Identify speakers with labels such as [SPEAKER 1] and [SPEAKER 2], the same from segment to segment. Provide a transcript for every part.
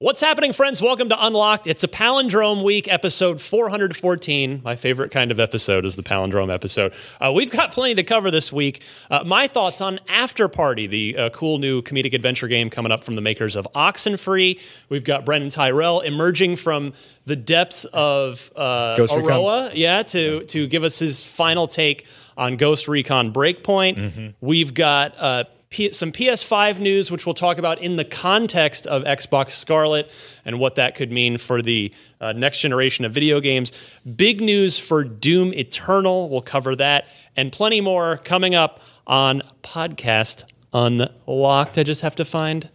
[SPEAKER 1] What's happening, friends? Welcome to Unlocked. It's a palindrome week, episode 414. My favorite kind of episode is the palindrome episode. Uh, we've got plenty to cover this week. Uh, my thoughts on After Party, the uh, cool new comedic adventure game coming up from the makers of Oxenfree. We've got Brandin Tyrrel emerging from the depths of uh. Auroa, yeah, to to give us his final take on Ghost Recon Breakpoint.
[SPEAKER 2] Mm-hmm.
[SPEAKER 1] We've got uh, P- some PS5 news, which we'll talk about in the context of Xbox Scarlett and what that could mean for the uh, next generation of video games. Big news for Doom Eternal. We'll cover that and plenty more coming up on Podcast Unlocked. I just have to find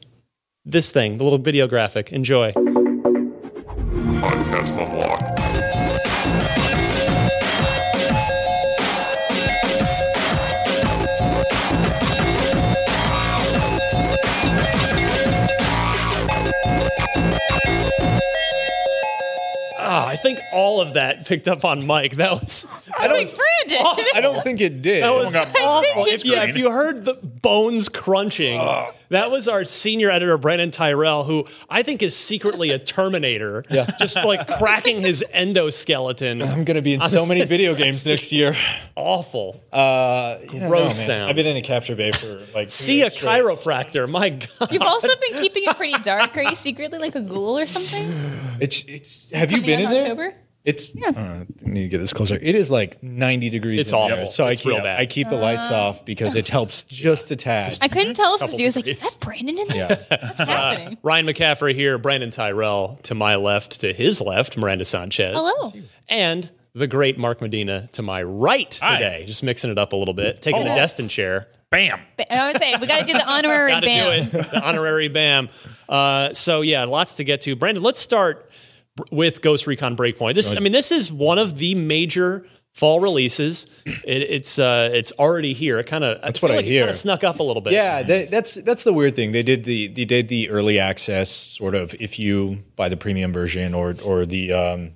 [SPEAKER 1] this thing, the little video graphic. Enjoy.
[SPEAKER 3] Podcast Unlocked.
[SPEAKER 1] Think all of that picked up on Mike. That was
[SPEAKER 4] I don't think Brandin.
[SPEAKER 2] I don't think it did.
[SPEAKER 1] That was
[SPEAKER 3] Someone got
[SPEAKER 1] awful. If, yeah, if you heard the bones crunching, oh. That was our senior editor, Brandin Tyrrel, who I think is secretly a Terminator.
[SPEAKER 2] Yeah.
[SPEAKER 1] Just like cracking his endoskeleton.
[SPEAKER 2] I'm going to be in so many video games next year.
[SPEAKER 1] Awful.
[SPEAKER 2] Uh, yeah,
[SPEAKER 1] Gross
[SPEAKER 2] no,
[SPEAKER 1] sound.
[SPEAKER 2] I've been in a capture bay for like.
[SPEAKER 1] See a
[SPEAKER 2] years straight.
[SPEAKER 1] chiropractor. My God.
[SPEAKER 4] You've also been keeping it pretty dark. Are you secretly like a ghoul or something?
[SPEAKER 2] It's it's. Have you been in
[SPEAKER 4] out
[SPEAKER 2] there?
[SPEAKER 4] October?
[SPEAKER 2] It's. Uh, I need to get this closer. It is like 90 degrees.
[SPEAKER 1] It's
[SPEAKER 2] in there,
[SPEAKER 1] awful.
[SPEAKER 2] So
[SPEAKER 1] It's
[SPEAKER 2] I
[SPEAKER 1] real
[SPEAKER 2] keep
[SPEAKER 1] bad.
[SPEAKER 2] I keep the lights off because it helps just a tad.
[SPEAKER 4] I couldn't tell if it was you. I was like, is that Brandin in there?
[SPEAKER 2] yeah.
[SPEAKER 4] What's happening?
[SPEAKER 1] Ryan McCaffrey here, Brandin Tyrrel to my left, to his left, Miranda Sanchez.
[SPEAKER 4] Hello.
[SPEAKER 1] And the great Mark Medina to my right
[SPEAKER 3] Hi.
[SPEAKER 1] today. Just mixing it up a little bit, taking the
[SPEAKER 3] Oh.
[SPEAKER 1] Destin chair.
[SPEAKER 3] Bam.
[SPEAKER 4] And I was saying, we got to do the honorary
[SPEAKER 1] Got to
[SPEAKER 4] bam.
[SPEAKER 1] do it. The honorary BAM. Uh, so yeah, lots to get to. Brandin, let's start b- with Ghost Recon Breakpoint. This, I mean, this is one of the major fall releases. It, it's uh, it's already here. It kind of that's
[SPEAKER 2] what I
[SPEAKER 1] like It
[SPEAKER 2] hear.
[SPEAKER 1] kind of snuck up a little bit.
[SPEAKER 2] Yeah, that, that's that's the weird thing. They did the they did the early access sort of if you buy the premium version or or the um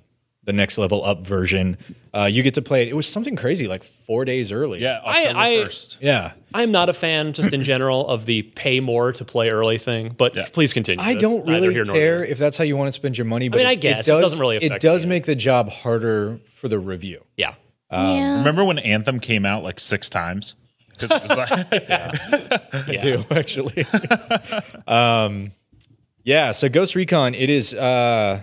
[SPEAKER 2] the next level up version, uh, you get to play it. It was something crazy, like four days early.
[SPEAKER 3] Yeah, October
[SPEAKER 1] I-
[SPEAKER 3] 1st.
[SPEAKER 2] yeah.
[SPEAKER 1] I'm not a fan, just in general, of the pay more to play early thing. But
[SPEAKER 3] Yeah.
[SPEAKER 1] please continue.
[SPEAKER 2] I
[SPEAKER 1] That's
[SPEAKER 2] don't
[SPEAKER 1] neither
[SPEAKER 2] really
[SPEAKER 1] here
[SPEAKER 2] care
[SPEAKER 1] there.
[SPEAKER 2] if that's how you want to spend your money. But
[SPEAKER 1] mean, I guess. It
[SPEAKER 2] does,
[SPEAKER 1] doesn't really affect It
[SPEAKER 2] does
[SPEAKER 1] me.
[SPEAKER 2] make the job harder for the review.
[SPEAKER 1] Yeah.
[SPEAKER 4] yeah.
[SPEAKER 3] Remember when Anthem came out like six times? 'Cause it was like,
[SPEAKER 1] yeah.
[SPEAKER 2] do actually. um, yeah. So Ghost Recon, it is uh,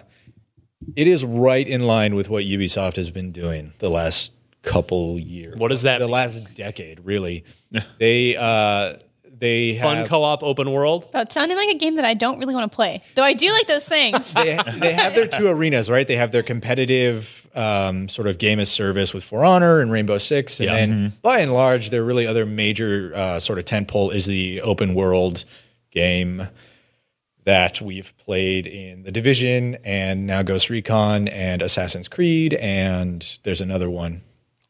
[SPEAKER 2] it is right in line with what Ubisoft has been doing the last couple years.
[SPEAKER 1] What does that
[SPEAKER 2] The
[SPEAKER 1] mean?
[SPEAKER 2] last decade, really. they uh, they
[SPEAKER 1] Fun co-op open world.
[SPEAKER 4] That sounded like a game that I don't really want to play. Though I do like those things.
[SPEAKER 2] they, they have their two arenas, right? They have their competitive um, sort of game as service with For Honor and Rainbow Six, and
[SPEAKER 1] Yeah.
[SPEAKER 2] then by and large, their really other major uh, sort of tentpole is the open world game that we've played in the Division and now Ghost Recon and Assassin's Creed, and there's another one.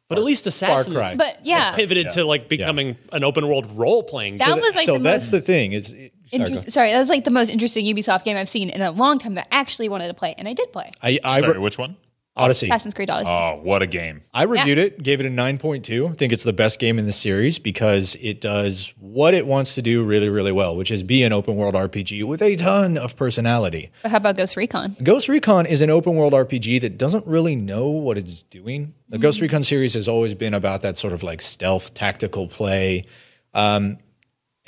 [SPEAKER 1] But at least Assassin's
[SPEAKER 2] Cry.
[SPEAKER 4] But
[SPEAKER 1] has
[SPEAKER 4] yeah,
[SPEAKER 1] pivoted to like becoming an open world role playing.
[SPEAKER 4] that was like
[SPEAKER 2] so
[SPEAKER 4] the
[SPEAKER 2] that's
[SPEAKER 4] most
[SPEAKER 2] the thing is. Sorry,
[SPEAKER 4] Sorry, that was like the most interesting Ubisoft game I've seen in a long time that I actually wanted to play, and I did play.
[SPEAKER 2] I, I
[SPEAKER 3] sorry,
[SPEAKER 2] re-
[SPEAKER 3] which one?
[SPEAKER 2] Odyssey.
[SPEAKER 4] Assassin's Creed Odyssey.
[SPEAKER 3] Oh, what a game.
[SPEAKER 2] I reviewed it, gave it a 9.2. I think it's the best game in the series because it does what it wants to do really, really well, which is be an open world RPG with a ton of personality.
[SPEAKER 4] but how about Ghost Recon?
[SPEAKER 2] Ghost Recon is an open world RPG that doesn't really know what it's doing. The Ghost Recon series has always been about that sort of like stealth tactical play. Um,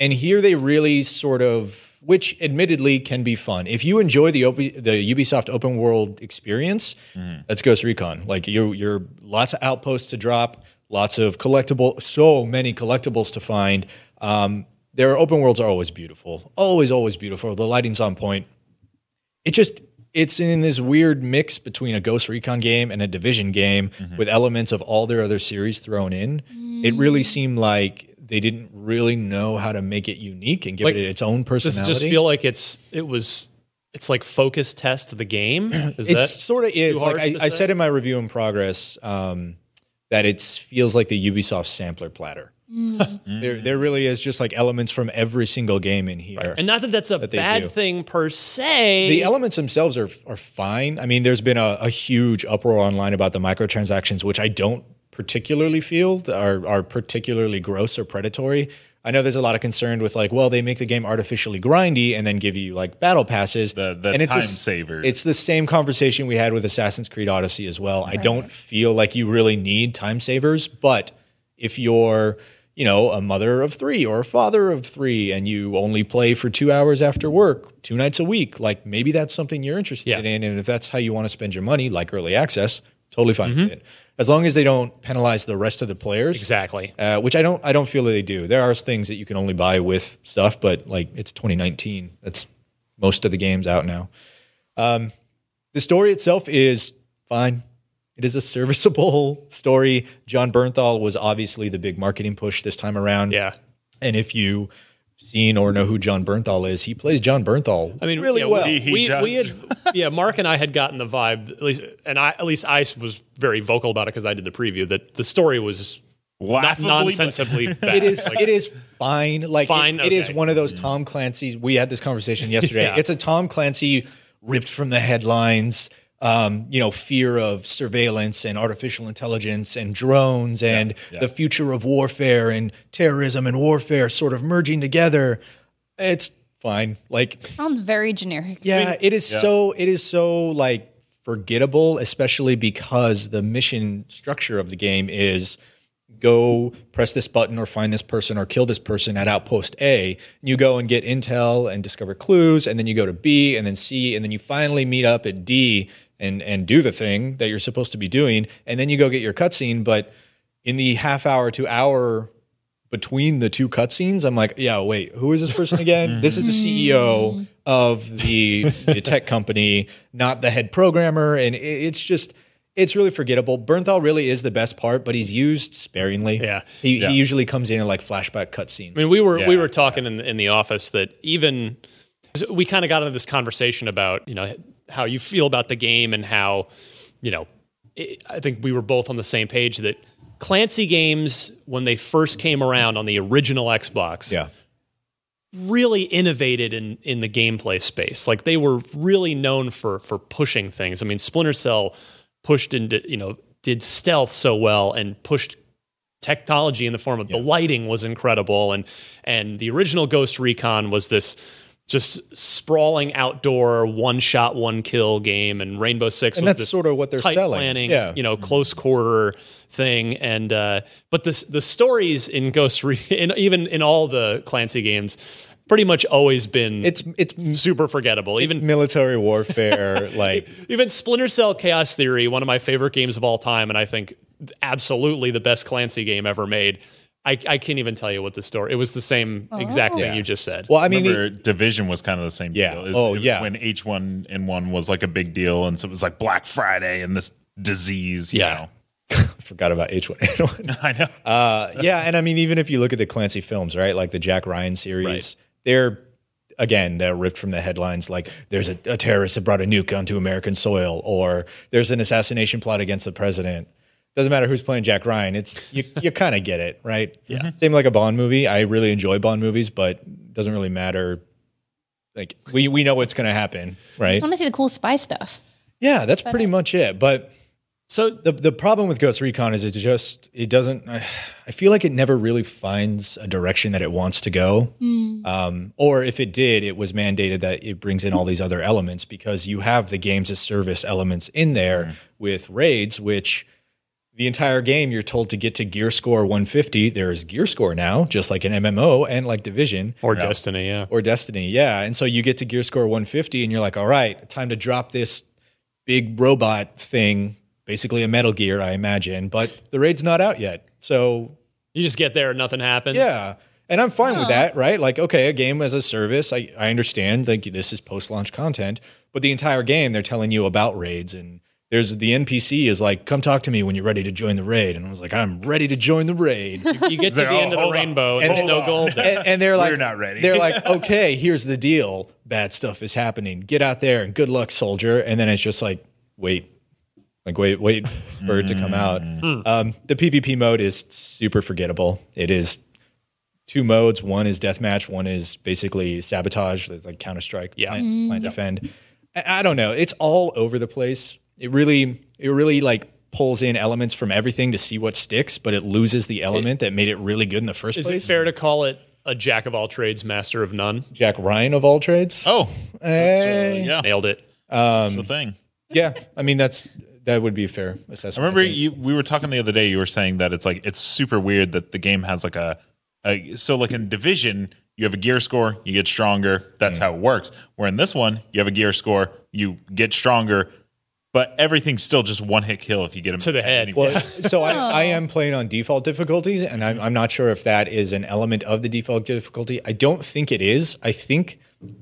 [SPEAKER 2] and here they really sort of which admittedly can be fun. If you enjoy the op- the Ubisoft open world experience, mm-hmm. that's Ghost Recon. Like you you're lots of outposts to drop, lots of collectible so many collectibles to find. Um, their open worlds are always beautiful. Always always beautiful. The lighting's on point it just it's in this weird mix between a Ghost Recon game and a Division game mm-hmm. with elements of all their other series thrown in. It really mm. seemed like they didn't really know how to make it unique and give
[SPEAKER 1] Like,
[SPEAKER 2] it its own
[SPEAKER 1] Does it
[SPEAKER 2] personality.
[SPEAKER 1] just feel like it's it was it's like focus test of the game? Is
[SPEAKER 2] it
[SPEAKER 1] that
[SPEAKER 2] sort of is. Like I, I said in my review in progress um, that it feels like the Ubisoft sampler platter. there, there really is just like elements from every single game in here.
[SPEAKER 1] and not that that's a
[SPEAKER 2] they
[SPEAKER 1] bad
[SPEAKER 2] do.
[SPEAKER 1] thing per se.
[SPEAKER 2] The elements themselves are are fine. I mean, there's been a, a huge uproar online about the microtransactions, which I don't particularly feel are are particularly gross or predatory. I I know there's a lot of concern with like, well, they make the game artificially grindy and then give you like battle passes.
[SPEAKER 3] The- the
[SPEAKER 2] and it's
[SPEAKER 3] time
[SPEAKER 2] the s-
[SPEAKER 3] savers.
[SPEAKER 2] It's the same conversation we had with Assassin's Creed Odyssey as well. I don't feel like you really need time savers, but if you're you know a mother of three or a father of three and you only play for two hours after work two nights a week like maybe that's something you're interested
[SPEAKER 1] Yeah.
[SPEAKER 2] in and if that's how you want to spend your money like early access totally fine
[SPEAKER 1] Mm-hmm.
[SPEAKER 2] with it as long as they don't penalize the rest of the players
[SPEAKER 1] Exactly.
[SPEAKER 2] uh, which I don't I don't feel that they do. There are things that you can only buy with stuff, but like it's 2019. That's most of the games out now. Um, the story itself is fine. It is a serviceable story. Jon Bernthal was obviously the big marketing push this time around.
[SPEAKER 1] Yeah.
[SPEAKER 2] And if you seen or know who Jon Bernthal is, he plays Jon Bernthal
[SPEAKER 1] I mean,
[SPEAKER 2] really
[SPEAKER 1] yeah,
[SPEAKER 2] well.
[SPEAKER 3] He- he
[SPEAKER 1] we,
[SPEAKER 3] does.
[SPEAKER 1] we had, yeah, Mark and I had gotten the vibe, at least, and I, at least I was very vocal about it because I did the preview that the story was not
[SPEAKER 3] Laughably
[SPEAKER 1] nonsensibly bad.
[SPEAKER 2] it is
[SPEAKER 1] Like,
[SPEAKER 2] it is fine. Like
[SPEAKER 1] Fine,
[SPEAKER 2] it- it is one of those Tom Clancy's. We had this conversation yesterday.
[SPEAKER 1] Yeah.
[SPEAKER 2] It's a Tom Clancy ripped from the headlines. Um, you know, fear of surveillance and artificial intelligence and drones and the future of warfare and terrorism and warfare sort of merging together. It's fine. Like
[SPEAKER 4] Sounds very generic.
[SPEAKER 2] yeah, it is so it is so like forgettable, especially because the mission structure of the game is go press this button or find this person or kill this person at outpost A. You go and get intel and discover clues, and then you go to B and then C, and then you finally meet up at D and and do the thing that you're supposed to be doing, and then you go get your cutscene. But in the half hour to hour between the two cutscenes, I'm like, yeah, wait, who is this person again? this is the hmm. CEO of the, the tech company, not the head programmer, and it, it's just. It's really forgettable. Bernthal really is the best part, but he's used sparingly.
[SPEAKER 1] Yeah.
[SPEAKER 2] he,
[SPEAKER 3] Yeah.
[SPEAKER 2] he usually comes in in like flashback cutscene.
[SPEAKER 1] I mean, we were we were talking in the, in the office that even we kind of got into this conversation about you know how you feel about the game and how you know it, I think we were both on the same page that Clancy games when they first came around on the original Xbox
[SPEAKER 2] yeah,
[SPEAKER 1] really innovated in in the gameplay space. Like they were really known for for pushing things. I mean, Splinter Cell pushed into you know did stealth so well and pushed technology in the form of the lighting was incredible and and the original Ghost Recon was this just sprawling outdoor one shot one kill game and Rainbow Six
[SPEAKER 2] And
[SPEAKER 1] was
[SPEAKER 2] that's
[SPEAKER 1] this
[SPEAKER 2] sort of what they're
[SPEAKER 1] tight
[SPEAKER 2] selling.
[SPEAKER 1] planning
[SPEAKER 2] Yeah.
[SPEAKER 1] you know close quarter thing and uh but the the stories in Ghost Re- in even in all the Clancy games pretty much always been
[SPEAKER 2] it's it's
[SPEAKER 1] super forgettable even
[SPEAKER 2] military warfare. like
[SPEAKER 1] even Splinter Cell Chaos Theory, one of my favorite games of all time, and I think absolutely the best Clancy game ever made. I, I can't even tell you what the story. It was the same exact thing
[SPEAKER 2] Yeah.
[SPEAKER 1] you just said.
[SPEAKER 2] well, I mean,
[SPEAKER 3] Remember, Division was kind of the same
[SPEAKER 2] Yeah.
[SPEAKER 3] deal. It-
[SPEAKER 2] Oh,
[SPEAKER 3] it was
[SPEAKER 2] yeah.
[SPEAKER 3] When H1N1 was like a big deal, and so it was like Black Friday and this disease. You
[SPEAKER 1] Yeah.
[SPEAKER 3] know.
[SPEAKER 2] I forgot about H1N1.
[SPEAKER 3] I know.
[SPEAKER 2] Uh, yeah, and I mean, even if you look at the Clancy films, right, like the Jack Ryan series,
[SPEAKER 1] Right.
[SPEAKER 2] they're again they're ripped from the headlines. Like, there's a, a terrorist that brought a nuke onto American soil, or there's an assassination plot against the president. Doesn't matter who's playing Jack Ryan. It's you. You kind of get it, right? Yeah. Mm-hmm. Same like a Bond movie. I really enjoy Bond movies, but it doesn't really matter. Like we we know what's going to happen, right?
[SPEAKER 4] I just want to see the cool spy stuff.
[SPEAKER 2] Yeah, that's pretty much it. But
[SPEAKER 1] so
[SPEAKER 2] the the problem with Ghost Recon is it just it doesn't. I feel like it never really finds a direction that it wants to go. Mm. Um, or if it did, it was mandated that it brings in all these other elements because you have the games as service elements in there mm. with raids, which the entire game you're told to get to gear score 150. There is gear score now, just like an MMO and like Division
[SPEAKER 1] or Destiny, yeah.
[SPEAKER 2] or Destiny. Yeah. And so you get to gear score 150 and you're like, all right, time to drop this big robot thing, basically a Metal Gear, I imagine, but the raid's not out yet. So
[SPEAKER 1] You just get there and nothing happens.
[SPEAKER 2] yeah. And I'm fine with that, right? Like, okay, a game as a service, I, I understand like this is post launch content, but the entire game they're telling you about raids and there's the NPC is like, come talk to me when you're ready to join the raid. And I was like, I'm ready to join the raid.
[SPEAKER 1] You get to
[SPEAKER 3] like,
[SPEAKER 1] the
[SPEAKER 3] oh,
[SPEAKER 1] end of the
[SPEAKER 3] hold on.
[SPEAKER 1] rainbow and
[SPEAKER 2] And
[SPEAKER 1] there's no
[SPEAKER 3] hold
[SPEAKER 1] gold
[SPEAKER 2] and, and they're like,
[SPEAKER 3] We're not ready.
[SPEAKER 2] They're like, okay, here's the deal. Bad stuff is happening. Get out there and good luck, soldier. And then it's just like, wait, like wait, wait for it to come out. Mm. Hmm. Um, the PvP mode is super forgettable. It is two modes. One is deathmatch. One is basically sabotage. It's like Counter Strike.
[SPEAKER 1] Yeah.
[SPEAKER 2] Plant, plant mm. defend. I, I don't know. It's all over the place. It really, it really like pulls in elements from everything to see what sticks, but it loses the element that made it really good in the first
[SPEAKER 1] Is
[SPEAKER 2] place.
[SPEAKER 1] Is it fair to call it a jack of all trades, master of none.
[SPEAKER 2] Jack Ryan of all trades.
[SPEAKER 3] Oh, eh.
[SPEAKER 2] Hey.
[SPEAKER 3] Uh, yeah,
[SPEAKER 1] Nailed it.
[SPEAKER 3] Um, that's the thing.
[SPEAKER 2] Yeah, I mean that's that would be a fair assessment.
[SPEAKER 3] I remember
[SPEAKER 2] think.
[SPEAKER 3] you, we were talking the other day. You were saying that it's like it's super weird that the game has like a, a so like in division you have a gear score, you get stronger. That's mm. how it works. Where in this one you have a gear score, you get stronger, but everything's still just one hit kill if you get him
[SPEAKER 1] To the head.
[SPEAKER 2] Well, so I, I am playing on default difficulties, and I'm, I'm not sure if that is an element of the default difficulty. I don't think it is. I think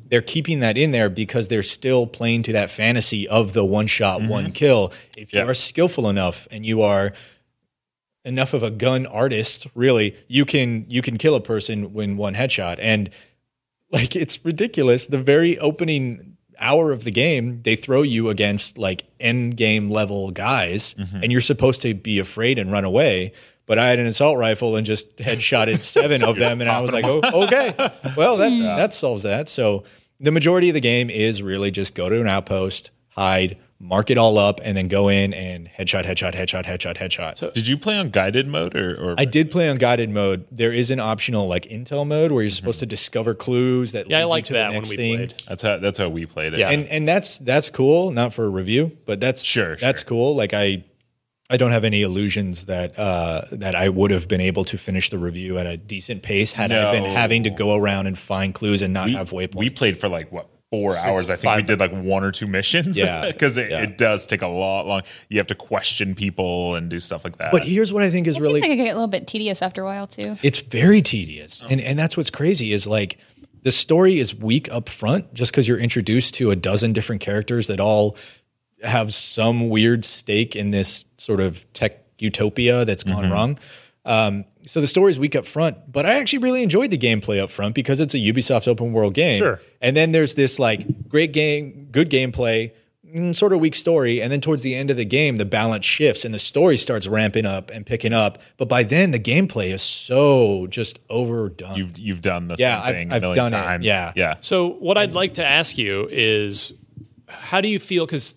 [SPEAKER 2] they're keeping that in there because they're still playing to that fantasy of the one shot, mm-hmm. one kill. If you
[SPEAKER 3] Yeah.
[SPEAKER 2] are skillful enough and you are enough of a gun artist, really, you can you can kill a person when one headshot. And like it's ridiculous. The very opening hour of the game, they throw you against like end game level guys, and you're supposed to be afraid and run away. But I had an assault rifle and just headshotted seven of them, and I was like, "Oh, okay, well that that solves that." So the majority of the game is really just go to an outpost, hide, mark it all up, and then go in and headshot, headshot, headshot, headshot, headshot.
[SPEAKER 3] So Did you play on guided mode or? or
[SPEAKER 2] I did play on guided mode. There is an optional like intel mode where you're supposed to discover clues that
[SPEAKER 1] Yeah, I
[SPEAKER 2] lead you
[SPEAKER 1] liked
[SPEAKER 2] to the
[SPEAKER 1] that when we
[SPEAKER 2] thing.
[SPEAKER 1] played.
[SPEAKER 3] that's how that's how we played it.
[SPEAKER 1] Yeah.
[SPEAKER 2] And and that's that's cool, not for a review, but that's
[SPEAKER 3] Sure,
[SPEAKER 2] that's
[SPEAKER 3] sure.
[SPEAKER 2] cool. Like I I don't have any illusions that uh, that I would have been able to finish the review at a decent pace had I been having to go around and find clues and not
[SPEAKER 3] we,
[SPEAKER 2] have waypoints.
[SPEAKER 3] we played for like what four hours. I think we did like one or two missions.
[SPEAKER 2] Yeah,
[SPEAKER 3] because it,
[SPEAKER 2] yeah.
[SPEAKER 3] it does take a lot long. You have to question people and do stuff like that.
[SPEAKER 2] but here's what I think is
[SPEAKER 4] It
[SPEAKER 2] really
[SPEAKER 4] seems like it get a little bit tedious after a while too.
[SPEAKER 2] it's very tedious and and that's what's crazy is like the story is weak up front just because you're introduced to a dozen different characters that all have some weird stake in this sort of tech utopia that's gone mm-hmm. wrong um, so the story is weak up front but i actually really enjoyed the gameplay up front because it's a ubisoft open world game
[SPEAKER 1] Sure.
[SPEAKER 2] and then there's this like great game good gameplay mm, sort of weak story and then towards the end of the game the balance shifts and the story starts ramping up and picking up but by then the gameplay is so just overdone
[SPEAKER 3] you've you've done the
[SPEAKER 2] Yeah,
[SPEAKER 3] same
[SPEAKER 2] I've-
[SPEAKER 3] thing
[SPEAKER 2] I've
[SPEAKER 3] a million
[SPEAKER 2] done it. Yeah.
[SPEAKER 3] yeah.
[SPEAKER 1] So what I'd like to ask you is, how do you feel? Because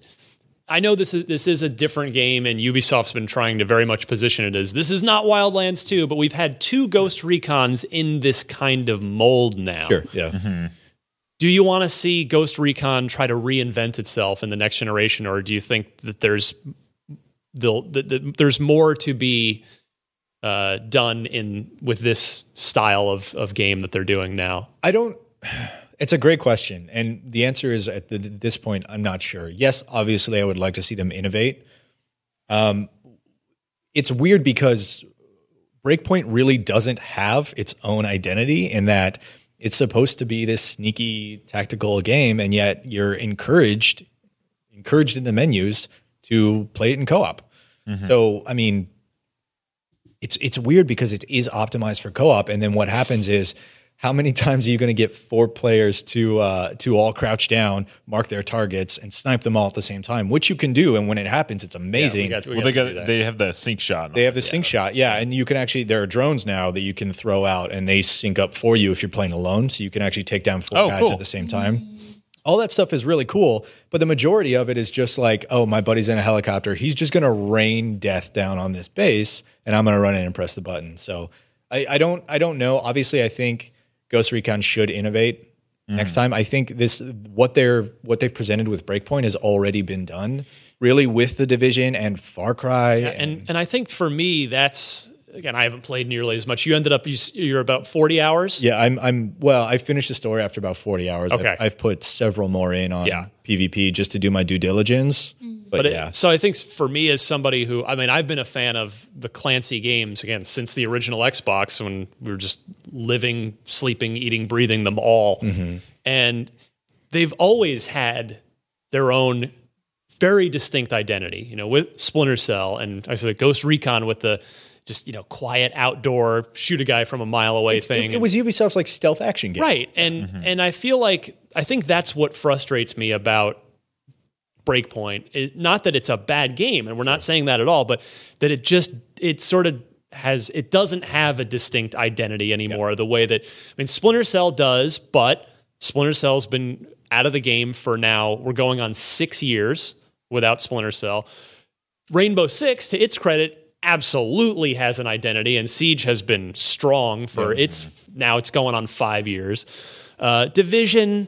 [SPEAKER 1] I know this is this is a different game, and Ubisoft's been trying to very much position it as this is not Wildlands 2, but we've had two Ghost Recons in this kind of mold now.
[SPEAKER 2] sure yeah
[SPEAKER 1] Do you want to see Ghost Recon try to reinvent itself in the next generation, or do you think that there's they'll- that, that there's more to be uh, done in with this style of, of game that they're doing now?
[SPEAKER 2] I don't. It's a great question, and the answer is at the, this point, I'm not sure. Yes, obviously, I would like to see them innovate. Um, it's weird because Breakpoint really doesn't have its own identity in that it's supposed to be this sneaky tactical game, and yet you're encouraged encouraged in the menus to play it in co-op. So, I mean, it's it's weird because it is optimized for co-op, and then what happens is how many times are you going to get four players to uh, to all crouch down, mark their targets, and snipe them all at the same time? Which you can do, and when it happens, it's amazing.
[SPEAKER 1] we got to- we
[SPEAKER 3] Well, they
[SPEAKER 1] got to do
[SPEAKER 3] got
[SPEAKER 1] that.
[SPEAKER 3] they have the sync shot.
[SPEAKER 2] They have the sync shot, yeah, and you can actually there are drones now that you can throw out, and they sync up for you if you're playing alone, so you can actually take down four
[SPEAKER 3] Oh,
[SPEAKER 2] guys
[SPEAKER 3] cool.
[SPEAKER 2] at the same time. All that stuff is really cool, but the majority of it is just like, oh, my buddy's in a helicopter. He's just going to rain death down on this base, and I'm going to run in and press the button. So I, I don't, I don't know. Obviously, I think Ghost Recon should innovate next time. I think this what they're what they've presented with Breakpoint has already been done, really with the Division and Far Cry.
[SPEAKER 1] and and I think for me that's again I haven't played nearly as much. You ended up you, s- you're about forty hours.
[SPEAKER 2] Yeah, I'm. I'm. Well, I finished the story after about 40 hours.
[SPEAKER 1] Okay.
[SPEAKER 2] I've, I've put several more in on
[SPEAKER 1] Yeah.
[SPEAKER 2] PvP just to do my due diligence. Mm-hmm. But,
[SPEAKER 1] But it-
[SPEAKER 2] yeah,
[SPEAKER 1] so I think for me as somebody who I mean I've been a fan of the Clancy games again since the original Xbox when we were just living, sleeping, eating, breathing them all, mm-hmm. and they've always had their own very distinct identity. You know, with Splinter Cell and I said Ghost Recon with the just you know quiet outdoor shoot a guy from a mile away thing.
[SPEAKER 2] it, it was Ubisoft's like stealth action game.
[SPEAKER 1] Right. And mm-hmm. and I feel like I think that's what frustrates me about Breakpoint. It, not that it's a bad game, and we're not saying that at all, but that it just it sort of has it doesn't have a distinct identity anymore. The way that I mean, Splinter Cell does, but Splinter Cell's been out of the game for now. We're going on six years without Splinter Cell. Rainbow Six, to its credit, absolutely has an identity, and Siege has been strong for its now it's going on five years. Uh, Division,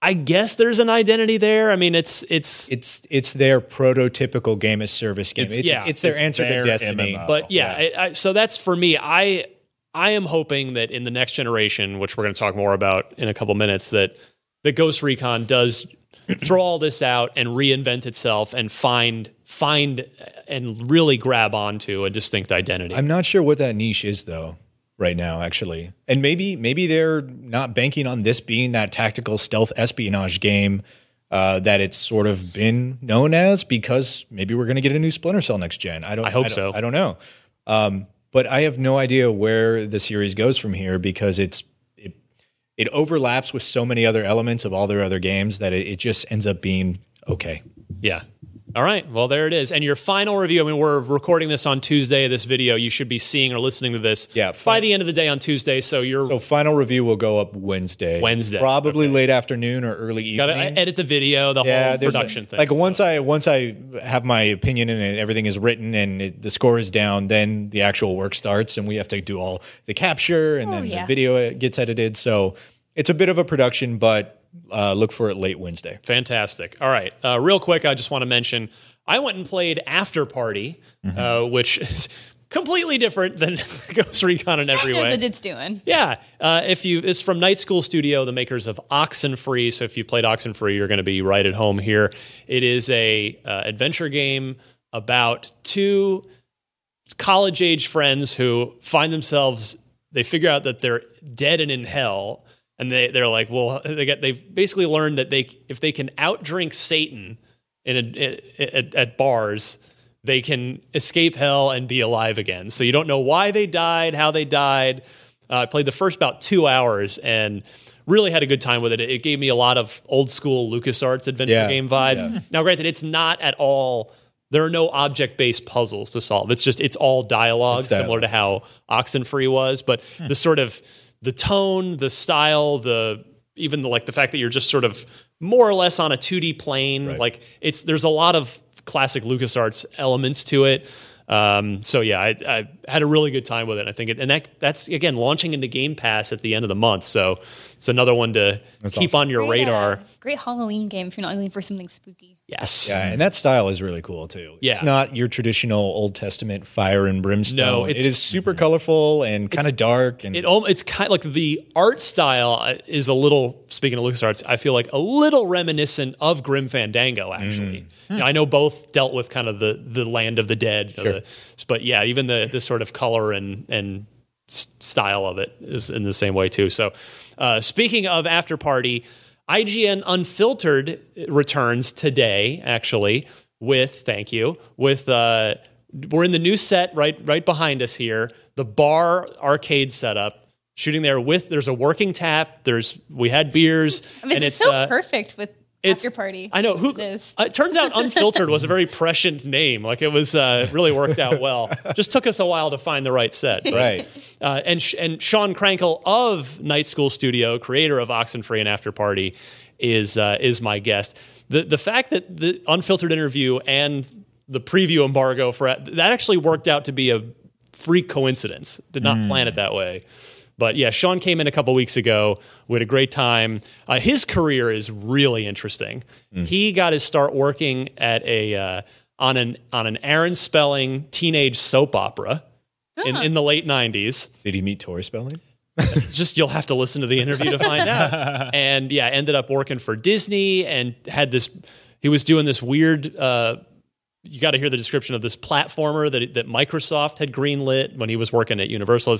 [SPEAKER 1] I guess there's an identity there. I mean, it's it's
[SPEAKER 2] It's it's their prototypical game as service game.
[SPEAKER 1] It's-
[SPEAKER 2] It's,
[SPEAKER 1] yeah.
[SPEAKER 2] it's their
[SPEAKER 3] It's
[SPEAKER 2] answer
[SPEAKER 3] their
[SPEAKER 2] to Destiny.
[SPEAKER 3] MMO.
[SPEAKER 1] but yeah, I, I, so that's for me. I I am hoping that in the next generation, which we're going to talk more about in a couple minutes, that the Ghost Recon does throw all this out and reinvent itself and find find and really grab onto a distinct identity.
[SPEAKER 2] I'm not sure what that niche is though right now actually. And maybe maybe they're not banking on this being that tactical stealth espionage game uh, that it's sort of been known as because maybe we're going to get a new Splinter Cell next gen. I don't
[SPEAKER 1] I hope
[SPEAKER 2] don't-
[SPEAKER 1] so.
[SPEAKER 2] I don't know. Um, but I have no idea where the series goes from here because it's it it overlaps with so many other elements of all their other games that it, it just ends up being okay.
[SPEAKER 1] Yeah. All right. Well, there it is. And your final review. I mean, we're recording this on Tuesday. This video you should be seeing or listening to this.
[SPEAKER 2] Yeah,
[SPEAKER 1] By the end of the day on Tuesday. So you're
[SPEAKER 2] So final review will go up Wednesday.
[SPEAKER 1] Wednesday.
[SPEAKER 2] probably late afternoon or early evening.
[SPEAKER 1] got to edit the video, the
[SPEAKER 2] yeah,
[SPEAKER 1] whole
[SPEAKER 2] there's a-
[SPEAKER 1] production thing.
[SPEAKER 2] Like once I once I have my opinion and everything is written and it, the score is down, then the actual work starts and we have to do all the capture and
[SPEAKER 4] Oh,
[SPEAKER 2] then
[SPEAKER 4] yeah.
[SPEAKER 2] the video gets edited. So it's a bit of a production, but uh, look for it late Wednesday.
[SPEAKER 1] Fantastic. All right. Uh, real quick, I just want to mention I went and played After Party, uh, which is completely different than Ghost Recon in every way.
[SPEAKER 4] what it's doing.
[SPEAKER 1] Yeah, uh, if you it's from Night School Studio, the makers of Oxenfree. So if you played Oxenfree, you're going to be right at home here. It is a uh, adventure game about two college age friends who find themselves they figure out that they're dead and in hell, and they they're like, well, they get they've basically learned that they if they can outdrink Satan in a, at, at bars they can escape hell and be alive again. So you don't know why they died, how they died. Uh, I played the first about two hours and really had a good time with it. It gave me a lot of old school LucasArts adventure
[SPEAKER 2] Yeah,
[SPEAKER 1] game vibes. Now, granted, it's not at all. There are no object based puzzles to solve. It's just it's all dialogue,
[SPEAKER 2] It's dialogue.
[SPEAKER 1] similar to how Oxenfree was. But the sort of the tone, the style, the even the like the fact that you're just sort of more or less on a 2D plane. Like it's there's a lot of classic LucasArts elements to it. Um, so yeah, I, I had a really good time with it. I think it, and that that's again launching into Game Pass at the end of the month. So it's another one to keep
[SPEAKER 2] awesome.
[SPEAKER 1] on your radar.
[SPEAKER 4] uh, great Halloween game if you're not looking for something spooky.
[SPEAKER 1] Yes.
[SPEAKER 2] Yeah, and that style is really cool too.
[SPEAKER 1] Yeah.
[SPEAKER 2] It's not your traditional Old Testament fire and brimstone.
[SPEAKER 1] No,
[SPEAKER 2] it
[SPEAKER 1] it's-
[SPEAKER 2] super colorful and kind of dark and
[SPEAKER 1] It al- it's kind of like the art style uh, is a little speaking of LucasArts, I feel like a little reminiscent of Grim Fandango actually. You know, I know both dealt with kind of the the land of the dead, you know, the- but yeah, even the the sort of color and and s- style of it is in the same way too. So, uh, speaking of after party, IGN Unfiltered returns today actually with thank you with uh, we're in the new set right right behind us here, the bar arcade setup. Shooting there with there's a working tap. There's we had beers
[SPEAKER 4] I mean,
[SPEAKER 1] and
[SPEAKER 4] it's,
[SPEAKER 1] it's
[SPEAKER 4] so
[SPEAKER 1] uh,
[SPEAKER 4] perfect with
[SPEAKER 1] it's
[SPEAKER 4] after party.
[SPEAKER 1] I know who.
[SPEAKER 4] It is.
[SPEAKER 1] uh, it turns out unfiltered was a very prescient name. Like it was uh, really worked out well. Just took us a while to find the right set. but-
[SPEAKER 2] right.
[SPEAKER 1] uh, and Sh- and Sean Krankel of Night School Studio, creator of Oxenfree and After Party, is uh, is my guest. The the fact that the unfiltered interview and the preview embargo for that actually worked out to be a freak coincidence. Did not plan it that way. But yeah, Sean came in a couple weeks ago. We had a great time. Uh, his career is really interesting. He got his start working at a uh, on an on an Aaron Spelling teenage soap opera in, in the late '90s
[SPEAKER 2] Did he meet Tori Spelling?
[SPEAKER 1] just you'll have to listen to the interview to find out. And yeah, ended up working for Disney and had this. He was doing this weird. Uh, you got to hear the description of this platformer that that Microsoft had greenlit when he was working at Universal.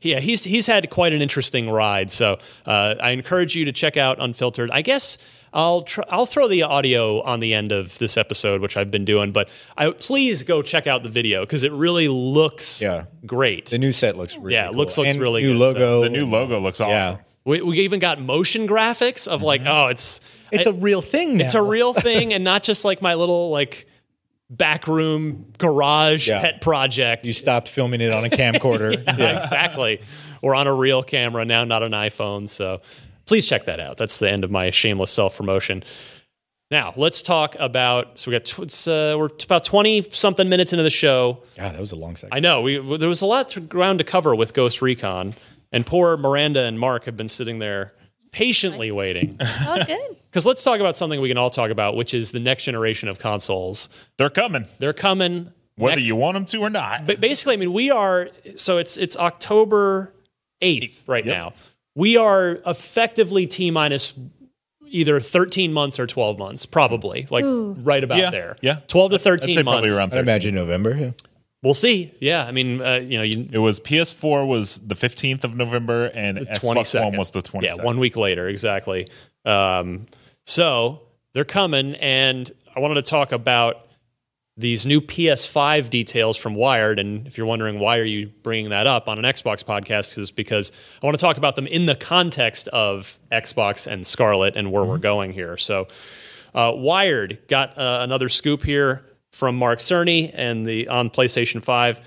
[SPEAKER 1] Yeah, he's he's had quite an interesting ride. So uh, I encourage you to check out Unfiltered. I guess. I'll tr- I'll throw the audio on the end of this episode, which I've been doing, but I please go check out the video because it really looks
[SPEAKER 2] Yeah.
[SPEAKER 1] great.
[SPEAKER 2] The new set looks really
[SPEAKER 1] Yeah,
[SPEAKER 2] cool.
[SPEAKER 1] looks- looks
[SPEAKER 2] And
[SPEAKER 1] really
[SPEAKER 2] new
[SPEAKER 1] good, so
[SPEAKER 2] logo.
[SPEAKER 3] The new logo looks awesome.
[SPEAKER 2] Yeah.
[SPEAKER 1] We, we even got motion graphics of like, oh, it's
[SPEAKER 2] It's a real thing now.
[SPEAKER 1] it's a real thing, and not just like my little like backroom garage
[SPEAKER 2] Yeah.
[SPEAKER 1] pet project.
[SPEAKER 2] You stopped filming it on a camcorder.
[SPEAKER 1] yeah, exactly. We're on a real camera now, not an iPhone. So please check that out. That's the end of my shameless self promotion. Now let's talk about. So we got tw- it's, uh, we're t- about twenty something minutes into the show.
[SPEAKER 2] Yeah, that was a long second.
[SPEAKER 1] I know we there was a lot to ground to cover with Ghost Recon, and poor Miranda and Mark have been sitting there patiently waiting.
[SPEAKER 4] Oh, good.
[SPEAKER 1] Because let's talk about something we can all talk about, which is the next generation of consoles.
[SPEAKER 3] They're coming,
[SPEAKER 1] They're coming.
[SPEAKER 3] whether
[SPEAKER 1] next-
[SPEAKER 3] you want them to or not.
[SPEAKER 1] But basically, I mean, we are. So it's it's October eighth right now. We are effectively t minus either thirteen months or twelve months, probably like right about
[SPEAKER 3] Yeah,
[SPEAKER 1] there.
[SPEAKER 3] yeah.
[SPEAKER 1] twelve to
[SPEAKER 3] I'd
[SPEAKER 1] thirteen
[SPEAKER 3] say
[SPEAKER 1] months.
[SPEAKER 3] probably around
[SPEAKER 2] I'd imagine November. Yeah.
[SPEAKER 1] We'll see. Yeah, I mean, uh, you know, you,
[SPEAKER 3] It was PS4 was the 15th of November and
[SPEAKER 1] twenty
[SPEAKER 3] Xbox One was the 22nd.
[SPEAKER 1] Yeah, one week later, exactly. Um, so they're coming, and I wanted to talk about these new PS5 details from Wired. And if you're wondering why are you bringing that up on an Xbox podcast, is because I want to talk about them in the context of Xbox and Scarlett and where we're going here. So, uh, Wired got uh, another scoop here from Mark Cerny and the on PlayStation 5.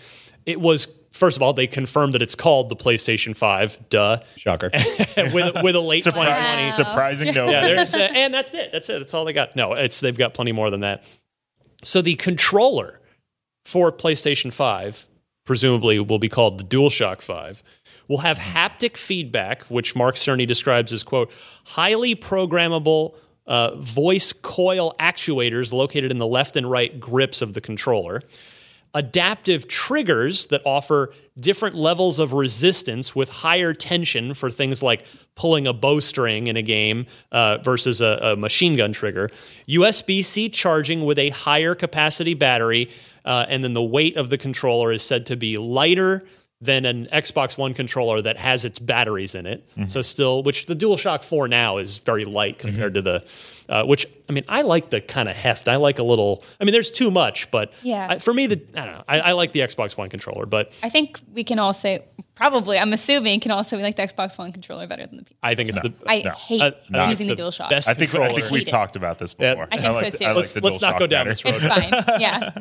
[SPEAKER 1] It was first of all they confirmed that it's called the PlayStation 5. Duh.
[SPEAKER 2] Shocker.
[SPEAKER 1] with with a late 2020.
[SPEAKER 4] Wow.
[SPEAKER 3] Surprising no.
[SPEAKER 1] Yeah, there's, uh, and that's it. That's it. That's all they got. No, it's they've got plenty more than that. So the controller for PlayStation 5 presumably will be called the DualShock 5 will have haptic feedback which Mark Cerny describes as quote highly programmable uh, voice coil actuators located in the left and right grips of the controller adaptive triggers that offer different levels of resistance with higher tension for things like pulling a bowstring in a game uh, versus a, a machine gun trigger, USB C charging with a higher capacity battery, uh, and then the weight of the controller is said to be lighter than an Xbox One controller that has its batteries in it. Mm-hmm. So still, which the DualShock 4 now is very light mm-hmm. compared to the, uh, which I mean, I like the kind of heft. I like a little. I mean, there's too much, but
[SPEAKER 4] Yeah.
[SPEAKER 1] I, for me, the I don't know. I, I like the Xbox One controller, but
[SPEAKER 4] I think we can all say, probably, I'm assuming, can all say we like the Xbox One controller better than the PS.
[SPEAKER 1] I think it's the.
[SPEAKER 4] I
[SPEAKER 3] No.
[SPEAKER 4] hate
[SPEAKER 1] I- I think
[SPEAKER 4] using
[SPEAKER 1] it's
[SPEAKER 4] the DualShock.
[SPEAKER 1] best
[SPEAKER 3] I think I think we've
[SPEAKER 4] it.
[SPEAKER 3] talked about this
[SPEAKER 1] Yeah.
[SPEAKER 3] before.
[SPEAKER 4] I think
[SPEAKER 3] like
[SPEAKER 4] so, too.
[SPEAKER 3] I like
[SPEAKER 1] Let's-
[SPEAKER 3] the
[SPEAKER 1] let's not go down
[SPEAKER 3] better.
[SPEAKER 1] this road.
[SPEAKER 4] It's fine. Yeah.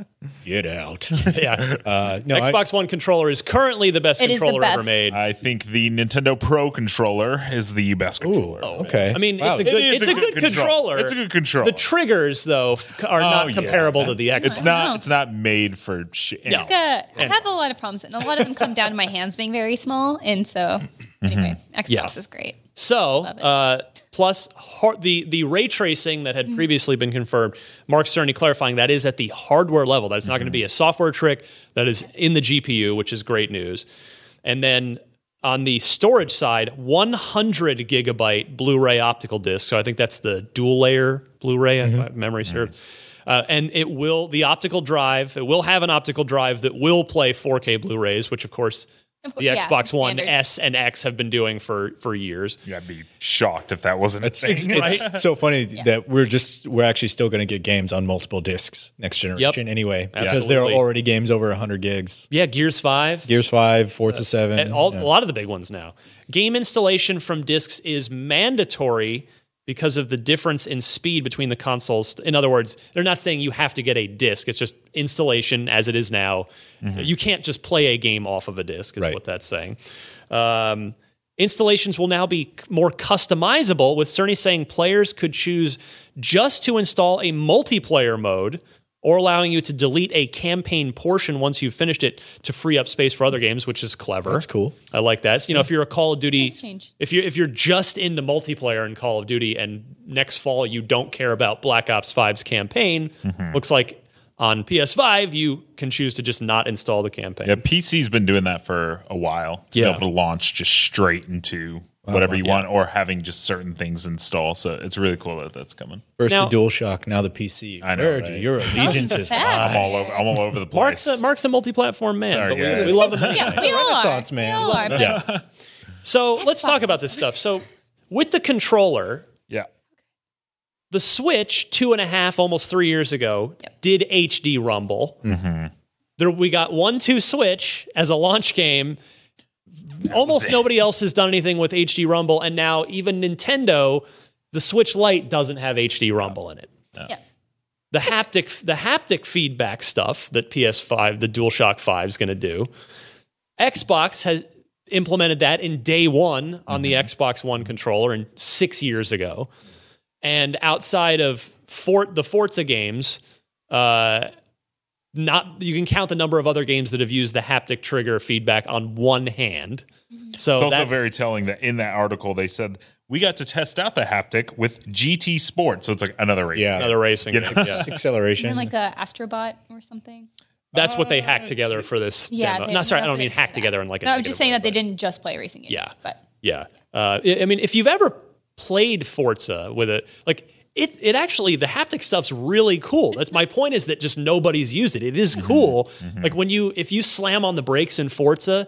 [SPEAKER 2] Get out.
[SPEAKER 1] yeah.
[SPEAKER 2] Uh, no, I-
[SPEAKER 1] Xbox One controller is currently the best
[SPEAKER 4] It is the
[SPEAKER 1] controller ever
[SPEAKER 4] best.
[SPEAKER 1] made.
[SPEAKER 3] I think the Nintendo Pro controller is the best controller.
[SPEAKER 2] okay.
[SPEAKER 1] I mean,
[SPEAKER 2] Wow.
[SPEAKER 1] it's a good,
[SPEAKER 3] is
[SPEAKER 1] it's a good, controller.
[SPEAKER 3] It's a good controller.
[SPEAKER 1] The triggers, though, f- are not
[SPEAKER 3] Oh, yeah.
[SPEAKER 1] comparable to the Xbox.
[SPEAKER 3] It's not. It's not made for shit.
[SPEAKER 1] No.
[SPEAKER 4] Like, uh, I have a lot of problems, and a lot of them come down to my hands being very small. And so, anyway, Xbox
[SPEAKER 1] Yeah.
[SPEAKER 4] is great.
[SPEAKER 1] So, uh, plus har- the the ray tracing that had
[SPEAKER 4] Mm-hmm.
[SPEAKER 1] previously been confirmed, Mark Cerny clarifying that is at the hardware level. That's not going to be a software trick. That is in the GPU, which is great news. And then on the storage side, 100 gigabyte Blu-ray optical disc. So I think that's the dual layer Blu-ray, if my memory serves. Uh, and it will the optical drive. It will have an optical drive that will play 4K Blu-rays, which of course the
[SPEAKER 4] Yeah,
[SPEAKER 1] Xbox One
[SPEAKER 4] standard.
[SPEAKER 1] S and X have been doing for for years.
[SPEAKER 3] Yeah, I'd be shocked if that wasn't a
[SPEAKER 2] It's, it's,
[SPEAKER 3] thing.
[SPEAKER 2] it's so funny that we're just we're actually still going to get games on multiple discs next generation anyway because there are already games over 100 gigs.
[SPEAKER 1] Yeah, Gears Five,
[SPEAKER 2] Gears 5, Forza uh, 7.
[SPEAKER 1] and all,
[SPEAKER 2] yeah.
[SPEAKER 1] a lot of the big ones now. Game installation from discs is mandatory because of the difference in speed between the consoles. In other words, they're not saying you have to get a disc. It's just installation as it is now. You can't just play a game off of a disc, is
[SPEAKER 2] Right.
[SPEAKER 1] what that's saying. Um, installations will now be more customizable, with Cerny saying players could choose just to install a multiplayer mode or allowing you to delete a campaign portion once you've finished it to free up space for other games, which is clever.
[SPEAKER 2] That's cool.
[SPEAKER 1] I like that. So, you know, if you're a Call of Duty,
[SPEAKER 4] change.
[SPEAKER 1] if you're if you're just into multiplayer in Call of Duty, and next fall you don't care about Black Ops 5's campaign, mm-hmm. looks like on PS5 you can choose to just not install the campaign.
[SPEAKER 3] Yeah, PC's been doing that for a while. To
[SPEAKER 1] Yeah.
[SPEAKER 3] be able to launch just straight into whatever you want, or having just certain things install. So it's really cool that that's coming.
[SPEAKER 2] First
[SPEAKER 1] Now-
[SPEAKER 2] the DualShock, now the PC.
[SPEAKER 3] I know,
[SPEAKER 2] Where do
[SPEAKER 3] right?
[SPEAKER 2] your allegiances
[SPEAKER 4] fast.
[SPEAKER 3] I'm
[SPEAKER 2] lie?
[SPEAKER 3] all over. I'm all over the place.
[SPEAKER 1] Mark's a, Mark's a multi-platform man,
[SPEAKER 3] Sorry,
[SPEAKER 1] but we, we love him.
[SPEAKER 4] Yeah, we all are.
[SPEAKER 2] Renaissance man.
[SPEAKER 4] We all are.
[SPEAKER 1] Yeah. So let's talk about this stuff. So with the controller,
[SPEAKER 3] yeah.
[SPEAKER 1] the Switch two and a half, almost three years ago, did HD Rumble. Mm-hmm. There, we got one two Switch as a launch game. Almost nobody else has done anything with HD Rumble, and now even Nintendo, the Switch Lite doesn't have HD Rumble in it.
[SPEAKER 4] yeah.
[SPEAKER 1] The haptic, the haptic feedback stuff that PS5, the DualShock 5 is going to do. Xbox has implemented that in day one on the Xbox One controller and six years ago. And outside of For the Forza games, uh, not you can count the number of other games that have used the haptic trigger feedback on one hand. So
[SPEAKER 3] It's also
[SPEAKER 1] that's,
[SPEAKER 3] very telling that in that article they said we got to test out the haptic with GT Sport, so it's like another race.
[SPEAKER 2] Yeah.
[SPEAKER 1] another racing.
[SPEAKER 3] You know?
[SPEAKER 1] yeah.
[SPEAKER 2] acceleration.
[SPEAKER 4] And like a Astrobot or something.
[SPEAKER 1] That's what they hacked together for this.
[SPEAKER 4] Yeah,
[SPEAKER 1] demo.
[SPEAKER 4] they-
[SPEAKER 1] No, sorry, I don't
[SPEAKER 4] what
[SPEAKER 1] mean
[SPEAKER 4] they
[SPEAKER 1] hack
[SPEAKER 4] said.
[SPEAKER 1] together in like.
[SPEAKER 4] No, I'm just saying
[SPEAKER 1] way,
[SPEAKER 4] that they didn't just play racing games.
[SPEAKER 1] Yeah.
[SPEAKER 4] But
[SPEAKER 1] Yeah. Uh, I I mean, if you've ever played Forza with it, like it, it actually the haptic stuff's really cool. That's my point is that just nobody's used it. It is cool. Like when you if you slam on the brakes in Forza.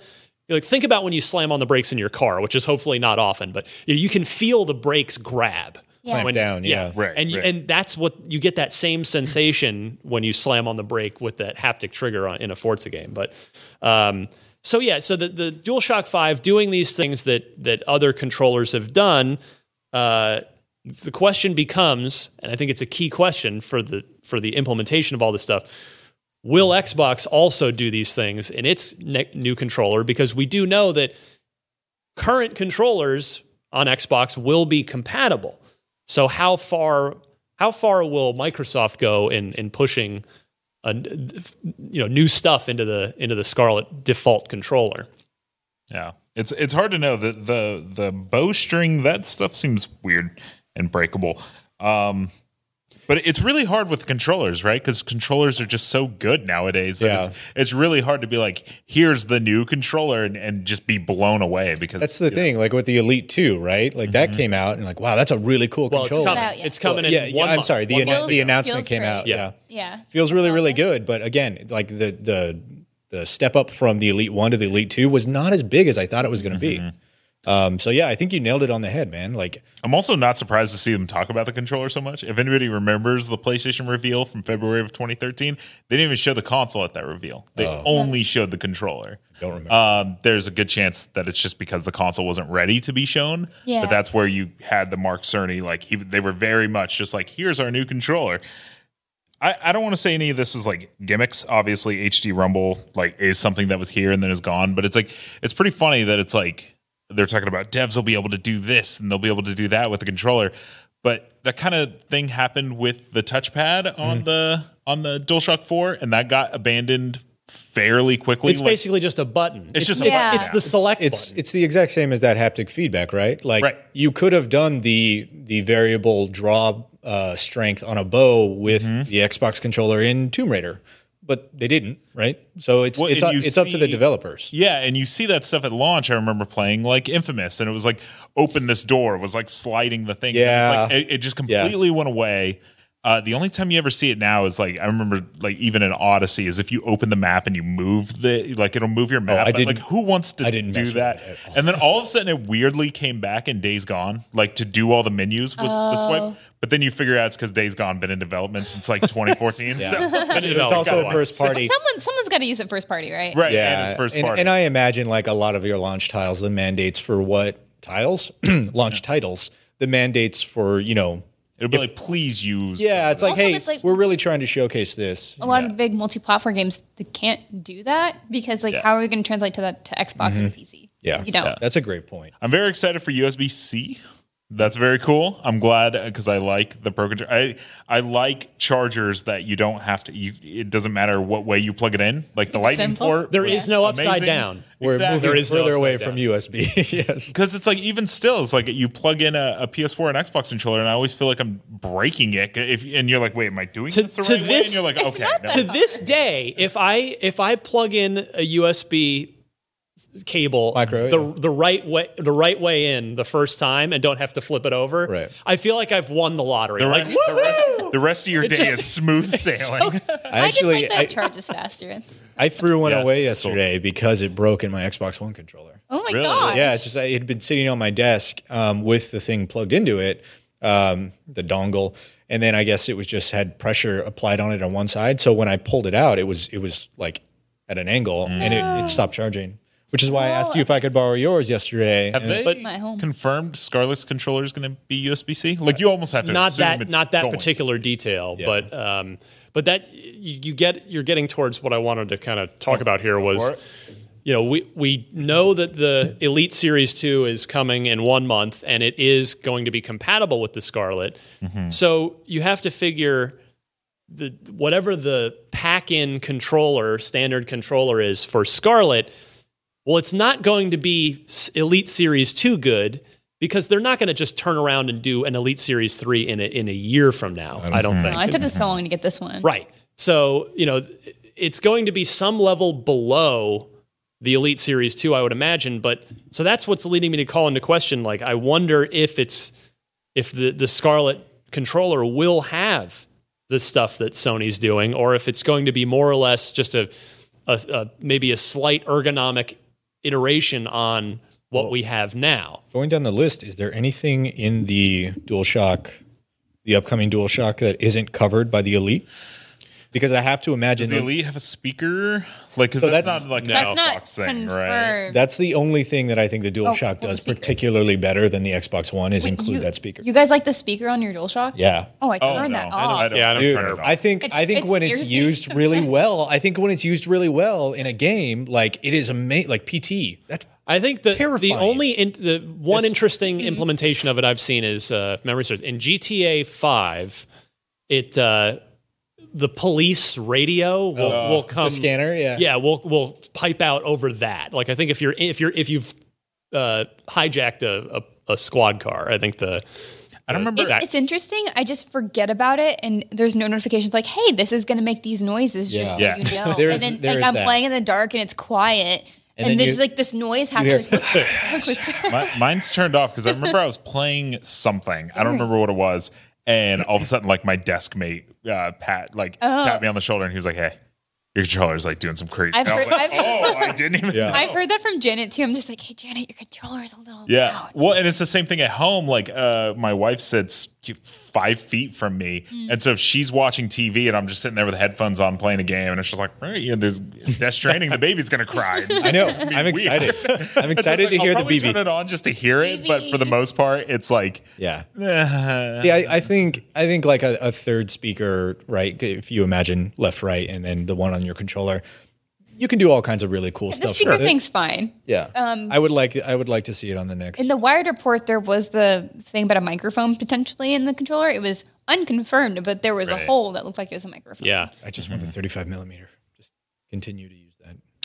[SPEAKER 1] Like think about when you slam on the brakes in your car, which is hopefully not often, but you, know, you can feel the brakes grab.
[SPEAKER 4] Yeah. Clamp
[SPEAKER 2] down, yeah.
[SPEAKER 3] Right,
[SPEAKER 1] and you,
[SPEAKER 3] right.
[SPEAKER 1] and that's what you get that same sensation when you slam on the brake with that haptic trigger on, in a Forza game. But um, so yeah, so the the DualShock Five doing these things that that other controllers have done. Uh, the question becomes, and I think it's a key question for the for the implementation of all this stuff. Will Xbox also do these things in its ne- new controller? Because we do know that current controllers on Xbox will be compatible. So how far how far will Microsoft go in in pushing a, you know new stuff into the into the Scarlett default controller?
[SPEAKER 3] Yeah, it's it's hard to know. The the the bowstring that stuff seems weird and breakable. Um, but it's really hard with controllers, right? Because controllers are just so good nowadays. That
[SPEAKER 2] Yeah.
[SPEAKER 3] it's, it's really hard to be like, here's the new controller, and, and just be blown away. Because
[SPEAKER 2] That's the thing, like with the Elite 2, right? Like that came out and like, wow, that's a really cool
[SPEAKER 1] Well, it's coming.
[SPEAKER 4] Out, yeah.
[SPEAKER 1] It's coming
[SPEAKER 2] Well,
[SPEAKER 1] in
[SPEAKER 2] yeah, yeah, I'm sorry. The,
[SPEAKER 1] One
[SPEAKER 2] anna- the announcement came
[SPEAKER 4] great.
[SPEAKER 2] out.
[SPEAKER 1] Yeah.
[SPEAKER 2] Yeah.
[SPEAKER 4] yeah.
[SPEAKER 2] Feels really, really good. But again, like the the the step up from the Elite 1 to the Elite 2 was not as big as I thought it was going to be. Um, so yeah, I think you nailed it on the head, man. Like
[SPEAKER 3] I'm also not surprised to see them talk about the controller so much. If anybody remembers the PlayStation reveal from February of 2013, they didn't even show the console at that reveal. They only showed the controller.
[SPEAKER 2] Don't remember.
[SPEAKER 3] Um, there's a good chance that it's just because the console wasn't ready to be shown.
[SPEAKER 4] Yeah.
[SPEAKER 3] But that's where you had the Mark Cerny. Like he, they were very much just like, here's our new controller. I, I don't want to say any of this is like gimmicks. Obviously, HD Rumble like is something that was here and then is gone. But it's like it's pretty funny that it's like they're talking about devs will be able to do this and they'll be able to do that with the controller. But that kind of thing happened with the touchpad on the on the DualShock 4, and that got abandoned fairly quickly.
[SPEAKER 1] It's
[SPEAKER 3] Like-
[SPEAKER 1] basically just a button.
[SPEAKER 3] It's just a
[SPEAKER 1] it's,
[SPEAKER 3] button,
[SPEAKER 1] it's the select
[SPEAKER 2] it's
[SPEAKER 1] button.
[SPEAKER 2] it's the exact same as that haptic feedback, right? Like
[SPEAKER 3] Right.
[SPEAKER 2] you could have done the the variable draw uh, strength on a bow with
[SPEAKER 3] Mm-hmm.
[SPEAKER 2] the Xbox controller in Tomb Raider, but they didn't, right? So it's
[SPEAKER 3] Well,
[SPEAKER 2] it's up, it's up to the developers.
[SPEAKER 3] Yeah, and you see that stuff at launch. I remember playing like Infamous, and it was like open this door, it was like sliding the thing. and
[SPEAKER 2] Yeah.
[SPEAKER 3] it's like, it, it just completely went away. Uh, the only time you ever see it now is like I remember like even in Odyssey is if you open the map and you move the like it'll move your map.
[SPEAKER 2] Oh, I
[SPEAKER 3] but,
[SPEAKER 2] didn't-
[SPEAKER 3] like who wants to
[SPEAKER 2] I didn't
[SPEAKER 3] do
[SPEAKER 2] mess with
[SPEAKER 3] that?
[SPEAKER 2] it at all.
[SPEAKER 3] And then all of a sudden it weirdly came back in Days Gone, like to do all the menus was the
[SPEAKER 4] Oh.
[SPEAKER 3] swipe. But then you figure out it's because Days Gone been in development since like 2014.
[SPEAKER 2] Yeah.
[SPEAKER 3] So then
[SPEAKER 2] It's
[SPEAKER 3] know,
[SPEAKER 2] also a first party.
[SPEAKER 4] Someone someone's got to use it first party, right?
[SPEAKER 3] right?
[SPEAKER 2] Yeah,
[SPEAKER 3] and it's first
[SPEAKER 2] and,
[SPEAKER 3] party.
[SPEAKER 2] and I imagine like a lot of your launch tiles, the mandates for what tiles, launch titles, the mandates for you know.
[SPEAKER 3] It'll be like, please use.
[SPEAKER 2] Yeah, it's like,
[SPEAKER 4] Also,
[SPEAKER 2] hey,
[SPEAKER 4] it's like-
[SPEAKER 2] we're really trying to showcase this.
[SPEAKER 4] A lot of big multi-platform games that can't do that because, like,
[SPEAKER 3] Yeah.
[SPEAKER 4] how are we going to translate to that to Xbox or PC?
[SPEAKER 2] Mm-hmm. Yeah,
[SPEAKER 4] you don't.
[SPEAKER 2] That's a great point.
[SPEAKER 3] I'm very excited for USB C. That's very cool. I'm glad because I like the Pro controller. I I like chargers that you don't have to. You it doesn't matter what way you plug it in. Like the Lightning
[SPEAKER 4] simple.
[SPEAKER 3] port.
[SPEAKER 1] There
[SPEAKER 3] was
[SPEAKER 1] is no upside
[SPEAKER 3] amazing.
[SPEAKER 1] down.
[SPEAKER 2] We're
[SPEAKER 3] Exactly.
[SPEAKER 2] moving
[SPEAKER 1] There is no
[SPEAKER 2] further away
[SPEAKER 1] upside
[SPEAKER 2] from. USB. yes.
[SPEAKER 3] because it's like even still, it's like you plug in a, a PS4 and Xbox controller, and I always feel like I'm breaking it. If and you're like, wait, am I doing
[SPEAKER 1] To-
[SPEAKER 3] this the
[SPEAKER 1] to
[SPEAKER 3] right way?
[SPEAKER 1] this-
[SPEAKER 3] And you're like, okay, no.
[SPEAKER 1] to this day, if I if I plug in a USB cable
[SPEAKER 2] Micro,
[SPEAKER 1] the
[SPEAKER 2] yeah.
[SPEAKER 1] the right way the right way in the first time and don't have to flip it over,
[SPEAKER 2] Right.
[SPEAKER 1] I feel like I've won the lottery.
[SPEAKER 3] the,
[SPEAKER 1] like,
[SPEAKER 3] rest, the, rest, the rest of your day
[SPEAKER 1] just-
[SPEAKER 3] is smooth sailing.
[SPEAKER 2] I
[SPEAKER 4] I
[SPEAKER 2] actually
[SPEAKER 4] just like that
[SPEAKER 2] I,
[SPEAKER 4] charges faster.
[SPEAKER 2] I threw one
[SPEAKER 3] Yeah,
[SPEAKER 2] away yesterday because it broke in my Xbox One controller.
[SPEAKER 4] Oh my
[SPEAKER 3] Really?
[SPEAKER 4] god!
[SPEAKER 2] Yeah, it's just it had been sitting on my desk um, with the thing plugged into it, um, the dongle, and then I guess it was just had pressure applied on it on one side. So when I pulled it out, it was it was like at an angle, and it, it stopped charging. Which is why I asked you if I could borrow yours yesterday.
[SPEAKER 3] Have they
[SPEAKER 1] But-
[SPEAKER 4] My home.
[SPEAKER 3] confirmed Scarlett's controller is going to be USB C? Like you almost have to
[SPEAKER 1] not
[SPEAKER 3] assume
[SPEAKER 1] that
[SPEAKER 3] it's
[SPEAKER 1] not that
[SPEAKER 3] going.
[SPEAKER 1] particular detail, but um, but that you, you get you're getting towards what I wanted to kind of talk about here was you know, we we know that the Elite Series 2 is coming in 1 month and it is going to be compatible with the Scarlett. So you have to figure the whatever the pack-in controller, standard controller is for Scarlett, well it's not going to be Elite Series 2 good because they're not going to just turn around and do an Elite Series 3 in a, in a year from now. I don't mm-hmm. think.
[SPEAKER 4] Oh, it took us so long to get this one.
[SPEAKER 1] Right. So, you know, it's going to be some level below the Elite Series 2, I would imagine. But so that's what's leading me to call into question. Like, I wonder if it's, if the, the Scarlett controller will have the stuff that Sony's doing, or if it's going to be more or less just a, a, a maybe a slight ergonomic iteration on what we have now.
[SPEAKER 2] Going down the list, is there anything in the DualShock, the upcoming DualShock, that isn't covered by the Elite? Because I have to imagine
[SPEAKER 3] Does the
[SPEAKER 2] that-
[SPEAKER 3] Elite have a speaker? Like, because
[SPEAKER 2] So
[SPEAKER 3] that's,
[SPEAKER 2] that's-
[SPEAKER 3] not like
[SPEAKER 1] No.
[SPEAKER 3] an
[SPEAKER 4] That's not
[SPEAKER 3] Xbox thing,
[SPEAKER 4] confirmed.
[SPEAKER 3] right?
[SPEAKER 2] that's the only thing that I think the DualShock
[SPEAKER 4] well, the
[SPEAKER 2] does
[SPEAKER 4] speaker.
[SPEAKER 2] particularly better than the Xbox One is
[SPEAKER 4] Wait,
[SPEAKER 2] include
[SPEAKER 4] you-
[SPEAKER 2] that speaker.
[SPEAKER 4] You guys like the speaker on your DualShock?
[SPEAKER 2] yeah.
[SPEAKER 4] Oh, I
[SPEAKER 3] Oh,
[SPEAKER 4] turned
[SPEAKER 3] no.
[SPEAKER 4] that
[SPEAKER 3] I don't-
[SPEAKER 4] off.
[SPEAKER 3] I don't,
[SPEAKER 1] Yeah, I don't
[SPEAKER 3] turn
[SPEAKER 1] turn
[SPEAKER 3] it
[SPEAKER 1] it
[SPEAKER 3] off.
[SPEAKER 2] I think
[SPEAKER 4] It's-
[SPEAKER 2] I think
[SPEAKER 4] it
[SPEAKER 2] when it's used really well, I think when it's used really well in a game, like it is amazing. Like PT, that's
[SPEAKER 1] I think the the only in, the one interesting implementation of it I've seen is uh, if memory serves in GTA Five. It uh, the police radio will, will come
[SPEAKER 2] the scanner. Yeah,
[SPEAKER 1] yeah will will pipe out over that. Like I think if you're if you're if you've uh, hijacked a, a, a squad car, I think the
[SPEAKER 3] I don't remember.
[SPEAKER 4] It's, it's interesting. I just forget about it, and there's no notifications like, "Hey, this is going to make these noises." Just
[SPEAKER 2] Yeah.
[SPEAKER 4] so
[SPEAKER 3] Yeah.
[SPEAKER 4] you know.
[SPEAKER 2] There
[SPEAKER 4] and then
[SPEAKER 2] there
[SPEAKER 4] like I'm
[SPEAKER 2] that.
[SPEAKER 4] playing in the dark and it's quiet,
[SPEAKER 2] And
[SPEAKER 4] and, there's
[SPEAKER 2] you-
[SPEAKER 4] like this noise
[SPEAKER 2] hear-
[SPEAKER 4] happening.
[SPEAKER 3] My, mine's turned off because I remember I was playing something. I don't remember what it was, and all of a sudden, like my desk mate, uh, Pat, like tapped me on the shoulder, and he was like, "Hey, your controller's like doing some crazy."
[SPEAKER 4] I've
[SPEAKER 3] And I
[SPEAKER 4] heard-
[SPEAKER 3] like,
[SPEAKER 4] I've-
[SPEAKER 3] oh, I didn't even.
[SPEAKER 2] Yeah.
[SPEAKER 3] know.
[SPEAKER 4] I've heard that from Janet too. I'm just like, "Hey, Janet, your controller's a little
[SPEAKER 3] Yeah.
[SPEAKER 4] loud."
[SPEAKER 3] Well, and it's the same thing at home. Like, uh, my wife sits five feet from me,
[SPEAKER 4] Hmm.
[SPEAKER 3] and so if she's watching TV and I'm just sitting there with headphones on playing a game, and it's just like, right, yeah, there's Death Stranding. the baby's gonna cry.
[SPEAKER 2] I know.
[SPEAKER 3] It's gonna
[SPEAKER 2] I'm
[SPEAKER 3] weird.
[SPEAKER 2] excited. I'm
[SPEAKER 3] It's like,
[SPEAKER 2] excited to
[SPEAKER 3] I'll
[SPEAKER 2] hear the
[SPEAKER 3] probably
[SPEAKER 2] BB.
[SPEAKER 3] Turn it on just to hear it, but for the most part, it's like,
[SPEAKER 2] Yeah. Yeah, I, I think I think like a, a third speaker, right? If you imagine left, right, and then the one on your controller, you can do all kinds of really cool
[SPEAKER 4] The
[SPEAKER 2] stuff.
[SPEAKER 4] speaker
[SPEAKER 2] with it.
[SPEAKER 4] thing's fine.
[SPEAKER 2] Yeah,
[SPEAKER 4] Um,
[SPEAKER 2] I would like I would like to see it on the next.
[SPEAKER 4] In the Wired report, there was the thing about a microphone potentially in the controller. It was unconfirmed, but there was
[SPEAKER 3] Right.
[SPEAKER 4] a hole that looked like it was a microphone.
[SPEAKER 1] yeah
[SPEAKER 2] I just want the 35 millimeter. Just continue to use that.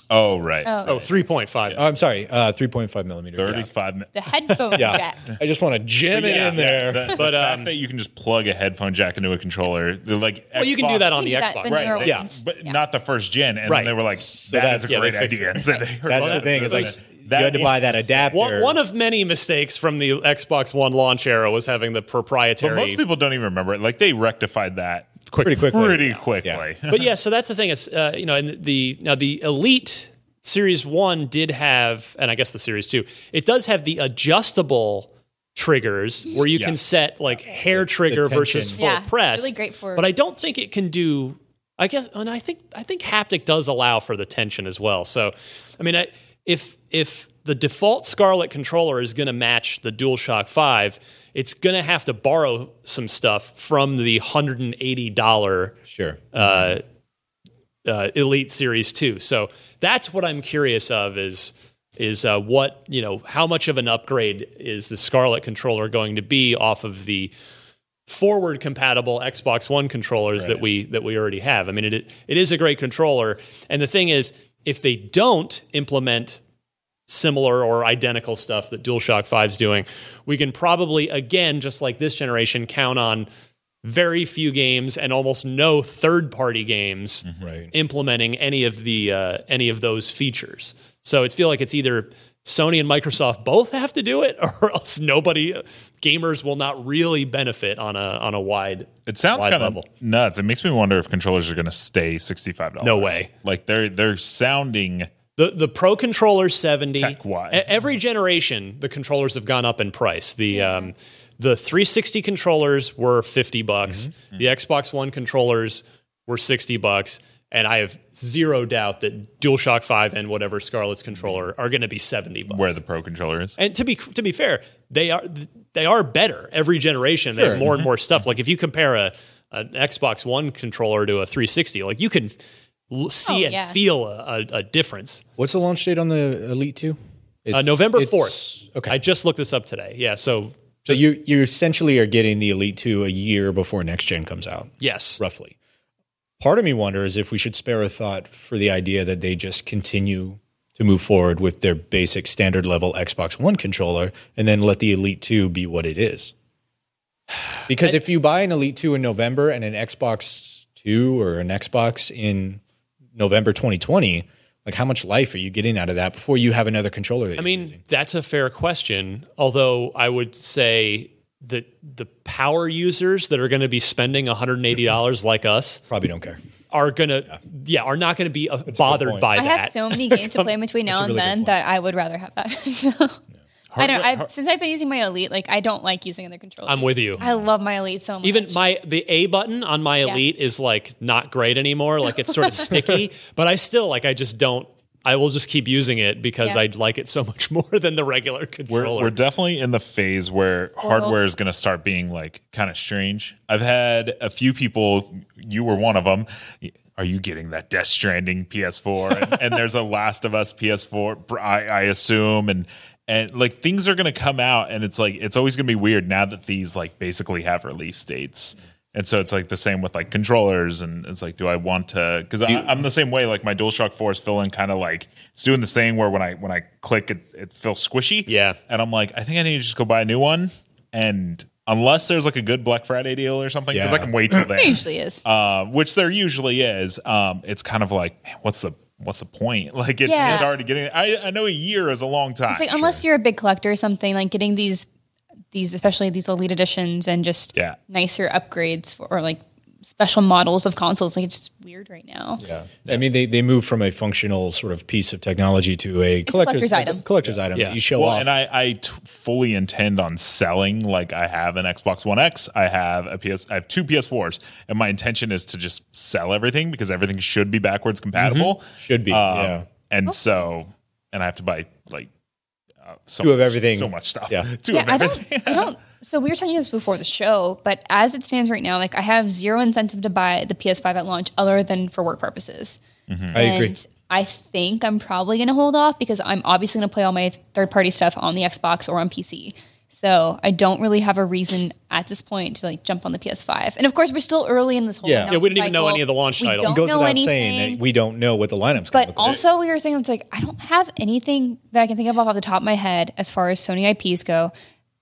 [SPEAKER 3] Oh right,
[SPEAKER 1] oh 3.5
[SPEAKER 2] Oh, I'm sorry, uh, 3.5 millimeter. jack.
[SPEAKER 3] thirty-five minutes.
[SPEAKER 4] The headphone
[SPEAKER 2] Yeah,
[SPEAKER 4] jack.
[SPEAKER 2] I just want to jam it in there.
[SPEAKER 3] The,
[SPEAKER 1] But,
[SPEAKER 3] the fact
[SPEAKER 1] um,
[SPEAKER 3] that you can just plug a headphone jack into a controller, they're like,
[SPEAKER 1] well you can do
[SPEAKER 3] Xbox-
[SPEAKER 1] that on the
[SPEAKER 4] You can do
[SPEAKER 1] Xbox
[SPEAKER 4] that
[SPEAKER 3] right, they-
[SPEAKER 2] Yeah.
[SPEAKER 3] but
[SPEAKER 4] Yeah.
[SPEAKER 3] not the first gen. And
[SPEAKER 1] Right.
[SPEAKER 3] then they were like,
[SPEAKER 2] that's-
[SPEAKER 3] "That is a
[SPEAKER 1] yeah, they
[SPEAKER 3] great
[SPEAKER 1] fixed
[SPEAKER 3] idea."
[SPEAKER 1] it.
[SPEAKER 3] So they were
[SPEAKER 2] That's
[SPEAKER 3] like,
[SPEAKER 2] the thing. Is like
[SPEAKER 3] that
[SPEAKER 2] you had to buy that adapter.
[SPEAKER 1] One, one of many mistakes from the Xbox One launch era was having the
[SPEAKER 3] But
[SPEAKER 1] proprietary.
[SPEAKER 3] most people don't even remember it. Like they rectified that
[SPEAKER 2] pretty quickly.
[SPEAKER 3] pretty quickly.
[SPEAKER 2] Yeah.
[SPEAKER 1] but yeah, so that's the thing. It's uh, you know, and the now the Elite Series One did have, and I guess the Series Two, it does have the adjustable triggers where you
[SPEAKER 3] Yeah.
[SPEAKER 1] can set like hair trigger
[SPEAKER 2] tension.
[SPEAKER 1] versus full
[SPEAKER 4] Yeah,
[SPEAKER 1] press.
[SPEAKER 4] really great for-
[SPEAKER 1] But I don't think it can do. I guess, and I think I think haptic does allow for the tension as well. So, I mean, I, if if the default Scarlett controller is going to match the DualShock Five, it's going to have to borrow some stuff from the hundred and eighty dollar
[SPEAKER 2] Sure.
[SPEAKER 1] uh, Elite Series Two. So that's what I'm curious of is is uh, what you know how much of an upgrade is the Scarlett controller going to be off of the forward compatible Xbox One controllers that we that we already have. I mean, it it is a great controller, and the thing is, if they don't implement similar or identical stuff that DualShock 5's doing, we can probably again, just like this generation, count on very few games and almost no third-party games
[SPEAKER 2] Right.
[SPEAKER 1] implementing any of the uh, any of those features. So it's feel like it's either Sony and Microsoft both have to do it, or else nobody gamers will not really benefit on a on a wide.
[SPEAKER 3] It sounds kind of nuts. It makes me wonder if controllers are going to stay sixty five dollars.
[SPEAKER 1] No way.
[SPEAKER 3] Like they're they're sounding
[SPEAKER 1] The the Pro controller seventy.
[SPEAKER 3] Tech-wise.
[SPEAKER 1] E- every generation, the controllers have gone up in price. The um, the 360 controllers were 50 bucks. Mm-hmm. Mm-hmm. The Xbox One controllers were 60 bucks. And I have zero doubt that DualShock 5 and whatever Scarlett's controller mm-hmm. are going to be 70 bucks.
[SPEAKER 3] where the pro controller is.
[SPEAKER 1] And to be to be fair, they are they are better every generation. They have more and more stuff. Like if you compare a an Xbox One controller to a 360, like you can l- see
[SPEAKER 4] Oh,
[SPEAKER 1] and
[SPEAKER 4] yeah.
[SPEAKER 1] feel a, a, a difference.
[SPEAKER 2] What's the launch date on the Elite Two?
[SPEAKER 1] Uh, November fourth.
[SPEAKER 2] Okay.
[SPEAKER 1] I just looked this up today. Yeah. So
[SPEAKER 2] so you you essentially are getting the Elite Two a year before next gen comes out,
[SPEAKER 1] yes,
[SPEAKER 2] roughly. Part of me wonders if we should spare a thought for the idea that they just continue to move forward with their basic standard level Xbox One controller and then let the Elite 2 be what it is. Because if you buy an Elite 2 in November and an Xbox 2 or an Xbox in November 2020, like how much life are you getting out of that before you have another controller that
[SPEAKER 1] I mean that's a fair question. Although I would say that the power users that are going to be spending one hundred and eighty dollars like us
[SPEAKER 2] probably don't care.
[SPEAKER 1] are going to yeah. are not going to be uh, bothered by
[SPEAKER 4] I
[SPEAKER 1] that.
[SPEAKER 4] I have so many games to play in between now
[SPEAKER 2] a
[SPEAKER 4] and then that I would rather have that. so, I don't. I've, since I've been using my Elite, like I don't like using other controllers.
[SPEAKER 1] I'm with you.
[SPEAKER 4] I love my Elite so much.
[SPEAKER 1] Even my the A button on my Elite is like not great anymore. Like it's sort of sticky, but I still like I just don't. I will just keep using it because
[SPEAKER 4] Yeah.
[SPEAKER 1] I like it so much more than the regular
[SPEAKER 3] We're,
[SPEAKER 1] controller.
[SPEAKER 3] we're definitely in the phase where hardware is going to start being like kind of strange. I've had a few people, you were one of them. Are you getting that Death Stranding PS4? And, and there's a Last of Us PS4, I, I assume. And and like things are going to come out, and it's like it's always going to be weird now that these like basically have release dates. And so it's like the same with like controllers, and it's like, do I want to? Because I'm the same way. Like my DualShock Four is feeling kind of like it's doing this thing where when I when I click, it, it feels squishy.
[SPEAKER 1] Yeah.
[SPEAKER 3] And I'm like, I think I need to just go buy a new one. And unless there's like a good Black Friday deal or something, because
[SPEAKER 2] Yeah.
[SPEAKER 3] I can wait till
[SPEAKER 4] There
[SPEAKER 3] then,
[SPEAKER 4] usually is.
[SPEAKER 3] uh, which there usually is. Um, it's kind of like, man, what's the what's the point? Like it's,
[SPEAKER 4] Yeah.
[SPEAKER 3] it's already getting. I, I know a year is a long time.
[SPEAKER 4] It's like unless you're a big collector or something, like getting these these especially these elite editions and just
[SPEAKER 3] Yeah.
[SPEAKER 4] nicer upgrades for, or like special models of consoles, like it's just weird right now.
[SPEAKER 2] Yeah. I mean, they, they move from a functional sort of piece of technology to a collector's,
[SPEAKER 4] collector's item.
[SPEAKER 2] Collector's item
[SPEAKER 1] Yeah.
[SPEAKER 2] that you show
[SPEAKER 3] well,
[SPEAKER 2] off.
[SPEAKER 3] and I, I t- fully intend on selling. Like I have an Xbox One X, I have a PS, I have two PS4s, and my intention is to just sell everything because everything should be backwards compatible.
[SPEAKER 2] Mm-hmm. Should be,
[SPEAKER 3] Um,
[SPEAKER 2] yeah.
[SPEAKER 3] And so, and I have to buy like uh, so
[SPEAKER 2] Two of
[SPEAKER 3] much-
[SPEAKER 2] everything.
[SPEAKER 3] so much stuff.
[SPEAKER 2] Yeah.
[SPEAKER 3] two
[SPEAKER 4] Yeah,
[SPEAKER 3] of
[SPEAKER 4] I
[SPEAKER 3] everything.
[SPEAKER 4] don't, I don't. So we were talking this before the show, but as it stands right now, like I have zero incentive to buy the PS5 at launch, other than for work purposes.
[SPEAKER 2] I agree.
[SPEAKER 4] I think I'm probably going to hold off because I'm obviously going to play all my third party stuff on the Xbox or on PC. So I don't really have a reason at this point to like jump on the PS5. And of course, we're still early in this whole.
[SPEAKER 2] Yeah. Yeah,
[SPEAKER 1] we didn't even know
[SPEAKER 4] cycle.
[SPEAKER 1] any of the launch
[SPEAKER 4] We
[SPEAKER 1] titles.
[SPEAKER 4] don't
[SPEAKER 2] It goes
[SPEAKER 4] know
[SPEAKER 2] without
[SPEAKER 4] anything.
[SPEAKER 2] saying that we don't know what the lineup's going to be.
[SPEAKER 4] But
[SPEAKER 2] look like.
[SPEAKER 4] also, we were saying it's like I don't have anything that I can think of off the top of my head as far as Sony IPs go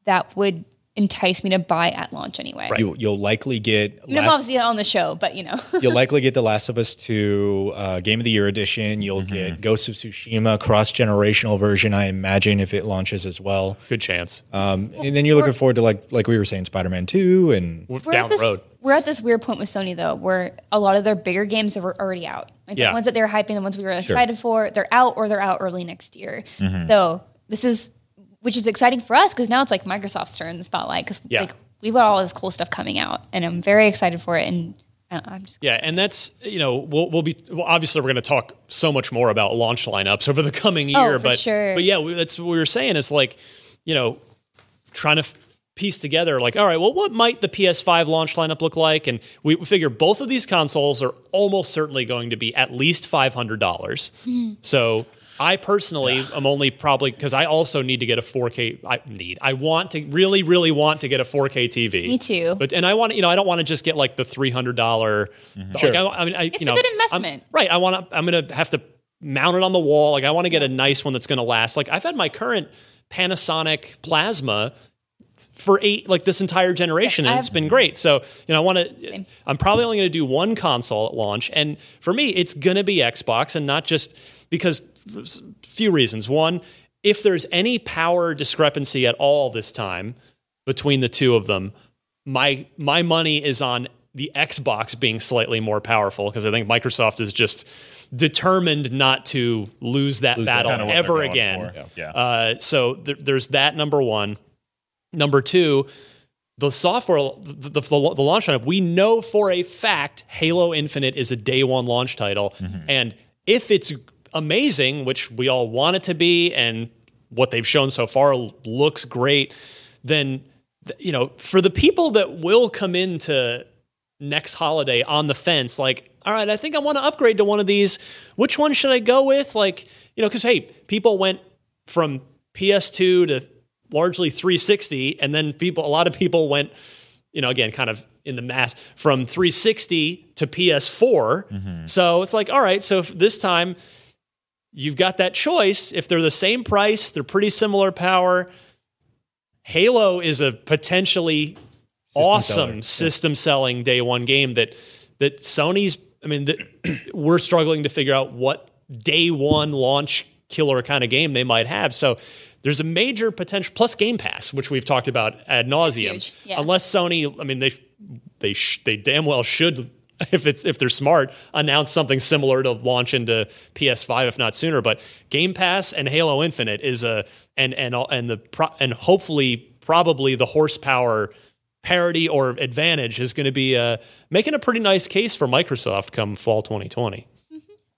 [SPEAKER 4] that would entice me to buy at launch anyway.
[SPEAKER 2] You, you'll likely get
[SPEAKER 4] I mean, I'm
[SPEAKER 2] Last-
[SPEAKER 4] obviously on the show, but you know,
[SPEAKER 2] you'll likely get the Last of Us 2 uh, Game of the Year edition. You'll
[SPEAKER 3] Mm-hmm.
[SPEAKER 2] get Ghost of Tsushima cross generational version. I imagine if it launches as well.
[SPEAKER 1] Good chance.
[SPEAKER 2] Um, and then you're looking forward to like like we were saying, Spider Man 2 and
[SPEAKER 4] we're
[SPEAKER 1] down
[SPEAKER 4] at this,
[SPEAKER 1] the road.
[SPEAKER 4] We're at this weird point with Sony though, where a lot of their bigger games are already out. Like
[SPEAKER 1] Yeah.
[SPEAKER 4] the ones that they were hyping, the ones we were excited for, they're out or they're out early next year. So this is, which is exciting for us because now it's like Microsoft's turn in the spotlight because
[SPEAKER 1] Yeah.
[SPEAKER 4] like we've got all this cool stuff coming out, and I'm very excited for it. And know, I'm just
[SPEAKER 1] Yeah, and that's you know we'll we'll be well, obviously we're going to talk so much more about launch lineups over the coming year,
[SPEAKER 4] Oh,
[SPEAKER 1] but
[SPEAKER 4] sure.
[SPEAKER 1] but yeah, that's what we were saying is like you know trying to f- piece together like all right, well, what might the PS5 launch lineup look like? And we, we figure both of these consoles are almost certainly going to be at least five hundred dollars.
[SPEAKER 4] Mm-hmm.
[SPEAKER 1] So. I personally am only probably because I also need to get a 4K. I need. I want to really, really want to get a 4K TV.
[SPEAKER 4] Me too.
[SPEAKER 1] But and I want to, you know I don't want to just get like the three hundred dollar. Mm-hmm.
[SPEAKER 2] Sure.
[SPEAKER 1] I, I mean, I,
[SPEAKER 4] It's
[SPEAKER 1] you
[SPEAKER 4] a
[SPEAKER 1] know,
[SPEAKER 4] good
[SPEAKER 1] I'm-
[SPEAKER 4] investment.
[SPEAKER 1] right. I want to. I'm going to have to mount it on the wall. Like I want to get a nice one that's going to last. Like I've had my current Panasonic Plasma for eight like this entire generation
[SPEAKER 4] Yeah,
[SPEAKER 1] and it's been great so you know i want to i'm probably only going to do one console at launch and for me it's going to be xbox and not just because for s- few reasons one if there's any power discrepancy at all this time between the two of them my my money is on the xbox being slightly more powerful because i think microsoft is just determined not to lose that battle
[SPEAKER 3] Kinda
[SPEAKER 1] ever again.
[SPEAKER 3] Yeah.
[SPEAKER 1] uh, so there, there's that number one Number two, the software, the, the, the launch lineup, we know for a fact Halo Infinite is a day one launch title. And if it's amazing, which we all want it to be, and what they've shown so far looks great, then, you know, for the people that will come into next holiday on the fence, like, all right, I think I want to upgrade to one of these. Which one should I go with? Like, you know, because hey, people went from PS2 to largely 360, and then people, a lot of people went, you know, again, kind of in the mass from 360 to PS4. Mm-hmm. So it's like, all right, so this time you've got that choice. If they're the same price, they're pretty similar power. Halo is a potentially awesome
[SPEAKER 2] seller.
[SPEAKER 1] system selling day one game that that Sony's. I mean, that we're struggling to figure out what day one launch killer kind of game they might have. So there's a major potential plus Game Pass, which we've talked about ad nauseum.
[SPEAKER 4] yeah.
[SPEAKER 1] Unless Sony, I mean, they they sh- they damn well should. If it's if they're smart, announce something similar to launch into PS5, if not sooner. But Game Pass and Halo Infinite is a and and and the pro, and hopefully probably the horsepower parity or advantage is going to be uh, making a pretty nice case for Microsoft come fall 2020.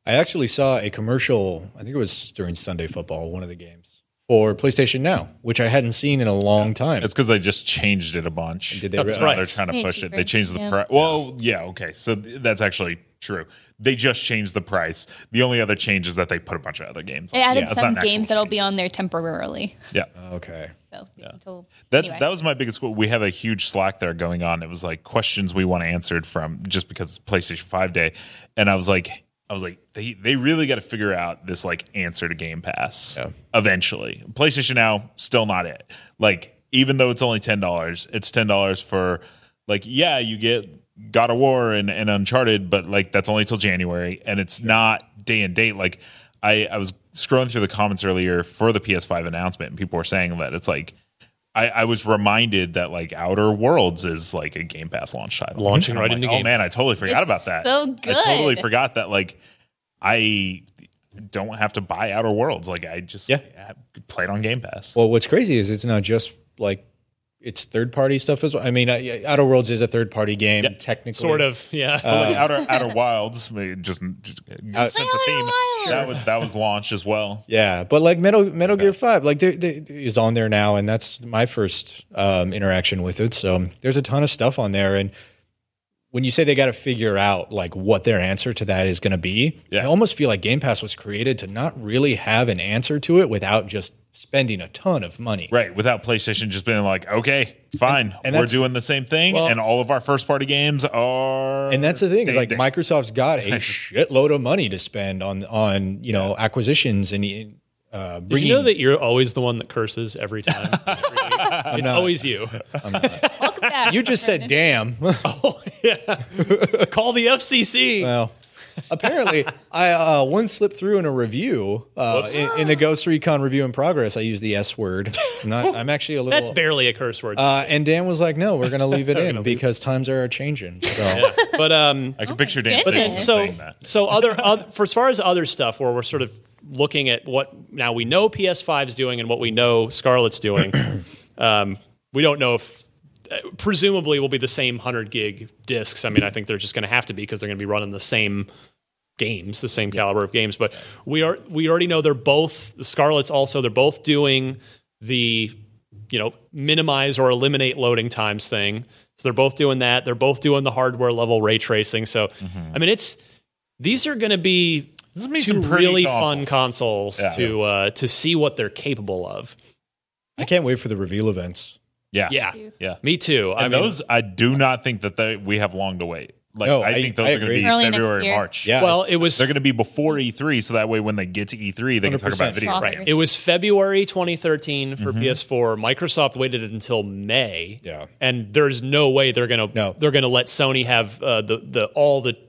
[SPEAKER 2] I actually saw a commercial, I think it was during Sunday football, one of the games, for PlayStation Now, which I hadn't seen in a long time.
[SPEAKER 3] It's because they just changed it a bunch.
[SPEAKER 2] Did they
[SPEAKER 1] That's
[SPEAKER 2] re-
[SPEAKER 1] right.
[SPEAKER 3] They're trying to
[SPEAKER 4] Made
[SPEAKER 3] push it.
[SPEAKER 4] cheaper.
[SPEAKER 3] They changed the
[SPEAKER 4] Yeah.
[SPEAKER 3] price. Well, yeah, okay. So th- that's actually true. They just changed the price. The only other change is that they put a bunch of other games.
[SPEAKER 4] They
[SPEAKER 3] on.
[SPEAKER 4] added
[SPEAKER 3] Yeah, it's not
[SPEAKER 4] some
[SPEAKER 3] an actual
[SPEAKER 4] games that'll
[SPEAKER 3] change.
[SPEAKER 4] be on there temporarily.
[SPEAKER 3] Yeah.
[SPEAKER 2] Okay.
[SPEAKER 4] So until
[SPEAKER 3] That's
[SPEAKER 4] anyway.
[SPEAKER 3] that was my biggest. We have a huge Slack there going on. It was like questions we want answered from just because it's PlayStation Five Day, and I was like, I was like, they they really got to figure out this like answer to Game Pass
[SPEAKER 2] Yeah.
[SPEAKER 3] eventually. PlayStation Now still not it. Like even though it's only ten dollars, it's ten dollars for like yeah you get God of War and, and Uncharted, but like that's only till January, and it's not day and date. Like I I was scrolling through the comments earlier for the PS5 announcement, and people were saying that it's like. I, I was reminded that like Outer Worlds is like a Game Pass launch title,
[SPEAKER 1] Launching right
[SPEAKER 3] like,
[SPEAKER 1] into
[SPEAKER 3] Oh
[SPEAKER 1] Game
[SPEAKER 3] man, I totally forgot
[SPEAKER 4] It's
[SPEAKER 3] about that.
[SPEAKER 4] so good.
[SPEAKER 3] I totally forgot that like I don't have to buy Outer Worlds. Like I just
[SPEAKER 2] Yeah.
[SPEAKER 3] play it on Game Pass.
[SPEAKER 2] Well, what's crazy is it's not just like it's third party stuff as well. I mean, uh, Outer Worlds is a third party game, technically.
[SPEAKER 1] Sort of, yeah.
[SPEAKER 3] But, like Outer Outer Wilds, I just, just sense of
[SPEAKER 4] Outer
[SPEAKER 3] theme.
[SPEAKER 4] Wilds.
[SPEAKER 3] That was that was launched as well.
[SPEAKER 2] Yeah, but like Metal Metal Gear Five, like there there is on there now, and that's my first um, interaction with it. So there's a ton of stuff on there, and when you say they got to figure out like what their answer to that is going to be,
[SPEAKER 3] Yeah.
[SPEAKER 2] I almost feel like Game Pass was created to not really have an answer to it without just spending a ton of money.
[SPEAKER 3] Right, without PlayStation just being like, okay, fine,
[SPEAKER 2] and
[SPEAKER 3] we're doing the same thing,
[SPEAKER 2] Well-
[SPEAKER 3] and all of our first party games are.
[SPEAKER 2] And that's the thing is like
[SPEAKER 3] ding.
[SPEAKER 2] Microsoft's got a shitload of money to spend on on you know acquisitions and uh,
[SPEAKER 1] Did you know that you're always the one that curses every time? it's
[SPEAKER 2] not.
[SPEAKER 1] always you.
[SPEAKER 4] Welcome back.
[SPEAKER 2] you just said
[SPEAKER 4] Brandin.
[SPEAKER 2] damn.
[SPEAKER 1] Call the FCC.
[SPEAKER 2] Well, apparently, I uh, one slipped through in a review uh, in, in the Ghost Recon review in progress. I used the S word. I'm, not, I'm actually a little.
[SPEAKER 1] That's barely a curse word.
[SPEAKER 2] uh, and Dan was like, "No, we're going to leave it in because times are changing." So
[SPEAKER 1] but um,
[SPEAKER 3] I can picture Dan
[SPEAKER 4] goodness.
[SPEAKER 1] So
[SPEAKER 3] saying that.
[SPEAKER 1] so other, oth- for as far as other stuff where we're sort of looking at what now we know PS5's doing and what we know Scarlett's doing. um, we don't know if presumably will be the same 100 gig discs. I mean, I think they're just going to have to be because they're going to be running the same games, the same caliber of games. But we are we already know they're both the Scarlett's also they're both doing the you know minimize or eliminate loading times thing. So they're both doing that. They're both doing the hardware level ray tracing. So I mean, it's these are going to be
[SPEAKER 3] This is be
[SPEAKER 1] two
[SPEAKER 3] some pretty
[SPEAKER 1] really fun
[SPEAKER 3] consoles.
[SPEAKER 1] consoles
[SPEAKER 3] Yeah.
[SPEAKER 1] to uh, to see what they're capable of.
[SPEAKER 2] I can't wait for the reveal events.
[SPEAKER 3] Yeah,
[SPEAKER 1] Yeah,
[SPEAKER 3] yeah.
[SPEAKER 1] me too. I
[SPEAKER 3] And
[SPEAKER 1] mean,
[SPEAKER 3] those, I do not think that they, we have long to wait. Like
[SPEAKER 2] No,
[SPEAKER 3] I,
[SPEAKER 2] I-
[SPEAKER 3] think those
[SPEAKER 2] I
[SPEAKER 3] are going to
[SPEAKER 2] agree.
[SPEAKER 3] be
[SPEAKER 4] Early next
[SPEAKER 3] February,
[SPEAKER 4] year.
[SPEAKER 3] March.
[SPEAKER 2] Yeah.
[SPEAKER 1] well, it was
[SPEAKER 3] they're going to be before E3, so that way when they get to E3, they can talk
[SPEAKER 2] 100%.
[SPEAKER 3] about video.
[SPEAKER 4] Profit.
[SPEAKER 1] Right. It was February 2013 for
[SPEAKER 3] Mm-hmm.
[SPEAKER 1] PS4. Microsoft waited until May.
[SPEAKER 2] Yeah.
[SPEAKER 1] And there's no way they're gonna
[SPEAKER 2] No.
[SPEAKER 1] they're gonna let Sony have uh, the the all the, the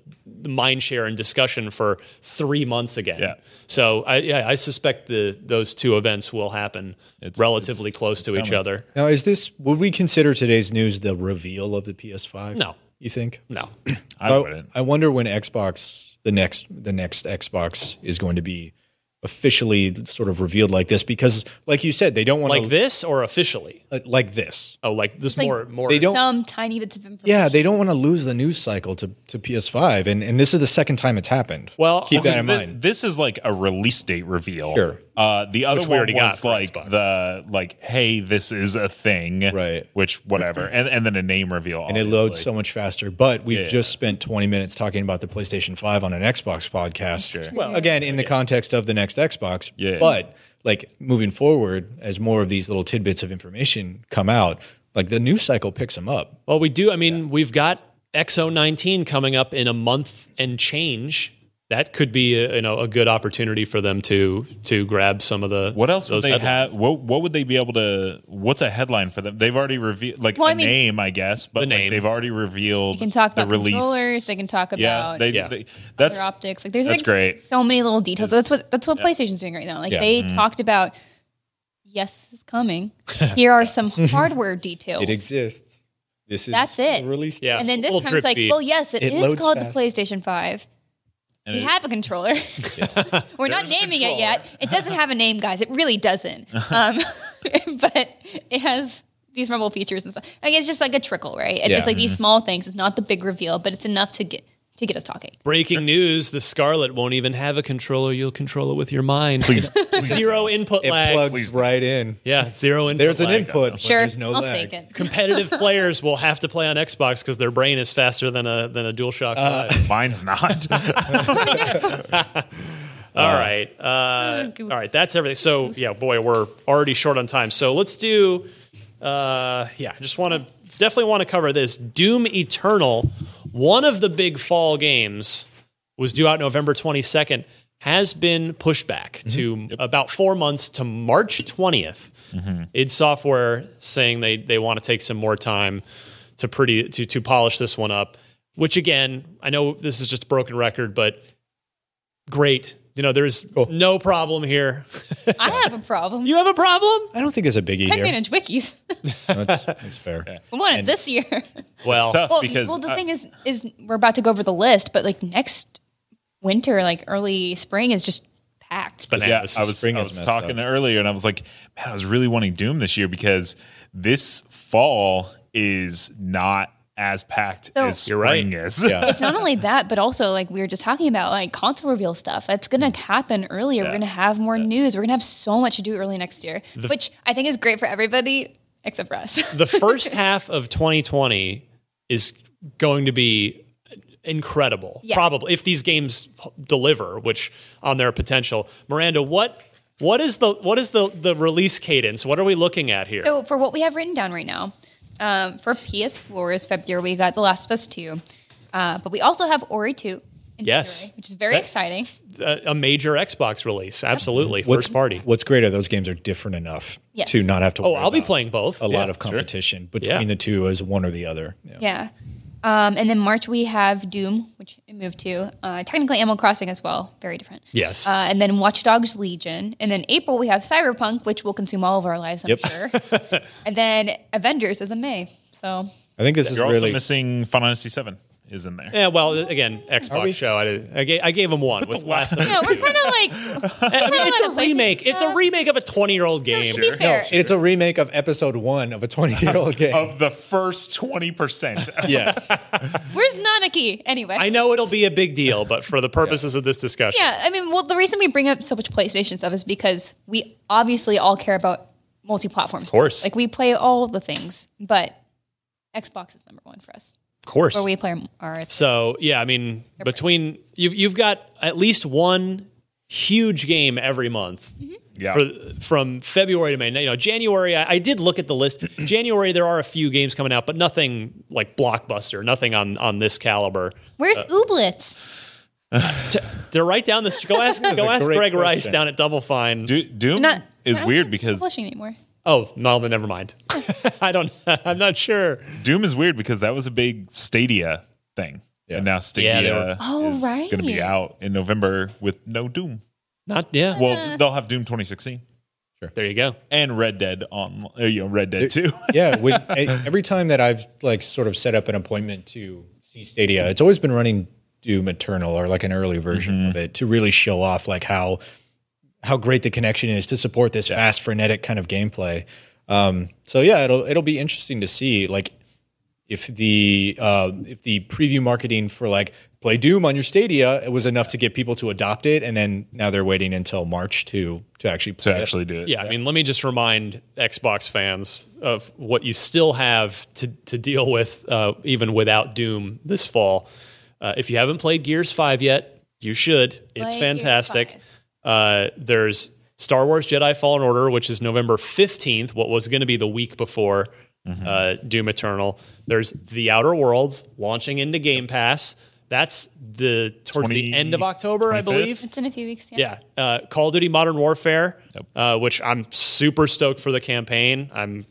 [SPEAKER 1] mind share and discussion for three months again.
[SPEAKER 3] Yeah.
[SPEAKER 1] So I yeah, I suspect the those two events will happen
[SPEAKER 3] It's-
[SPEAKER 1] relatively
[SPEAKER 3] it's-
[SPEAKER 1] close to each other.
[SPEAKER 2] Now, is this would we consider today's news the reveal of the PS5?
[SPEAKER 1] No.
[SPEAKER 2] you think?
[SPEAKER 1] No.
[SPEAKER 3] I wouldn't.
[SPEAKER 2] I wonder when Xbox the next the next Xbox is going to be officially sort of revealed like this because, like you said, they don't want to
[SPEAKER 1] Like
[SPEAKER 2] to
[SPEAKER 1] this or officially?
[SPEAKER 2] like, like this.
[SPEAKER 1] Oh, like this
[SPEAKER 4] like
[SPEAKER 1] more more.
[SPEAKER 2] They don't.
[SPEAKER 4] Some tiny bits of information.
[SPEAKER 2] Yeah, they don't want to lose the news cycle to, to PS5, and and this is the second time it's happened.
[SPEAKER 1] Well,
[SPEAKER 2] keep that in
[SPEAKER 3] Thi-
[SPEAKER 2] mind.
[SPEAKER 3] This is like a release date reveal.
[SPEAKER 2] Sure.
[SPEAKER 3] Uh, the other
[SPEAKER 1] Which we
[SPEAKER 3] one
[SPEAKER 1] already
[SPEAKER 3] was
[SPEAKER 1] for
[SPEAKER 3] like
[SPEAKER 1] Xbox.
[SPEAKER 3] the like, hey, this is a thing,
[SPEAKER 2] Right.
[SPEAKER 3] Which whatever, and and then a name reveal,
[SPEAKER 2] and it loads so much faster. But we've
[SPEAKER 3] Yeah.
[SPEAKER 2] just spent 20 minutes talking about the PlayStation 5 on an Xbox podcast.
[SPEAKER 3] Sure.
[SPEAKER 2] Well, again, in the context of the next Xbox.
[SPEAKER 3] Yeah.
[SPEAKER 2] But like moving forward, as more of these little tidbits of information come out, like the news cycle picks them up.
[SPEAKER 1] Well, we do. I mean, we've got XO19 coming up in a month and change. That could be a, you know a good opportunity for them to to grab some of the
[SPEAKER 3] What else would they
[SPEAKER 1] headlines.
[SPEAKER 3] have? What what would they be able to? What's a headline for them? They've already revealed like
[SPEAKER 4] Well,
[SPEAKER 3] a
[SPEAKER 4] I mean-
[SPEAKER 3] name, I guess, but
[SPEAKER 1] The
[SPEAKER 3] like, they've already revealed.
[SPEAKER 4] They can talk
[SPEAKER 3] the
[SPEAKER 4] about
[SPEAKER 3] release.
[SPEAKER 4] controllers. They can talk about
[SPEAKER 3] yeah, they,
[SPEAKER 1] Yeah.
[SPEAKER 3] they- that's
[SPEAKER 4] other optics. Like there's
[SPEAKER 3] that's
[SPEAKER 4] like
[SPEAKER 3] great.
[SPEAKER 4] so many little details. That's what that's what PlayStation's doing right now. Like
[SPEAKER 2] Yeah.
[SPEAKER 4] they
[SPEAKER 3] Mm-hmm.
[SPEAKER 4] talked about yes, this is coming. Here are some hardware details.
[SPEAKER 2] It exists. This is
[SPEAKER 4] That's it.
[SPEAKER 2] Released.
[SPEAKER 1] Yeah.
[SPEAKER 4] And then this time it's like,
[SPEAKER 1] drip feed.
[SPEAKER 4] well, yes,
[SPEAKER 2] It
[SPEAKER 4] it is called
[SPEAKER 2] fast.
[SPEAKER 4] the PlayStation 5.
[SPEAKER 3] And
[SPEAKER 4] we
[SPEAKER 3] it-
[SPEAKER 4] have a controller. We're not naming it yet. It doesn't have a name, guys. It really doesn't. Um, but it has these rumble features and stuff. Like it's just like a trickle, right? It's
[SPEAKER 2] Yeah.
[SPEAKER 4] just like these small things. It's not the big reveal, but it's enough to get to get us talking.
[SPEAKER 1] Breaking news: The Scarlett won't even have a controller. You'll control it with your mind.
[SPEAKER 3] Please,
[SPEAKER 1] zero input
[SPEAKER 2] It
[SPEAKER 1] lag.
[SPEAKER 2] plugs right in.
[SPEAKER 1] Yeah, zero input.
[SPEAKER 2] There's an input.
[SPEAKER 4] Sure,
[SPEAKER 2] there's no
[SPEAKER 4] I'll
[SPEAKER 2] lag.
[SPEAKER 4] take it.
[SPEAKER 1] Competitive players will have to play on Xbox because their brain is faster than a than a DualShock
[SPEAKER 2] Uh,
[SPEAKER 1] Five.
[SPEAKER 3] mine's not.
[SPEAKER 1] All right. Uh, all right. That's everything. So, yeah, boy, we're already short on time. So let's do, uh, yeah, I just want to definitely want to cover this. Doom Eternal, one of the big fall games, was due out November 22nd, has been pushed back mm-hmm. to about four months to March 20th. Mm-hmm. id Software saying they, they want to take some more time to pretty to, to polish this one up. Which again, I know this is just a broken record, but great. You know, there's oh. no problem here.
[SPEAKER 4] I have a problem.
[SPEAKER 1] You have a problem?
[SPEAKER 2] I don't think it's a biggie
[SPEAKER 4] I
[SPEAKER 2] here.
[SPEAKER 4] manage wikis.
[SPEAKER 2] That's, that's fair.
[SPEAKER 4] we want it this year.
[SPEAKER 1] Well,
[SPEAKER 3] it's tough
[SPEAKER 4] well,
[SPEAKER 3] because
[SPEAKER 4] well, the
[SPEAKER 3] I-
[SPEAKER 4] thing is, is we're about to go over the list, but like next winter, like early spring, is just packed.
[SPEAKER 1] but
[SPEAKER 3] yeah,
[SPEAKER 1] this
[SPEAKER 3] I was,
[SPEAKER 2] spring
[SPEAKER 3] I
[SPEAKER 2] is
[SPEAKER 3] was
[SPEAKER 2] messed
[SPEAKER 3] talking
[SPEAKER 2] up.
[SPEAKER 3] earlier, and I was like, man, I was really wanting Doom this year because this fall is not as packed
[SPEAKER 4] So-
[SPEAKER 3] as
[SPEAKER 1] You're right.
[SPEAKER 3] spring is.
[SPEAKER 2] Yeah.
[SPEAKER 4] it's not only that, but also like we were just talking about like console reveal stuff. That's gonna mm. happen earlier. We're gonna have more news. We're gonna have so much to do early next year, which I think is great for everybody except for us.
[SPEAKER 1] the first half of 2020 is going to be incredible.
[SPEAKER 4] Yeah.
[SPEAKER 1] Probably if these games deliver, which on their potential. Miranda, what what is the what is the the release cadence? What are we looking at here?
[SPEAKER 4] So for what we have written down right now, um, for PS4 is February. We got The Last of Us Two, uh, but we also have Ori Two.
[SPEAKER 1] Yes.
[SPEAKER 4] February, which is very
[SPEAKER 1] That-
[SPEAKER 4] exciting.
[SPEAKER 1] a, a major Xbox release, absolutely,
[SPEAKER 2] What's,
[SPEAKER 1] first party.
[SPEAKER 2] What's great are those games are different enough
[SPEAKER 4] Yes.
[SPEAKER 2] to not have to.
[SPEAKER 1] Oh, I'll be playing both.
[SPEAKER 2] a
[SPEAKER 1] Yeah,
[SPEAKER 2] lot of
[SPEAKER 1] sure.
[SPEAKER 2] competition between
[SPEAKER 1] Yeah.
[SPEAKER 2] the two as one or the other. Yeah.
[SPEAKER 4] Yeah. Um, and then March we have Doom, which it moved to. Uh, technically Animal Crossing as well, very different.
[SPEAKER 1] Yes.
[SPEAKER 4] Uh, and then Watch Dogs Legion. And then April we have Cyberpunk, which will consume all of our lives, I'm
[SPEAKER 2] Yep.
[SPEAKER 4] sure. and then Avengers is in May. So
[SPEAKER 2] I think this is
[SPEAKER 3] You're also
[SPEAKER 2] really
[SPEAKER 3] missing Final Fantasy Seven is in there.
[SPEAKER 1] yeah, well, again, Xbox
[SPEAKER 2] we?
[SPEAKER 1] show. I, did, I, gave, I gave them one with last.
[SPEAKER 4] yeah, we're kind of like
[SPEAKER 1] I mean, it's a remake. It's a remake of a twenty-year-old game.
[SPEAKER 4] to be fair.
[SPEAKER 2] it's a remake of episode one of a 20 year old game.
[SPEAKER 3] Of the first twenty percent.
[SPEAKER 2] yes.
[SPEAKER 4] Where's Nanaki? Anyway.
[SPEAKER 1] I know it'll be a big deal, but for the purposes of this discussion,
[SPEAKER 4] Yeah, I mean, well, the reason we bring up so much PlayStation stuff is because we obviously all care about multi-platform. Of
[SPEAKER 1] course.
[SPEAKER 4] like we play all the things, but Xbox is number one for us,
[SPEAKER 1] of course.
[SPEAKER 4] where we play our.
[SPEAKER 1] So yeah, I mean, between you've you've got at least one huge game every month.
[SPEAKER 3] Yeah.
[SPEAKER 1] For, from February to May, you know, January. I, I did look at the list. January, there are a few games coming out, but nothing like blockbuster. Nothing on on this caliber.
[SPEAKER 4] Where's
[SPEAKER 1] Uh,
[SPEAKER 4] Ooblets?
[SPEAKER 1] T- They're right down this. Go ask go ask
[SPEAKER 2] great
[SPEAKER 1] Greg Rice down at Double Fine.
[SPEAKER 3] Do- Doom
[SPEAKER 4] Not
[SPEAKER 3] is
[SPEAKER 4] not
[SPEAKER 3] weird because
[SPEAKER 4] publishing anymore.
[SPEAKER 1] Oh no, then never mind. I don't. I'm not sure.
[SPEAKER 3] Doom is weird because that was a big Stadia thing,
[SPEAKER 2] Yeah.
[SPEAKER 3] and now Stadia
[SPEAKER 1] they were-
[SPEAKER 4] Oh,
[SPEAKER 3] is going to be out in November with no Doom.
[SPEAKER 1] Not yeah.
[SPEAKER 3] Well, they'll have Doom 2016 Sure.
[SPEAKER 1] there you go.
[SPEAKER 3] and Red Dead on, uh, you know, Red Dead 2.
[SPEAKER 2] yeah. With, every time that I've like sort of set up an appointment to see Stadia, it's always been running Doom Eternal or like an early version of it to really show off like how how great the connection is to support this fast, frenetic kind of gameplay. Um, so yeah, it'll it'll be interesting to see like if the uh, if the preview marketing for like play Doom on your Stadia it was enough to get people to adopt it, and then now they're waiting until March to to actually play
[SPEAKER 3] to
[SPEAKER 2] it.
[SPEAKER 3] actually do it.
[SPEAKER 1] Yeah, I mean, let me just remind Xbox fans of what you still have to, to deal with, uh, even without Doom this fall. Uh, if you haven't played Gears 5 yet, you should. It's
[SPEAKER 4] Play Gears
[SPEAKER 1] fantastic.
[SPEAKER 4] 5.
[SPEAKER 1] Uh, there's Star Wars Jedi Fallen Order, which is November 15th, what was going to be the week before uh, Doom Eternal. There's The Outer Worlds launching into Game Pass. That's the towards
[SPEAKER 3] 20
[SPEAKER 1] the end of October, I believe.
[SPEAKER 4] It's in a few weeks. Yeah.
[SPEAKER 1] Yeah, uh, Call of Duty Modern Warfare, uh, which I'm super stoked for the campaign. I'm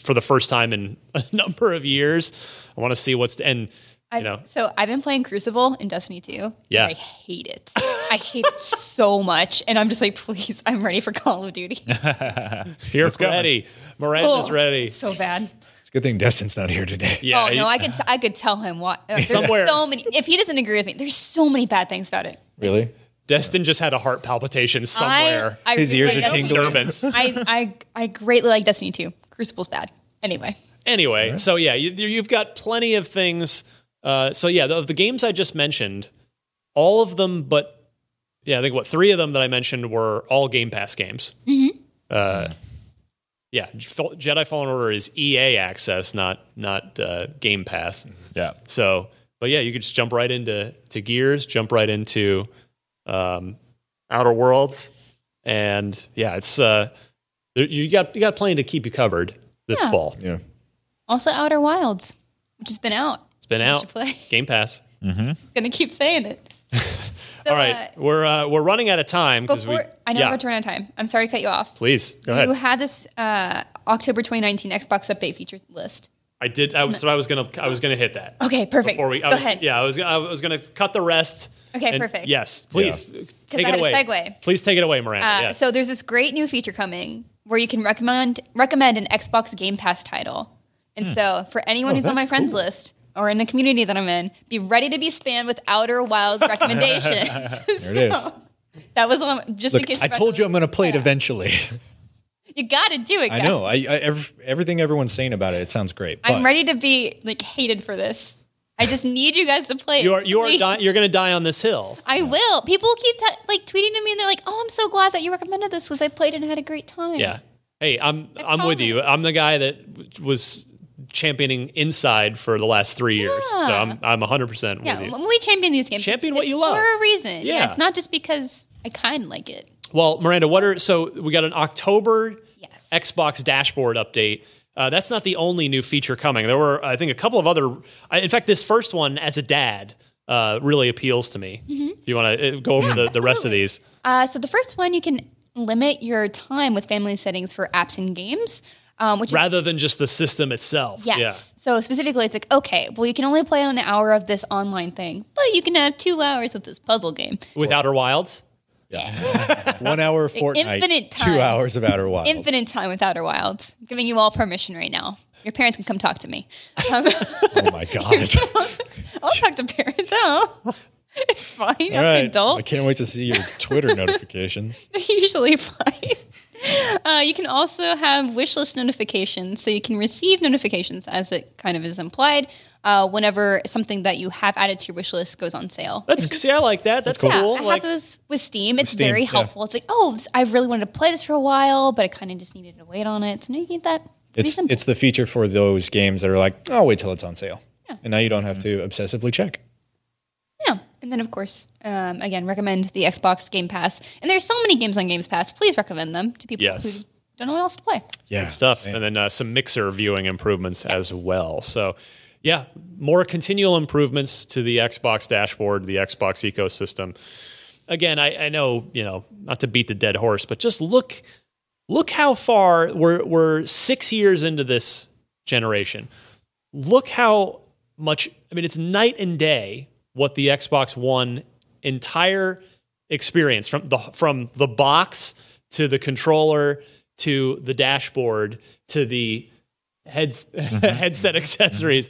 [SPEAKER 1] for the first time in a number of years. I want to see what's and
[SPEAKER 4] I,
[SPEAKER 1] you know
[SPEAKER 4] so I've been playing Crucible in Destiny 2.
[SPEAKER 1] Yeah.
[SPEAKER 4] I hate it. I hate it so much, and I'm just like, please, I'm ready for Call of Duty.
[SPEAKER 1] you're
[SPEAKER 3] It's coming.
[SPEAKER 1] ready. Miranda's
[SPEAKER 4] Oh,
[SPEAKER 1] ready.
[SPEAKER 4] so bad.
[SPEAKER 2] It's a good thing Destin's not here today.
[SPEAKER 1] Yeah,
[SPEAKER 4] oh no, I could I could tell him what. There's
[SPEAKER 1] Somewhere-
[SPEAKER 4] so many. If he doesn't agree with me, there's so many bad things about it.
[SPEAKER 2] Really?
[SPEAKER 1] Destin just had a heart palpitation somewhere.
[SPEAKER 4] I, I
[SPEAKER 2] His ears are
[SPEAKER 4] like Destiny
[SPEAKER 2] tingling.
[SPEAKER 4] I, I I greatly like Destiny 2. Crucible's bad. Anyway,
[SPEAKER 1] Anyway, so yeah, you, you've got plenty of things. Uh, so yeah, of the games I just mentioned, all of them, but yeah, I think what three of them that I mentioned were all Game Pass games.
[SPEAKER 4] Mm-hmm.
[SPEAKER 1] Uh, yeah, Jedi Fallen Order is EA access, not not uh, Game Pass.
[SPEAKER 3] Yeah.
[SPEAKER 1] So, but yeah, you could just jump right into to Gears, jump right into um, Outer Worlds, and yeah, it's uh, there- you got you got plenty to keep you covered this
[SPEAKER 4] Yeah.
[SPEAKER 1] fall.
[SPEAKER 2] Yeah.
[SPEAKER 4] also Outer Wilds, which has been out.
[SPEAKER 1] It's been out.
[SPEAKER 4] should play.
[SPEAKER 1] Game Pass.
[SPEAKER 4] Gonna keep saying it. So,
[SPEAKER 1] All right,
[SPEAKER 4] uh,
[SPEAKER 1] we're uh, we're running out of time because we.
[SPEAKER 4] I know
[SPEAKER 1] yeah,
[SPEAKER 4] we're about to run out of time. I'm sorry to cut you off.
[SPEAKER 1] please go ahead.
[SPEAKER 4] You had this uh, October 2019 Xbox update feature list.
[SPEAKER 1] I did. I so I was gonna I was gonna hit that
[SPEAKER 4] Okay, perfect.
[SPEAKER 1] before we. I
[SPEAKER 4] Go
[SPEAKER 1] was,
[SPEAKER 4] ahead.
[SPEAKER 1] Yeah, I was I was gonna cut the rest.
[SPEAKER 4] Okay,
[SPEAKER 1] and-
[SPEAKER 4] perfect.
[SPEAKER 1] Yes, please take
[SPEAKER 4] I
[SPEAKER 1] it
[SPEAKER 4] had a
[SPEAKER 1] away.
[SPEAKER 4] segue.
[SPEAKER 1] Please take it away, Miranda.
[SPEAKER 4] Uh,
[SPEAKER 1] yeah.
[SPEAKER 4] So there's this great new feature coming where you can recommend recommend an Xbox Game Pass title. And
[SPEAKER 1] Hmm.
[SPEAKER 4] so for anyone who's on my
[SPEAKER 2] that's
[SPEAKER 4] friends list or in the community that I'm in, be ready to be spammed with Outer Wilds recommendations.
[SPEAKER 2] There it is.
[SPEAKER 4] that was on, just in case.
[SPEAKER 2] I told you I'm going to play it eventually.
[SPEAKER 4] You got to do it.
[SPEAKER 2] I know. I, I ev- everything everyone's saying about it, it sounds great.
[SPEAKER 4] I'm ready to be like hated for this. I just need you guys to play. it.
[SPEAKER 1] you are you are di- you're gonna die on this hill.
[SPEAKER 4] I will. People keep t- like tweeting to me and they're like, "Oh, I'm so glad that you recommended this because I played and had a great time."
[SPEAKER 1] Yeah. Hey, I'm
[SPEAKER 4] I
[SPEAKER 1] I'm with you. I'm the guy that was championing inside for the last three years. So I'm I'm 100 percent with
[SPEAKER 4] Yeah,
[SPEAKER 1] you.
[SPEAKER 4] we champion these games,
[SPEAKER 1] Champion
[SPEAKER 4] it's-
[SPEAKER 1] what you love.
[SPEAKER 4] for a reason. Yeah.
[SPEAKER 1] Yeah.
[SPEAKER 4] it's not just because I kind of like it.
[SPEAKER 1] Well, Miranda, what are so we got an October
[SPEAKER 4] Yes.
[SPEAKER 1] Xbox dashboard update. Uh, that's not the only new feature coming. There were, I think, a couple of other. I, in fact, this first one, as a dad, uh, really appeals to me. If you want to go over
[SPEAKER 4] Mm-hmm. Yeah,
[SPEAKER 1] the, the rest of these,
[SPEAKER 4] Uh, so the first one, you can limit your time with family settings for apps and games, um, which is
[SPEAKER 1] rather than just the system itself.
[SPEAKER 4] yes.
[SPEAKER 1] Yeah.
[SPEAKER 4] So specifically, it's like okay, well, you can only play an hour of this online thing, but you can have two hours with this puzzle game.
[SPEAKER 1] With Outer Wilds. Yeah.
[SPEAKER 2] One hour a fortnight,
[SPEAKER 4] infinite time.
[SPEAKER 2] two hours of Outer Wilds.
[SPEAKER 4] Infinite time with Outer Wilds. I'm giving you all permission right now. Your parents can come talk to me. Um,
[SPEAKER 2] oh my god!
[SPEAKER 4] I'll talk to parents. Oh, it's fine. I'm
[SPEAKER 2] All
[SPEAKER 4] an adult.
[SPEAKER 2] I can't wait to see your Twitter notifications.
[SPEAKER 4] They're usually fine. Uh, you can also have wish list notifications, so you can receive notifications, as it kind of is implied, uh, whenever something that you have added to your wish list goes on sale.
[SPEAKER 1] That's see, I like that. That's,
[SPEAKER 2] cool.
[SPEAKER 4] Yeah. I
[SPEAKER 1] like,
[SPEAKER 4] have those with Steam. It's
[SPEAKER 2] Steam,
[SPEAKER 4] very
[SPEAKER 2] yeah.
[SPEAKER 4] helpful. It's like, oh, this- I really wanted to play this for a while, but I kind of just needed to wait on it. So now you get that.
[SPEAKER 2] It's it's the feature for those games that are like, oh, wait till it's on sale, and now you don't have to obsessively check.
[SPEAKER 4] Yeah. And then, of course, um, again, recommend the Xbox Game Pass. And there's so many games on Games Pass. Please recommend them to people
[SPEAKER 1] Yes.
[SPEAKER 4] who don't know what else to play.
[SPEAKER 2] Yeah,
[SPEAKER 1] stuff, and then uh, some mixer viewing improvements as well. So, yeah, more continual improvements to the Xbox dashboard, the Xbox ecosystem. Again, I, I know you know not to beat the dead horse, but just look look how far we're we're six years into this generation. Look how much. I mean, it's night and day what the Xbox One entire experience from the from the box to the controller to the dashboard to the head headset accessories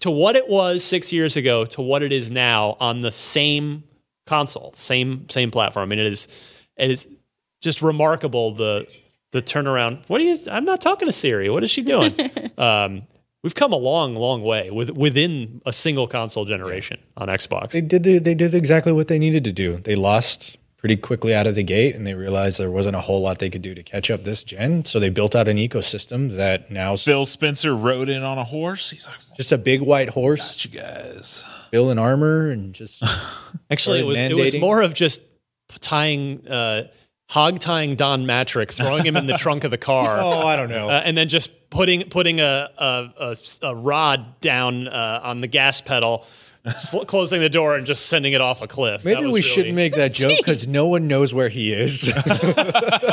[SPEAKER 1] to what it was six years ago to what it is now on the same console, same same platform. I mean, it is it is just remarkable the the turnaround. What are you? I'm not talking to Siri. What is she doing? um, we've come a long, long way with within a single console generation on Xbox.
[SPEAKER 2] They did the, they did exactly what they needed to do. They lost pretty quickly out of the gate, and they realized there wasn't a whole lot they could do to catch up this gen. So they built out an ecosystem that now
[SPEAKER 3] Phil Spencer rode in on a horse. He's like,
[SPEAKER 2] just a big white horse,
[SPEAKER 3] "You guys."
[SPEAKER 2] Bill in armor, and just
[SPEAKER 1] Actually, it was
[SPEAKER 2] started
[SPEAKER 1] it was more of just tying. Uh, Hog tying Don Mattrick, throwing him in the trunk of the car.
[SPEAKER 2] oh, I don't know.
[SPEAKER 1] uh, and then just putting putting a a, a, a rod down uh, on the gas pedal, sl- closing the door, and just sending it off a cliff.
[SPEAKER 2] Maybe we
[SPEAKER 1] really-
[SPEAKER 2] shouldn't make that joke because no one knows where he is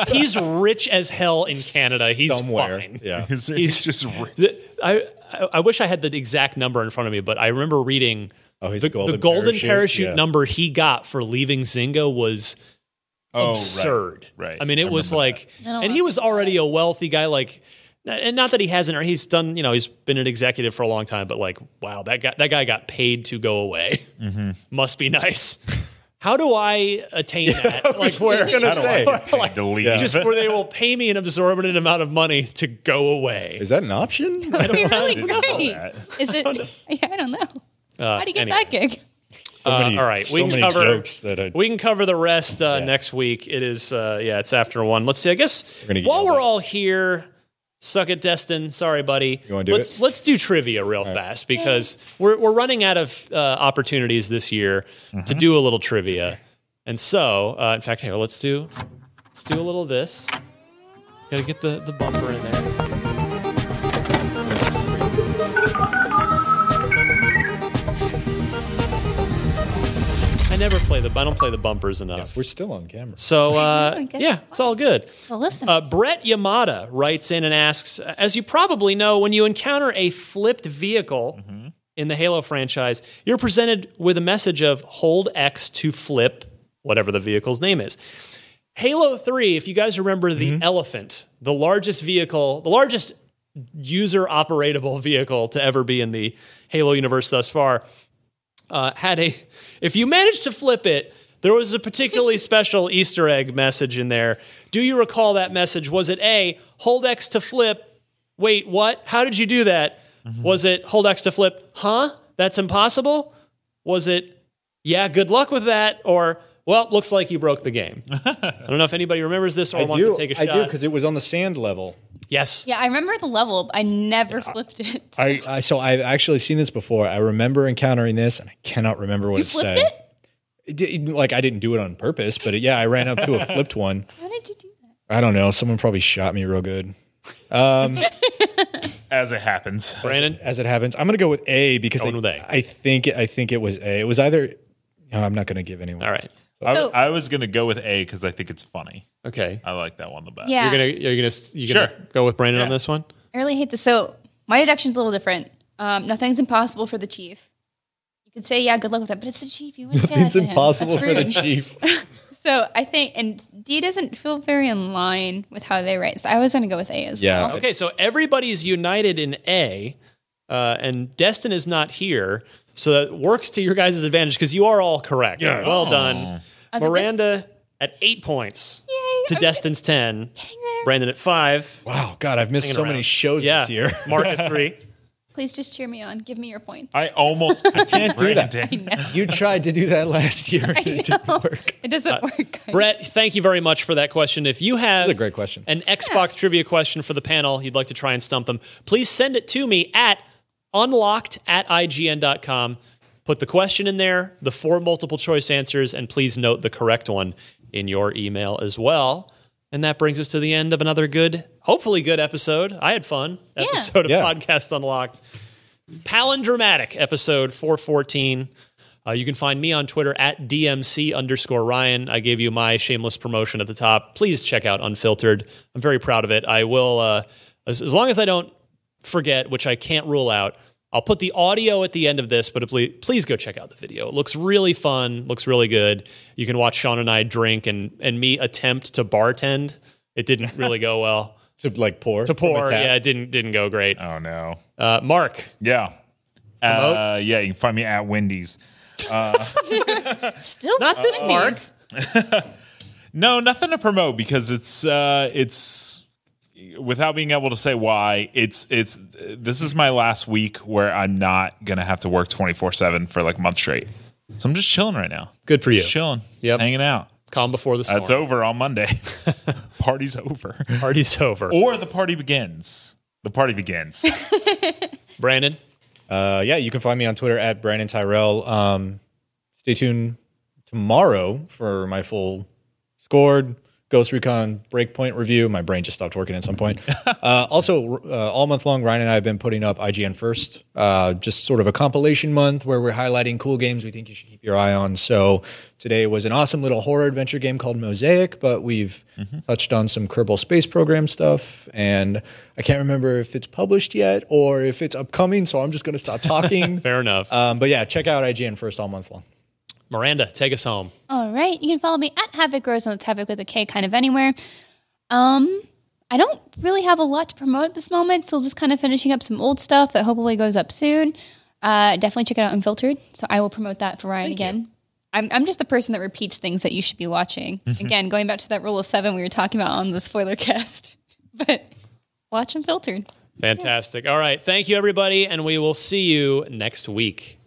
[SPEAKER 1] He's rich as hell in Canada. He's
[SPEAKER 2] somewhere.
[SPEAKER 1] fine.
[SPEAKER 2] Yeah.
[SPEAKER 3] He's,
[SPEAKER 1] He's-
[SPEAKER 3] he's just ri-
[SPEAKER 1] The- I, I I wish I had the exact number in front of me, but I remember reading
[SPEAKER 2] Oh, his
[SPEAKER 1] the
[SPEAKER 2] golden
[SPEAKER 1] the golden
[SPEAKER 2] parachute,
[SPEAKER 1] parachute,
[SPEAKER 2] yeah.
[SPEAKER 1] number he got for leaving Zynga was
[SPEAKER 3] oh,
[SPEAKER 1] absurd.
[SPEAKER 3] Right, right.
[SPEAKER 1] I mean, it
[SPEAKER 3] I
[SPEAKER 1] was like,
[SPEAKER 4] I
[SPEAKER 1] and he was already a wealthy guy. Like, and not that he hasn't, or he's done. You know, he's been an executive for a long time. But like, wow, that guy, that guy got paid to go away.
[SPEAKER 3] Mm-hmm.
[SPEAKER 1] Must be nice. How do I attain that? like, where?
[SPEAKER 2] gonna
[SPEAKER 3] How do I
[SPEAKER 2] say.
[SPEAKER 3] get paid to leave?
[SPEAKER 1] Just where they will pay me an absorbent amount of money to go away.
[SPEAKER 2] Is that an option?
[SPEAKER 4] That'd be really
[SPEAKER 3] didn't know
[SPEAKER 4] great.
[SPEAKER 3] that.
[SPEAKER 4] Is it? Yeah, I don't know.
[SPEAKER 1] Uh,
[SPEAKER 4] How do you get
[SPEAKER 1] anyway.
[SPEAKER 4] that gig?
[SPEAKER 1] Uh,
[SPEAKER 2] many-
[SPEAKER 1] all right,
[SPEAKER 2] so
[SPEAKER 1] we can cover
[SPEAKER 2] jokes that I-
[SPEAKER 1] we can cover the rest uh, next week. It is uh, yeah, it's after one. Let's see. I guess
[SPEAKER 2] get
[SPEAKER 1] while we're all here, suck it, Destin. Sorry, buddy.
[SPEAKER 2] You wanna do
[SPEAKER 1] let's
[SPEAKER 2] it?
[SPEAKER 1] let's do trivia real fast because we're we're running out of uh, opportunities this year
[SPEAKER 2] Mm-hmm.
[SPEAKER 1] to do a little trivia, and so uh, in fact, here let's do let's do a little of this. Got to get the the bumper in there. Never play the I don't play the bumpers enough.
[SPEAKER 2] We're still on camera.
[SPEAKER 1] So uh,
[SPEAKER 4] Oh,
[SPEAKER 1] yeah, it's all good.
[SPEAKER 4] Well, listen.
[SPEAKER 1] Uh, Brett Yamada writes in and asks, as you probably know, when you encounter a flipped vehicle in the Halo franchise, you're presented with a message of hold X to flip whatever the vehicle's name is. Halo 3, if you guys remember the Elephant, the largest vehicle, the largest user operatable vehicle to ever be in the Halo universe thus far, uh, had a if you managed to flip it there was a particularly special easter egg message in there. Do you recall that message? Was it a hold x to flip wait what? How did you do that? Was it hold x to flip huh? That's impossible? Was it yeah good luck with that? Or well it looks like you broke the game i don't know if anybody remembers this or
[SPEAKER 2] I
[SPEAKER 1] wants
[SPEAKER 2] do.
[SPEAKER 1] to take a
[SPEAKER 2] I
[SPEAKER 1] shot I
[SPEAKER 2] do because it was on the sand level.
[SPEAKER 1] yes
[SPEAKER 4] yeah, I remember the level. but I never flipped it.
[SPEAKER 2] I, I so I've actually seen this before. I remember encountering this, and I cannot remember what
[SPEAKER 4] you
[SPEAKER 2] it
[SPEAKER 4] flipped
[SPEAKER 2] said.
[SPEAKER 4] it?
[SPEAKER 2] It did- like I didn't do it on purpose, but yeah, I ran up to a flipped one.
[SPEAKER 4] How did you do that?
[SPEAKER 2] I don't know. Someone probably shot me real good.
[SPEAKER 3] Um, as it happens.
[SPEAKER 1] Brandin
[SPEAKER 2] As it happens, I'm gonna go with A because
[SPEAKER 1] Going
[SPEAKER 2] I,
[SPEAKER 1] with A.
[SPEAKER 2] I think I think it was A. It was either. No, I'm not gonna give anyone.
[SPEAKER 1] all right
[SPEAKER 3] I,
[SPEAKER 4] So-
[SPEAKER 3] I was gonna go with A because I think it's funny.
[SPEAKER 1] okay
[SPEAKER 3] I like that one the best.
[SPEAKER 4] Yeah.
[SPEAKER 1] you're gonna you're gonna you're gonna
[SPEAKER 3] Sure.
[SPEAKER 1] go with Brandin on this one
[SPEAKER 4] I really hate this. So my deduction's a little different. Um, nothing's impossible for the chief. You could say, yeah, good luck with that, but it's the chief. You wouldn't say
[SPEAKER 2] Nothing's
[SPEAKER 4] that to
[SPEAKER 2] impossible
[SPEAKER 4] That's
[SPEAKER 2] for the chief.
[SPEAKER 4] So I think, and D doesn't feel very in line with how they write. So I was going to go with A as
[SPEAKER 2] Yeah.
[SPEAKER 4] well.
[SPEAKER 1] Okay, so everybody's united in A, uh, and Destin is not here, so that works to your guys' advantage because you are all correct. Well done,
[SPEAKER 4] was
[SPEAKER 1] Miranda at eight points
[SPEAKER 4] Yay,
[SPEAKER 1] to
[SPEAKER 4] I'm
[SPEAKER 1] Destin's ten.
[SPEAKER 4] getting there.
[SPEAKER 1] Brandin at five.
[SPEAKER 2] Wow, God, I've missed so
[SPEAKER 1] around.
[SPEAKER 2] many shows
[SPEAKER 1] yeah,
[SPEAKER 2] this year.
[SPEAKER 1] Mark at three.
[SPEAKER 4] Please just cheer me on. Give me your points.
[SPEAKER 3] I almost I can't
[SPEAKER 2] do that.
[SPEAKER 3] Brandin.
[SPEAKER 2] You tried to do that last year.
[SPEAKER 4] I
[SPEAKER 2] It didn't work.
[SPEAKER 4] It doesn't work. guys.
[SPEAKER 1] Uh, Brett, thank you very much for that question. If you have
[SPEAKER 2] That's a great question.
[SPEAKER 1] an Xbox trivia question for the panel, you'd like to try and stump them, please send it to me at unlocked at ign.com. Put the question in there, the four multiple choice answers, and please note the correct one in your email as well. And that brings us to the end of another good, hopefully good episode. I had fun.
[SPEAKER 4] Yeah.
[SPEAKER 1] Episode of
[SPEAKER 2] Yeah.
[SPEAKER 1] Podcast Unlocked. Palindromatic episode 414. Uh, you can find me on Twitter at DMC underscore Ryan. I gave you my shameless promotion at the top. Please check out Unfiltered. I'm very proud of it. I will, uh, as, as long as I don't forget, which I can't rule out, I'll put the audio at the end of this, but please, please go check out the video. It looks really fun, looks really good. You can watch Sean and I drink and, and me attempt to bartend. It didn't really go well.
[SPEAKER 2] To like pour.
[SPEAKER 1] To pour, yeah, it didn't didn't go great.
[SPEAKER 3] Oh no.
[SPEAKER 1] Uh, Mark,
[SPEAKER 3] Yeah. Uh, yeah, you can find me at Wendy's.
[SPEAKER 4] Still
[SPEAKER 1] Not this Mark.
[SPEAKER 3] No, nothing to promote because it's uh, it's without being able to say why. It's it's this is my last week where I'm not gonna have to work 24 seven for like a month straight. So I'm just chilling right now.
[SPEAKER 1] Good for you.
[SPEAKER 3] Just chilling.
[SPEAKER 1] Yep.
[SPEAKER 3] hanging out.
[SPEAKER 1] Calm before the storm.
[SPEAKER 3] That's over on Monday. Party's over,
[SPEAKER 1] Party's over.
[SPEAKER 3] or the party begins. The party begins.
[SPEAKER 1] Brandin,
[SPEAKER 2] Uh, yeah, you can find me on Twitter at Brandin Tyrrel. Um, stay tuned tomorrow for my full scored Ghost Recon Breakpoint review. My brain just stopped working at some point. uh, also, uh, all month long, Ryan and I have been putting up IGN First, uh, just sort of a compilation month where we're highlighting cool games we think you should keep your eye on. So today was an awesome little horror adventure game called Mosaic, but we've touched on some Kerbal Space Program stuff, and I can't remember if it's published yet or if it's upcoming. So I'm just going to stop talking.
[SPEAKER 1] fair enough.
[SPEAKER 2] Um, but yeah, check out IGN First all month long.
[SPEAKER 1] Miranda, take us home.
[SPEAKER 4] All right. You can follow me at Havoc Rose on Havoc with a K kind of anywhere. Um, I don't really have a lot to promote at this moment. Still just kind of finishing up some old stuff that hopefully goes up soon. Uh, definitely check it out Unfiltered. So I will promote that for Ryan again. I'm, I'm just the person that repeats things that you should be watching. again, going back to that rule of seven we were talking about on the spoiler cast. But watch Unfiltered.
[SPEAKER 1] Fantastic. All right. Thank you, everybody. And we will see you next week.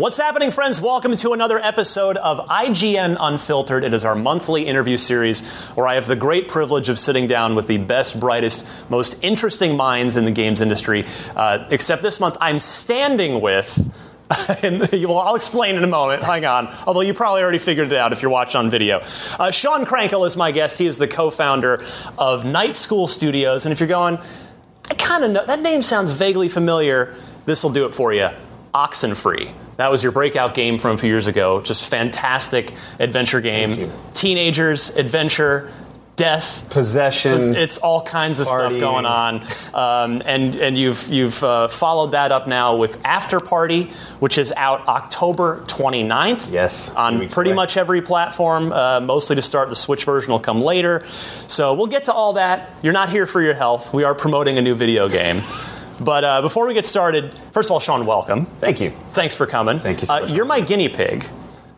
[SPEAKER 1] What's happening, friends? Welcome to another episode of IGN Unfiltered. It is our monthly interview series where I have the great privilege of sitting down with the best, brightest, most interesting minds in the games industry. Uh, except this month, I'm standing with. and well, I'll explain in a moment. Hang on. Although you probably already figured it out if you're watching on video. Uh, Sean Krankel is my guest. He is the co-founder of Night School Studios. And if you're going, I kind of know that name sounds vaguely familiar. This will do it for you. Oxenfree. That was your breakout game from a few years ago. Just fantastic adventure game. Teenagers, adventure, death.
[SPEAKER 5] Possession.
[SPEAKER 1] It's, it's all kinds of stuff going on, um, and and you've you've uh, followed that up now with After Party, which is out October 29th.
[SPEAKER 5] Yes,
[SPEAKER 1] on pretty much every platform. Uh, mostly to start, the Switch version will come later. So we'll get to all that. You're not here for your health. We are promoting a new video game. But uh, before we get started, first of all, Sean, welcome.
[SPEAKER 5] Thank you.
[SPEAKER 1] Thanks for coming.
[SPEAKER 5] Thank you so
[SPEAKER 1] Uh,
[SPEAKER 5] much.
[SPEAKER 1] you're my guinea pig.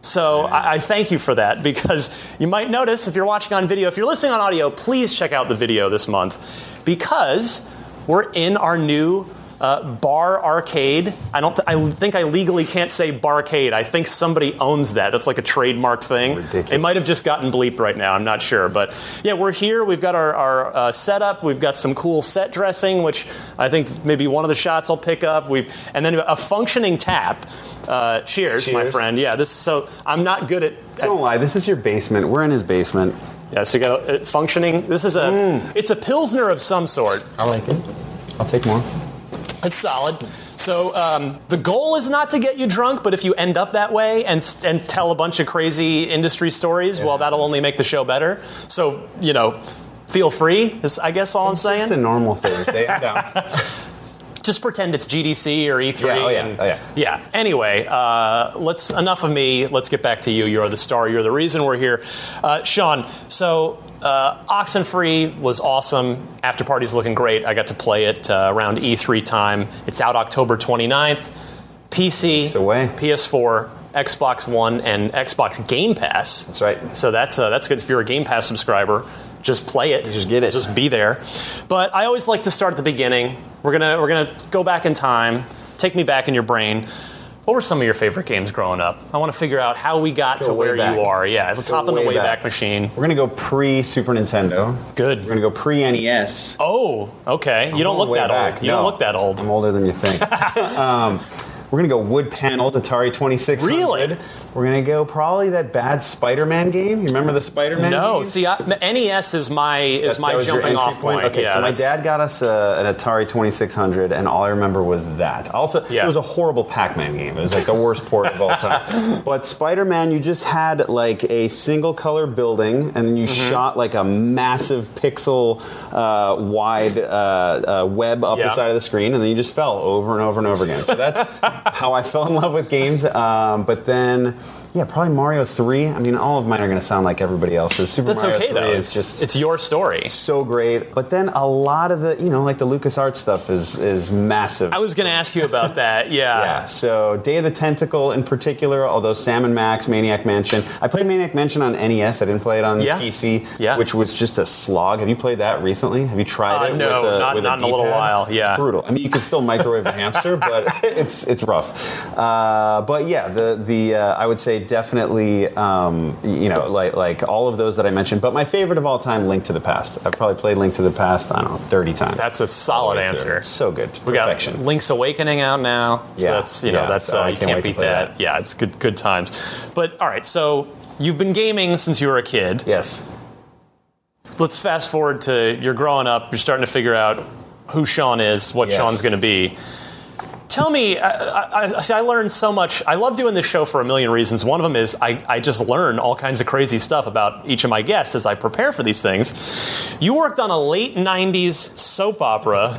[SPEAKER 1] So I, I thank you for that because you might notice if you're watching on video, if you're listening on audio, please check out the video this month because we're in our new uh, bar arcade. I don't. Th- I think I legally can't say barcade. I think somebody owns that. That's like a trademark thing.
[SPEAKER 5] Ridiculous.
[SPEAKER 1] It might have just gotten bleeped right now. I'm not sure, but yeah, we're here. We've got our, our uh, setup. We've got some cool set dressing, which I think maybe one of the shots I'll pick up. We've and then a functioning tap. Uh, cheers, my friend. Yeah, this. So I'm not good at. at
[SPEAKER 5] Don't lie. This is your basement. We're in his basement.
[SPEAKER 1] yeah, so you got a, uh, functioning. This is a.
[SPEAKER 5] Mm.
[SPEAKER 1] It's a pilsner of some sort.
[SPEAKER 5] I like it. I'll take more.
[SPEAKER 1] It's solid. So um, the goal is not to get you drunk, but if you end up that way and and tell a bunch of crazy industry stories, well, that'll only make the show better. So you know, feel free. Is I guess all I'm saying.
[SPEAKER 5] It's a normal Thursday. I'm down.
[SPEAKER 1] just pretend it's GDC or E3.
[SPEAKER 5] Yeah, oh yeah,
[SPEAKER 1] and-
[SPEAKER 5] oh yeah.
[SPEAKER 1] Yeah. Anyway, uh, let's enough of me. Let's get back to you. You're the star. You're the reason we're here, uh, Sean. So. Uh, Oxenfree was awesome. After Party's looking great. I got to play it uh, around E3 time. It's out October 29th. PC,
[SPEAKER 5] It's away.
[SPEAKER 1] PS4, Xbox One, and Xbox Game Pass.
[SPEAKER 5] That's right.
[SPEAKER 1] So that's uh, that's good. If you're a Game Pass subscriber, just play it.
[SPEAKER 5] Just get it.
[SPEAKER 1] Just be there. But I always like to start at the beginning. We're gonna we're gonna go back in time. Take me back in your brain. What were some of your favorite games growing up? I want to figure out how we got
[SPEAKER 5] Go
[SPEAKER 1] to where
[SPEAKER 5] back.
[SPEAKER 1] you are. Yeah, let's
[SPEAKER 5] Go
[SPEAKER 1] hop in the Wayback
[SPEAKER 5] back.
[SPEAKER 1] Machine.
[SPEAKER 5] We're gonna go pre Super Nintendo.
[SPEAKER 1] Good.
[SPEAKER 5] We're gonna go pre NES.
[SPEAKER 1] Oh, okay. You don't look that old. You don't look that old.
[SPEAKER 5] I'm older than you think. um, we're gonna go wood paneled Atari 2600.
[SPEAKER 1] Really?
[SPEAKER 5] We're gonna go probably that bad Spider-Man game. You remember the Spider-Man?
[SPEAKER 1] No,
[SPEAKER 5] game?
[SPEAKER 1] see, I, NES is my is
[SPEAKER 5] That-
[SPEAKER 1] my
[SPEAKER 5] that
[SPEAKER 1] jumping off point.
[SPEAKER 5] Okay,
[SPEAKER 1] yeah,
[SPEAKER 5] so my dad got us uh, an Atari 2600, and all I remember was that. Also,
[SPEAKER 1] Yeah.
[SPEAKER 5] it was a horrible Pac-Man game. It was like the worst port of all time. But Spider-Man, you just had like a single color building, and then you
[SPEAKER 1] Mm-hmm.
[SPEAKER 5] shot like a massive pixel uh, wide uh, uh, web up
[SPEAKER 1] Yeah.
[SPEAKER 5] the side of the screen, and then you just fell over and over and over again. So that's how I fell in love with games. Um, but then Yeah, probably Mario 3. I mean, all of mine are going to sound like everybody else's. Super
[SPEAKER 1] That's
[SPEAKER 5] Mario
[SPEAKER 1] okay
[SPEAKER 5] 3
[SPEAKER 1] though. It's
[SPEAKER 5] just
[SPEAKER 1] it's your story.
[SPEAKER 5] so great. But then a lot of the, you know, like the Lucas LucasArts stuff is is massive.
[SPEAKER 1] I was going to ask you about that. Yeah.
[SPEAKER 5] yeah, so Day of the Tentacle in particular, although Sam and Max, Maniac Mansion. I played Maniac Mansion on NES. I didn't play it on
[SPEAKER 1] Yeah.
[SPEAKER 5] PC,
[SPEAKER 1] Yeah.
[SPEAKER 5] which was just a slog. Have you played that recently? Have you tried
[SPEAKER 1] Uh,
[SPEAKER 5] it?
[SPEAKER 1] no,
[SPEAKER 5] with a,
[SPEAKER 1] not-
[SPEAKER 5] with
[SPEAKER 1] not in a little while, yeah.
[SPEAKER 5] It's brutal. I mean, you can still microwave a hamster, but it's it's rough. Uh, but yeah, the the uh, I would say definitely, um, you know, like like all of those that I mentioned. But my favorite of all time, Link to the Past. I've probably played Link to the Past. I don't know, thirty times.
[SPEAKER 1] That's a solid
[SPEAKER 5] through.
[SPEAKER 1] answer.
[SPEAKER 5] So good.
[SPEAKER 1] We got
[SPEAKER 5] Perfection.
[SPEAKER 1] Link's Awakening out now. So
[SPEAKER 5] Yeah.
[SPEAKER 1] that's you know
[SPEAKER 5] Yeah.
[SPEAKER 1] that's uh, you
[SPEAKER 5] can't
[SPEAKER 1] can't beat that.
[SPEAKER 5] that.
[SPEAKER 1] Yeah, it's good good times. But all right, so you've been gaming since you were a kid.
[SPEAKER 5] Yes.
[SPEAKER 1] Let's fast forward to you're growing up. You're starting to figure out who Sean is, what
[SPEAKER 5] Yes.
[SPEAKER 1] Sean's going to be. Tell me, I, I, I, see, I learned so much. I love doing this show for a million reasons. One of them is I, I just learn all kinds of crazy stuff about each of my guests as I prepare for these things. You worked on a late 90s soap opera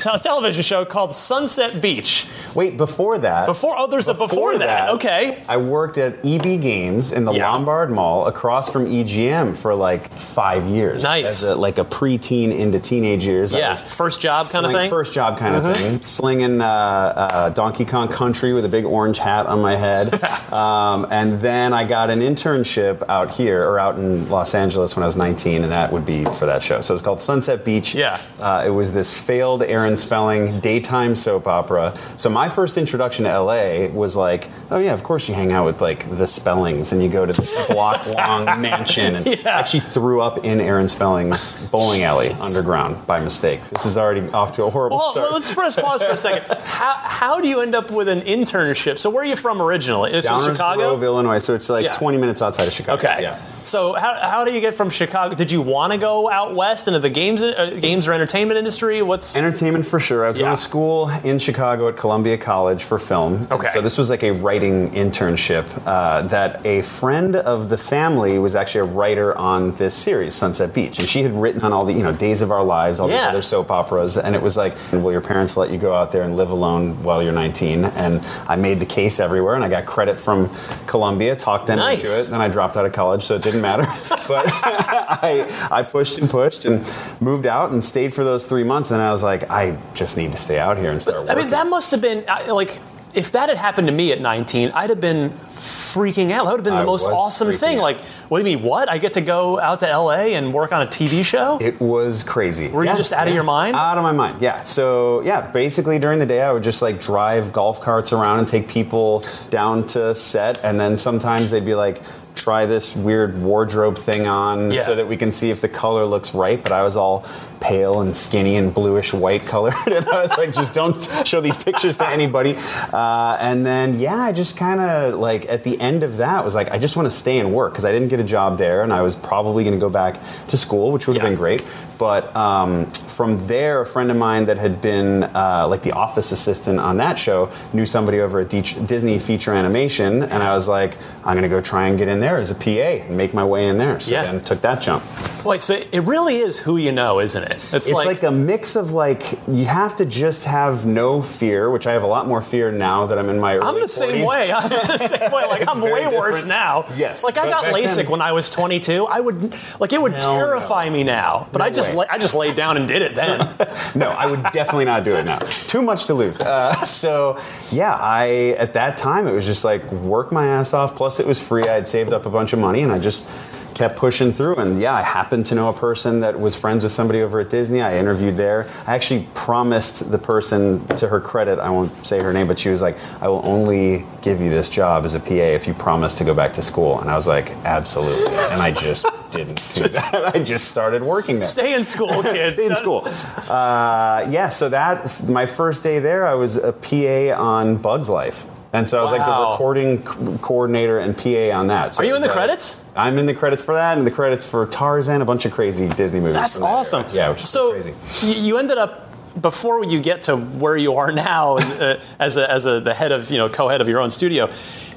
[SPEAKER 1] te- television show called Sunset Beach.
[SPEAKER 5] Wait, before that.
[SPEAKER 1] Before, oh, there's a before that. Okay.
[SPEAKER 5] I worked at EB Games in the
[SPEAKER 1] Yeah.
[SPEAKER 5] Lombard Mall across from EGM for like five years.
[SPEAKER 1] Nice.
[SPEAKER 5] As a, like a preteen into teenage years.
[SPEAKER 1] Yeah, first job kind of thing? Mm-hmm.
[SPEAKER 5] First job kind of thing. Slinging uh, uh, Donkey Kong Country with a big orange hat on my head. um, and then I got an internship out here, or out in Los Angeles when I was 19, and that would be for that show. So it's called Sunset Beach.
[SPEAKER 1] Yeah.
[SPEAKER 5] Uh, it was this failed Aaron Spelling daytime soap opera. So my first introduction to LA was like, oh yeah, of course you hang out with like the Spellings and you go to this block long mansion. And
[SPEAKER 1] Yeah.
[SPEAKER 5] Actually threw up in Aaron Spelling's bowling alley underground by mistake. This is already off to a horrible
[SPEAKER 1] Well,
[SPEAKER 5] start.
[SPEAKER 1] let's press pause for a second. How, how do you end up with an internship? So, where are you from originally? Is it
[SPEAKER 5] Downers
[SPEAKER 1] Chicago?
[SPEAKER 5] Grove, Illinois. So it's like
[SPEAKER 1] Yeah.
[SPEAKER 5] 20 minutes outside of Chicago.
[SPEAKER 1] Okay.
[SPEAKER 5] Yeah.
[SPEAKER 1] So how, how do you get from Chicago? Did you want to go out west into the games uh, games or entertainment industry? What's
[SPEAKER 5] Entertainment for sure. I was
[SPEAKER 1] Yeah.
[SPEAKER 5] going to school in Chicago at Columbia College for film.
[SPEAKER 1] Okay.
[SPEAKER 5] So this was like a writing internship uh, that a friend of the family was actually a writer on this series, Sunset Beach, and she had written on all the you know Days of Our Lives, all
[SPEAKER 1] Yeah.
[SPEAKER 5] these other soap operas, and it was like, will your parents let you go out there and live alone while you're 19? And I made the case everywhere, and I got credit from Columbia, talked them
[SPEAKER 1] Nice.
[SPEAKER 5] into it. Then I dropped out of college, so it didn't matter. but I, I pushed and pushed and moved out and stayed for those three months. And I was like, I just need to stay out here and start
[SPEAKER 1] I
[SPEAKER 5] working.
[SPEAKER 1] mean, that must have been like if that had happened to me at 19, I'd have been freaking out. That would have been the
[SPEAKER 5] I
[SPEAKER 1] most awesome thing.
[SPEAKER 5] out.
[SPEAKER 1] Like, what do you mean? What? I get to go out to LA and work on a TV show?
[SPEAKER 5] It was crazy.
[SPEAKER 1] Were you just out of your mind?
[SPEAKER 5] Out of my mind, yeah. So, yeah, basically during the day, I would just like drive golf carts around and take people down to set. And then sometimes they'd be like, try this weird wardrobe thing on
[SPEAKER 1] Yeah.
[SPEAKER 5] so that we can see if the color looks right. But I was all pale and skinny and bluish white colored. and I was like, just don't show these pictures to anybody. Uh, and then, yeah, I just kind of like at the end of that was like, I just want to stay and work because I didn't get a job there and I was probably going to go back to school, which would have
[SPEAKER 1] Yeah.
[SPEAKER 5] been great. But um, from there, a friend of mine that had been uh, like the office assistant on that show knew somebody over at Deech- Disney Feature Animation, and I was like, I'm gonna go try and get in there as a PA and make my way in there. So
[SPEAKER 1] Yeah.
[SPEAKER 5] then took that jump.
[SPEAKER 1] Wait, so it really is who you know, isn't it?
[SPEAKER 5] It's like, a mix of like you have to just have no fear, which I have a lot more fear now that I'm in my early
[SPEAKER 1] I'm the same way. I'm the same way. Like I'm way worse now.
[SPEAKER 5] Yes,
[SPEAKER 1] Like I got LASIK
[SPEAKER 5] then-
[SPEAKER 1] when I was 22. I would like it would terrify me now. But
[SPEAKER 5] No
[SPEAKER 1] I just la- I just laid down and did it then.
[SPEAKER 5] no, I would definitely not do it now. Too much to lose. Uh, so, yeah, I at that time it was just like work my ass off. Plus, it was free. I had saved up a bunch of money, and I just kept pushing through. And yeah, I happened to know a person that was friends with somebody over at Disney. I interviewed there. I actually promised the person, to her credit, I won't say her name, but she was like, "I will only give you this job as a PA if you promise to go back to school." And I was like, "Absolutely." And I just didn't do that. I just started working there.
[SPEAKER 1] Stay in school, kids.
[SPEAKER 5] Stay in school. Uh, yeah, so that my first day there, I was a PA on Bugs Life, and so I was like the recording c- coordinator and PA on that. So
[SPEAKER 1] Are you in the
[SPEAKER 5] uh,
[SPEAKER 1] credits?
[SPEAKER 5] I'm in the credits for that, and the credits for Tarzan, a bunch of crazy Disney movies.
[SPEAKER 1] That's
[SPEAKER 5] that
[SPEAKER 1] awesome.
[SPEAKER 5] Yeah, which is
[SPEAKER 1] so
[SPEAKER 5] crazy.
[SPEAKER 1] you ended up before you get to where you are now uh, as a, as a, the head of you know co-head of your own studio.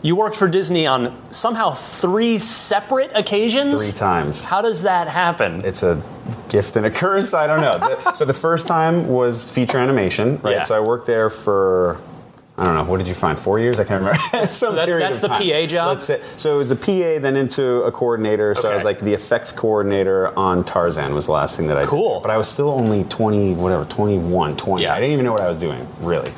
[SPEAKER 1] You worked for Disney on somehow three separate occasions.
[SPEAKER 5] Three times.
[SPEAKER 1] How does that happen?
[SPEAKER 5] It's a gift and a curse. I don't know. So the first time was feature animation, right?
[SPEAKER 1] Yeah.
[SPEAKER 5] So I worked there for I don't know. What did you find? Four years? I can't remember. Some
[SPEAKER 1] that's-
[SPEAKER 5] period
[SPEAKER 1] that's
[SPEAKER 5] of
[SPEAKER 1] the
[SPEAKER 5] time.
[SPEAKER 1] PA job?
[SPEAKER 5] Let's say, so it was a PA, then into a coordinator. So I was like the effects coordinator on Tarzan was the last thing that I
[SPEAKER 1] Cool.
[SPEAKER 5] did. But I was still only 20, whatever, 21, 20.
[SPEAKER 1] Yeah.
[SPEAKER 5] I didn't even know what I was doing, really.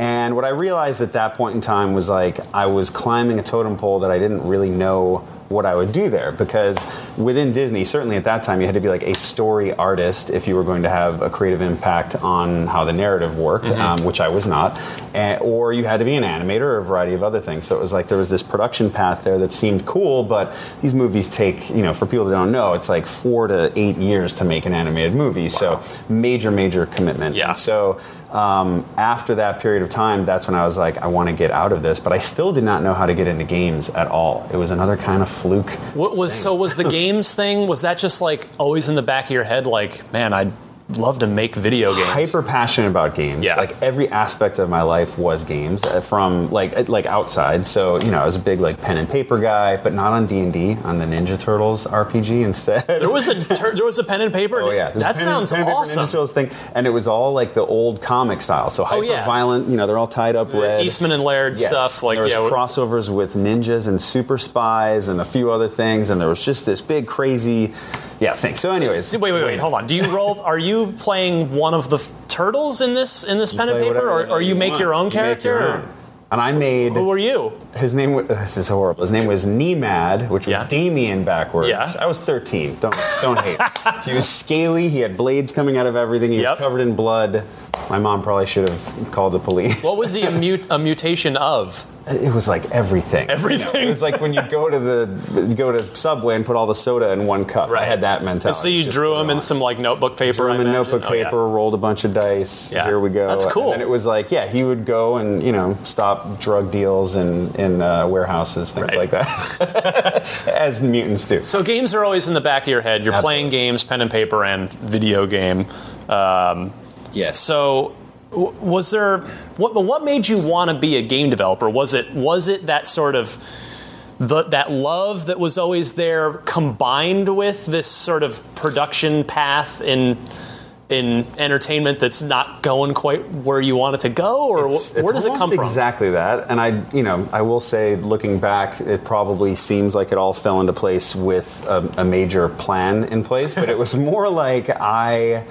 [SPEAKER 5] And what I realized at that point in time was like I was climbing a totem pole that I didn't really know what I would do there because within Disney, certainly at that time, you had to be like a story artist if you were going to have a creative impact on how the narrative worked, um, which I was not, and, or you had to be an animator or a variety of other things. So it was like there was this production path there that seemed cool, but these movies take, you know, for people that don't know, it's like four to eight years to make an animated movie. So major, major commitment.
[SPEAKER 1] Yeah.
[SPEAKER 5] So um, after that period of time, that's when I was like, I want to get out of this. But I still did not know how to get into games at all. It was another kind of fluke.
[SPEAKER 1] What was so was the games thing? Was that just like always in the back of your head? Like, man, I'd love to make video games.
[SPEAKER 5] Hyper passionate about games.
[SPEAKER 1] Yeah.
[SPEAKER 5] Like every aspect of my life was games uh, from like uh, like outside. So you know, I was a big like pen and paper guy, but not on D and D, on the Ninja Turtles RPG instead.
[SPEAKER 1] There was a tur- there was a pen and paper.
[SPEAKER 5] Oh yeah,
[SPEAKER 1] that
[SPEAKER 5] pen-
[SPEAKER 1] sounds
[SPEAKER 5] pen and paper
[SPEAKER 1] awesome.
[SPEAKER 5] Ninja Turtles thing, and it was all like the old comic style. So hyper
[SPEAKER 1] Oh, yeah.
[SPEAKER 5] violent. You know, they're all tied up red.
[SPEAKER 1] Eastman and Laird
[SPEAKER 5] Yes.
[SPEAKER 1] stuff. Like
[SPEAKER 5] there was
[SPEAKER 1] yeah,
[SPEAKER 5] crossovers with ninjas and super spies and a few other things, and there was just this big crazy, yeah, thanks. So, anyways,
[SPEAKER 1] Wait, wait, wait. Hold on. Do you roll? Are you playing one of the f- turtles in this in this pen and paper,
[SPEAKER 5] whatever
[SPEAKER 1] or,
[SPEAKER 5] the
[SPEAKER 1] or you make
[SPEAKER 5] want.
[SPEAKER 1] your own
[SPEAKER 5] You make
[SPEAKER 1] character?
[SPEAKER 5] your own. And I made
[SPEAKER 1] Who were you?
[SPEAKER 5] his name. wa- This is horrible. His name was Nemad, which was
[SPEAKER 1] Yeah.
[SPEAKER 5] Damien backwards.
[SPEAKER 1] Yeah.
[SPEAKER 5] I was 13. Don't don't hate. he was scaly. He had blades coming out of everything. He
[SPEAKER 1] Yep.
[SPEAKER 5] was covered in blood. My mom probably should have called the police.
[SPEAKER 1] What was the a, mut- a mutation of?
[SPEAKER 5] It was like everything.
[SPEAKER 1] Everything?
[SPEAKER 5] It was like when you go to the go to Subway and put all the soda in one cup. I had that mentality.
[SPEAKER 1] And so you
[SPEAKER 5] Just
[SPEAKER 1] drew him in some like notebook paper.
[SPEAKER 5] Drew
[SPEAKER 1] I
[SPEAKER 5] him in notebook
[SPEAKER 1] Oh, yeah.
[SPEAKER 5] paper, rolled a bunch of dice.
[SPEAKER 1] Yeah.
[SPEAKER 5] Here we go.
[SPEAKER 1] That's cool.
[SPEAKER 5] And it was like, yeah, he would go and you know stop drug deals in in uh, warehouses, things
[SPEAKER 1] Right.
[SPEAKER 5] like that, as mutants do.
[SPEAKER 1] So games are always in the back of your head. You're
[SPEAKER 5] Absolutely.
[SPEAKER 1] playing games, pen and paper, and video game. Um,
[SPEAKER 5] yes.
[SPEAKER 1] so, was there what? What made you want to be a game developer? Was it was it that sort of the, that love that was always there, combined with this sort of production path in in entertainment that's not going quite where you want it to go, or wh-
[SPEAKER 5] It's-
[SPEAKER 1] where
[SPEAKER 5] it's
[SPEAKER 1] does it come from?
[SPEAKER 5] Exactly that. And I, you know, I will say, looking back, it probably seems like it all fell into place with a, a major plan in place. But it was more like I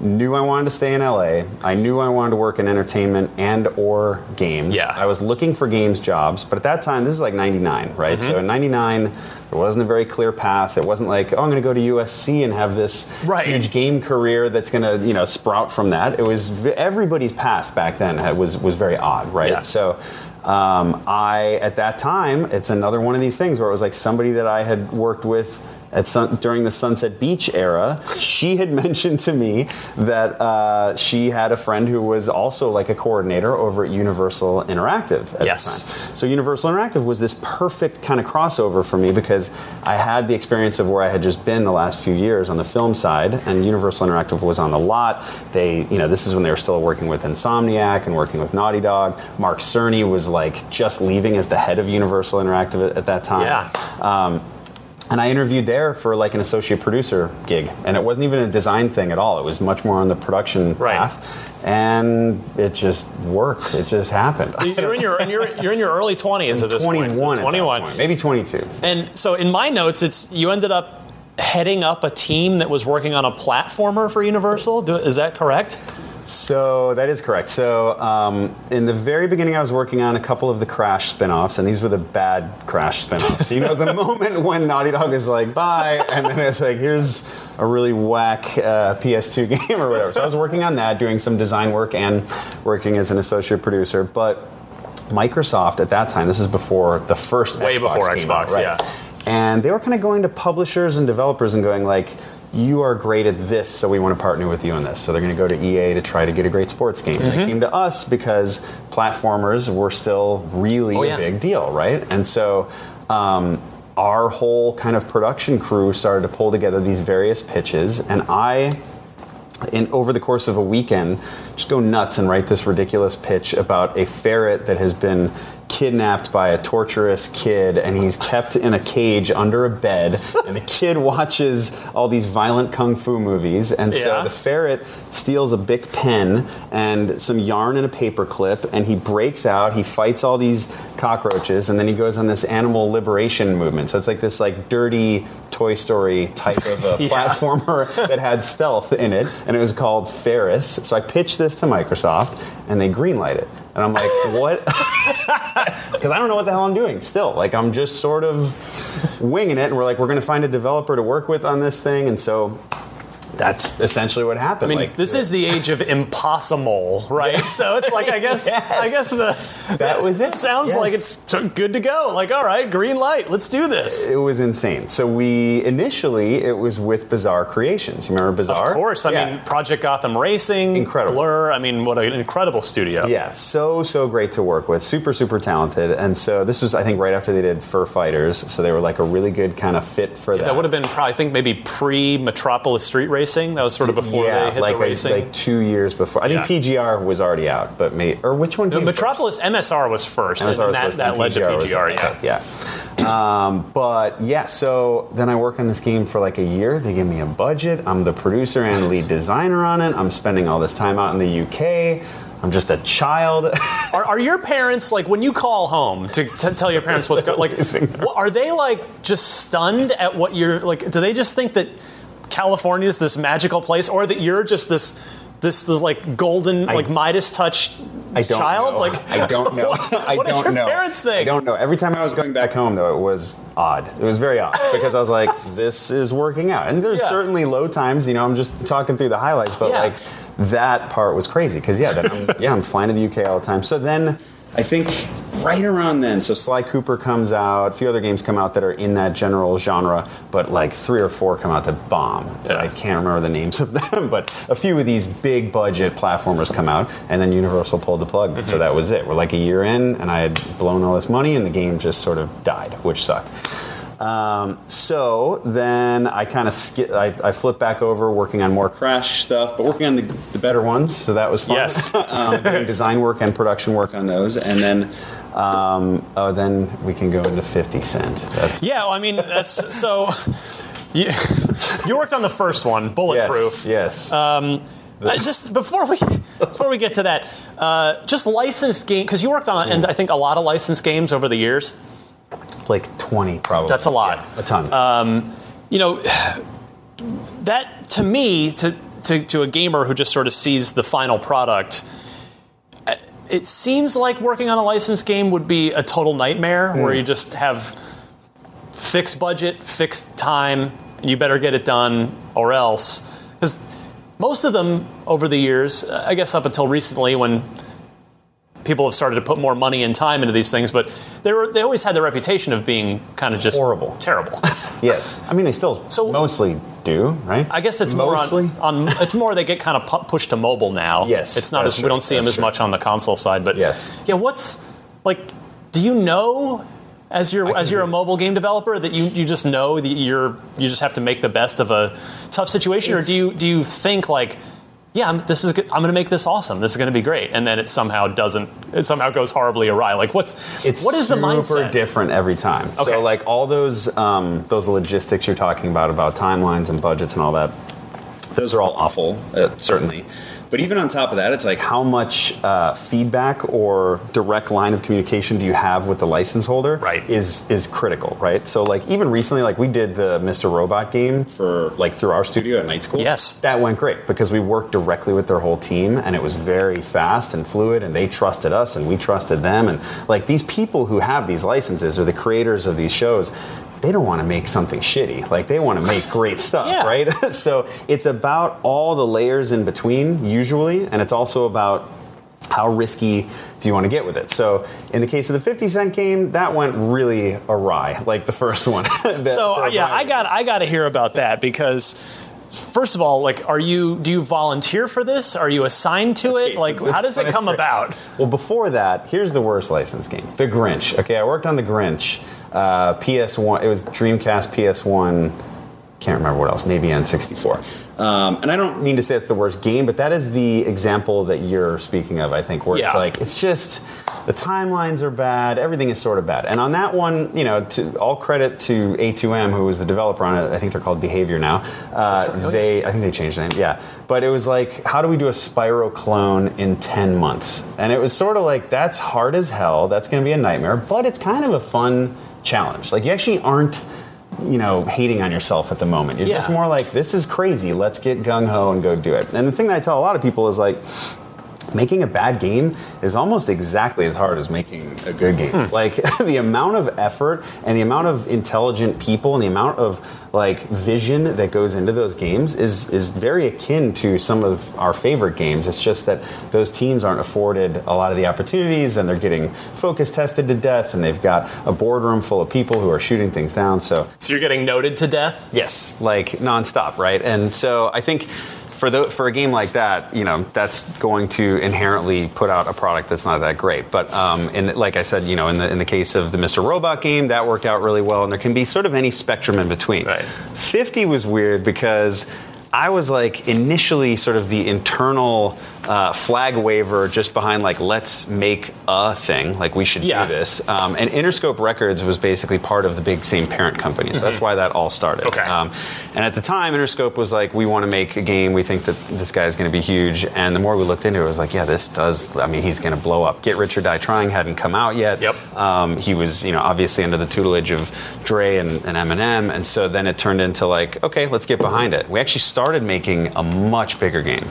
[SPEAKER 5] knew I wanted to stay in LA. I knew I wanted to work in entertainment and or games.
[SPEAKER 1] Yeah.
[SPEAKER 5] I was looking for games jobs, but at that time, this is like '99, right?
[SPEAKER 1] Mm-hmm.
[SPEAKER 5] So in '99, there wasn't a very clear path. It wasn't like, oh, I'm going to go to USC and have this
[SPEAKER 1] Right.
[SPEAKER 5] huge game career that's going to, you know, sprout from that. It was everybody's path back then had, was was very odd, right?
[SPEAKER 1] Yeah.
[SPEAKER 5] So. Um, I at that time, it's another one of these things where it was like somebody that I had worked with at sun, during the Sunset Beach era. She had mentioned to me that uh, she had a friend who was also like a coordinator over at Universal Interactive at
[SPEAKER 1] Yes.
[SPEAKER 5] the time. So Universal Interactive was this perfect kind of crossover for me because I had the experience of where I had just been the last few years on the film side, and Universal Interactive was on the lot. They, you know, this is when they were still working with Insomniac and working with Naughty Dog. Mark Cerny was like just leaving as the head of Universal Interactive at, at that time.
[SPEAKER 1] Yeah.
[SPEAKER 5] Um, and I interviewed there for like an associate producer gig, and it wasn't even a design thing at all. It was much more on the production
[SPEAKER 1] Right.
[SPEAKER 5] path, and it just worked. It just happened.
[SPEAKER 1] You're in your you're, you're in your early 20s at this
[SPEAKER 5] 21
[SPEAKER 1] point. So 21.
[SPEAKER 5] point, maybe 22.
[SPEAKER 1] And so in my notes, it's you ended up heading up a team that was working on a platformer for Universal. Do, is that correct?
[SPEAKER 5] So that is correct. So um, in the very beginning, I was working on a couple of the Crash spin-offs, and these were the bad Crash spin-offs. you know, the moment when Naughty Dog is like, bye, and then it's like, here's a really whack uh, PS2 game or whatever. So I was working on that, doing some design work and working as an associate producer. But Microsoft at that time, this is before the first
[SPEAKER 1] Way
[SPEAKER 5] Xbox
[SPEAKER 1] before Xbox,
[SPEAKER 5] out, right?
[SPEAKER 1] yeah.
[SPEAKER 5] And they were kind of going to publishers and developers and going like, you are great at this, so we want to partner with you on this. So they're going to go to EA to try to get a great sports game. And
[SPEAKER 1] Mm-hmm.
[SPEAKER 5] they came to us because platformers were still really
[SPEAKER 1] Oh,
[SPEAKER 5] a
[SPEAKER 1] yeah.
[SPEAKER 5] big deal, right? And so um, our whole kind of production crew started to pull together these various pitches, and I in over the course of a weekend, just go nuts and write this ridiculous pitch about a ferret that has been kidnapped by a torturous kid and he's kept in a cage under a bed and the kid watches all these violent kung fu movies and so
[SPEAKER 1] Yeah.
[SPEAKER 5] the ferret steals a big pen and some yarn and a paper clip and he breaks out he fights all these cockroaches and then he goes on this animal liberation movement so it's like this like dirty toy story type of a
[SPEAKER 1] Yeah.
[SPEAKER 5] platformer that had stealth in it and it was called ferris so i pitched this to microsoft and they greenlight it and i'm like what because I don't know what the hell I'm doing still. Like, I'm just sort of winging it, and we're like, we're going to find a developer to work with on this thing, and so that's essentially what happened.
[SPEAKER 1] I mean,
[SPEAKER 5] like,
[SPEAKER 1] this is the age of impossible, right? So it's like I guess
[SPEAKER 5] Yes.
[SPEAKER 1] I guess the
[SPEAKER 5] That was it.
[SPEAKER 1] sounds
[SPEAKER 5] Yes.
[SPEAKER 1] like it's so good to go. Like, all right, green light, let's do this.
[SPEAKER 5] It was insane. So we initially it was with Bizarre Creations. You remember Bizarre?
[SPEAKER 1] Of course, I
[SPEAKER 5] Yeah.
[SPEAKER 1] mean Project Gotham Racing,
[SPEAKER 5] Incredible.
[SPEAKER 1] Blur. I mean, what an incredible studio.
[SPEAKER 5] Yeah, so so great to work with. Super super talented. And so this was I think right after they did Fur Fighters, so they were like a really good kind of fit for that.
[SPEAKER 1] That would have been probably, I think, maybe pre Metropolis Street Racing. That was sort of before
[SPEAKER 5] yeah,
[SPEAKER 1] they hit
[SPEAKER 5] like
[SPEAKER 1] the racing.
[SPEAKER 5] like two years before. I think
[SPEAKER 1] Yeah.
[SPEAKER 5] PGR was already out, but may or which one?
[SPEAKER 1] No,
[SPEAKER 5] came first?
[SPEAKER 1] Metropolis MSR was first,
[SPEAKER 5] MSR
[SPEAKER 1] and
[SPEAKER 5] was
[SPEAKER 1] that,
[SPEAKER 5] first,
[SPEAKER 1] that
[SPEAKER 5] and
[SPEAKER 1] led to PGR.
[SPEAKER 5] second.
[SPEAKER 1] Yeah.
[SPEAKER 5] Yeah. Um, but yeah, so then I work on this game for like a year. They give me a budget. I'm the producer and lead designer on it. I'm spending all this time out in the UK. I'm just a child.
[SPEAKER 1] Are, are your parents like when you call home to, to tell your parents what's going? Like, are they like just stunned at what you're like? Do they just think that California is this magical place, or that you're just this this this like golden like Midas touch
[SPEAKER 5] I don't
[SPEAKER 1] child?
[SPEAKER 5] know.
[SPEAKER 1] Like,
[SPEAKER 5] I don't know. I
[SPEAKER 1] what
[SPEAKER 5] don't
[SPEAKER 1] your
[SPEAKER 5] know.
[SPEAKER 1] parents think?
[SPEAKER 5] I don't know. Every time I was going back home, though, it was odd. It was very odd because I was like, "This is working out." And there's
[SPEAKER 1] Yeah.
[SPEAKER 5] certainly low times. You know, I'm just talking through the highlights, but
[SPEAKER 1] Yeah.
[SPEAKER 5] like that part was crazy because yeah, then I'm, yeah, I'm flying to the UK all the time. So then. I think right around then, so Sly Cooper comes out, a few other games come out that are in that general genre, but like three or four come out that bomb.
[SPEAKER 1] Yeah.
[SPEAKER 5] I can't remember the names of them, but a few of these big budget platformers come out, and then Universal pulled the plug.
[SPEAKER 1] Mm-hmm.
[SPEAKER 5] So that was it. We're like a year in, and I had blown all this money, and the game just sort of died, which sucked. Um, so then I kind of sk- I, I flipped back over working on more Crash stuff, but working on the, the better ones. So that was fun.
[SPEAKER 1] Yes.
[SPEAKER 5] um, doing design work and production work on those, and then um, oh, then we can go into Fifty Cent. That's,
[SPEAKER 1] yeah, well, I mean that's so. You, you worked on the first one, Bulletproof.
[SPEAKER 5] Yes. Yes.
[SPEAKER 1] Uh, just before we before we get to that, uh, just licensed game because you worked on and I think a lot of licensed games over the years.
[SPEAKER 5] Like 20 probably.
[SPEAKER 1] That's a lot.
[SPEAKER 5] Yeah, a ton.
[SPEAKER 1] You know, that to me to to, to a gamer who just sort of sees the final product. It seems like working on a licensed game would be a total nightmare where you just have fixed budget, fixed time, and you better get it done or else. Because most of them over the years, uh, I guess up until recently when people have started to put more money and time into these things, but they were they always had the reputation of being kind of just
[SPEAKER 5] Horrible.
[SPEAKER 1] terrible.
[SPEAKER 5] yes. I mean, they still
[SPEAKER 1] So-
[SPEAKER 5] mostly do, right?
[SPEAKER 1] I guess it's
[SPEAKER 5] mostly.
[SPEAKER 1] more on, on it's more they get kind of pu- pushed to mobile now.
[SPEAKER 5] Yes,
[SPEAKER 1] it's not
[SPEAKER 5] that's
[SPEAKER 1] as we don't see them
[SPEAKER 5] that's
[SPEAKER 1] as much on the console side, but
[SPEAKER 5] Yes.
[SPEAKER 1] yeah. What's like? Do you know? As you're as you're a mobile game developer, that you, you just know that you're you just have to make the best of a tough situation, or do you do you think like, yeah, I'm, this is good, I'm going to make this awesome, this is going to be great, and then it somehow doesn't, it somehow goes horribly awry. Like, what's
[SPEAKER 5] It's
[SPEAKER 1] what is the
[SPEAKER 5] super
[SPEAKER 1] mindset?
[SPEAKER 5] different every time.
[SPEAKER 1] Okay.
[SPEAKER 5] So like all those um, those logistics you're talking about about timelines and budgets and all that, those are all awful, uh, certainly. But even on top of that, it's like how much uh, feedback or direct line of communication do you have with the license holder?
[SPEAKER 1] Right.
[SPEAKER 5] Is is critical, right? So like even recently, like we did the Mr. Robot game for like through our studio at Night School.
[SPEAKER 1] Yes.
[SPEAKER 5] That went great because we worked directly with their whole team and it was very fast and fluid and they trusted us and we trusted them and like these people who have these licenses or the creators of these shows they don't want to make something shitty like they want to make great stuff
[SPEAKER 1] Yeah.
[SPEAKER 5] right so it's about all the layers in between usually and it's also about how risky do you want to get with it? So, in the case of the 50 Cent game, that went really awry, like the first one.
[SPEAKER 1] So yeah, I got I got to hear about that because first of all, like, are you do you volunteer for this? Are you assigned to it?
[SPEAKER 5] Okay,
[SPEAKER 1] Like, how does it come about?
[SPEAKER 5] Well, before that, here's the worst license game The Grinch. Okay, I worked on The Grinch, uh, PS1, it was Dreamcast PS1 can't remember what else, maybe N64. Um, and I don't mean to say it's the worst game, but that is the example that you're speaking of, I think, where it's like, it's just the timelines are bad, everything is sort of bad. And on that one, you know, to, all credit to A2M, who was the developer on it, I think they're called Behavior now. Uh,
[SPEAKER 6] right. Oh, yeah.
[SPEAKER 5] they, I think they changed the name, yeah. But it was like, how do we do a Spyro clone in 10 months? And it was sort of like, that's hard as hell, that's going to be a nightmare, but it's kind of a fun challenge. Like, you actually aren't you know, hating on yourself at the moment. You're just more like, this is crazy. Let's get gung ho and go do it. And the thing that I tell a lot of people is like, making a bad game is almost exactly as hard as making a good game.
[SPEAKER 6] Hmm.
[SPEAKER 5] Like the amount of effort and the amount of intelligent people and the amount of like vision that goes into those games is is very akin to some of our favorite games. It's just that those teams aren't afforded a lot of the opportunities and they're getting focus tested to death and they've got a boardroom full of people who are shooting things down. So
[SPEAKER 6] So you're getting noted to death.
[SPEAKER 5] Yes, like nonstop, right? And so I think for the, for a game like that, you know, that's going to inherently put out a product that's not that great. But um, in, like I said, you know, in the in the case of the Mr. Robot game, that worked out really well, and there can be sort of any spectrum in between.
[SPEAKER 6] Right.
[SPEAKER 5] Fifty was weird because. I was like initially sort of the internal uh, flag waver just behind like let's make a thing like we should
[SPEAKER 6] Yeah.
[SPEAKER 5] do this. Um, and Interscope Records was basically part of the big same parent company. So that's why that all started.
[SPEAKER 6] Okay.
[SPEAKER 5] um, and at the time Interscope was like we want to make a game. We think that this guy is going to be huge. And the more we looked into it it was like yeah this does I mean he's going to blow up. Get Rich or Die Trying hadn't come out yet.
[SPEAKER 6] Yep.
[SPEAKER 5] um, he was you know obviously under the tutelage of Dre and, and Eminem. And so then it turned into like okay let's get behind it. We actually started making a much bigger game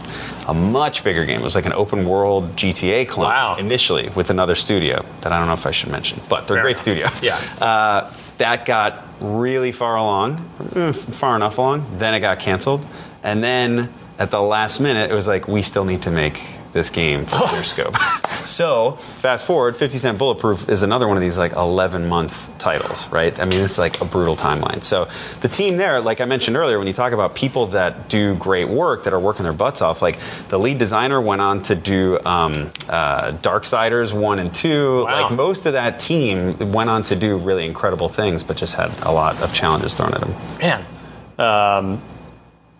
[SPEAKER 5] a much bigger game it was like an open world GTA clone
[SPEAKER 6] Wow.
[SPEAKER 5] initially with another studio that I don't know if I should mention but they're a great
[SPEAKER 6] enough.
[SPEAKER 5] studio
[SPEAKER 6] Yeah.
[SPEAKER 5] uh, that got really far along, eh, far enough along. Then it got canceled, and then at the last minute, it was like we still need to make this game for Interscope. so fast forward, 50 Cent Bulletproof is another one of these like 11 month titles, right? I mean, it's like a brutal timeline. So the team there, like I mentioned earlier, when you talk about people that do great work, that are working their butts off, like the lead designer went on to do um, uh, Darksiders 1 and 2.
[SPEAKER 6] Wow.
[SPEAKER 5] Like most of that team went on to do really incredible things, but just had a lot of challenges thrown at them.
[SPEAKER 6] Man. Um,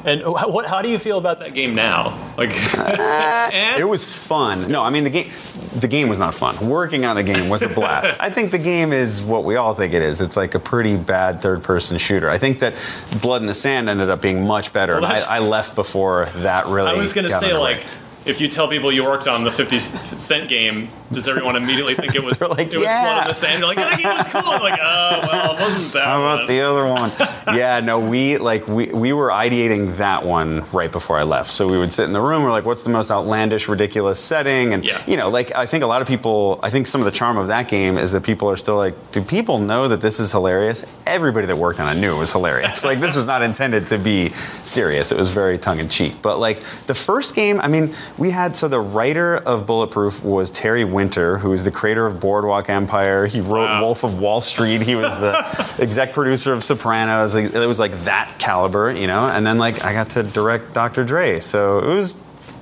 [SPEAKER 6] and what? How do you feel about that game now? Like, uh, and-
[SPEAKER 5] It was fun. No, I mean the game. The game was not fun. Working on the game was a blast. I think the game is what we all think it is. It's like a pretty bad third-person shooter. I think that Blood in the Sand ended up being much better. and I, I left before that really.
[SPEAKER 1] I was going to say,
[SPEAKER 5] underway.
[SPEAKER 1] like, if you tell people you worked on the 50 Cent game, does everyone immediately think it was
[SPEAKER 5] like,
[SPEAKER 1] it was
[SPEAKER 5] "Yeah."
[SPEAKER 1] Blood in the Sand? You're like, that game was cool. I'm like, oh, well, it wasn't that
[SPEAKER 5] How
[SPEAKER 1] one.
[SPEAKER 5] about the other one? yeah, no, we like we, we were ideating that one right before I left. So we would sit in the room. We're like, what's the most outlandish, ridiculous setting? And
[SPEAKER 1] Yeah.
[SPEAKER 5] you know, like I think a lot of people. I think some of the charm of that game is that people are still like, do people know that this is hilarious? Everybody that worked on it knew it was hilarious. like this was not intended to be serious. It was very tongue in cheek. But like the first game, I mean, we had so the writer of Bulletproof was Terry Winter, who is the creator of Boardwalk Empire. He wrote
[SPEAKER 1] Wow.
[SPEAKER 5] Wolf of Wall Street. He was the exec producer of Sopranos. It was like that caliber, you know. And then like I got to direct Dr. Dre, so it was.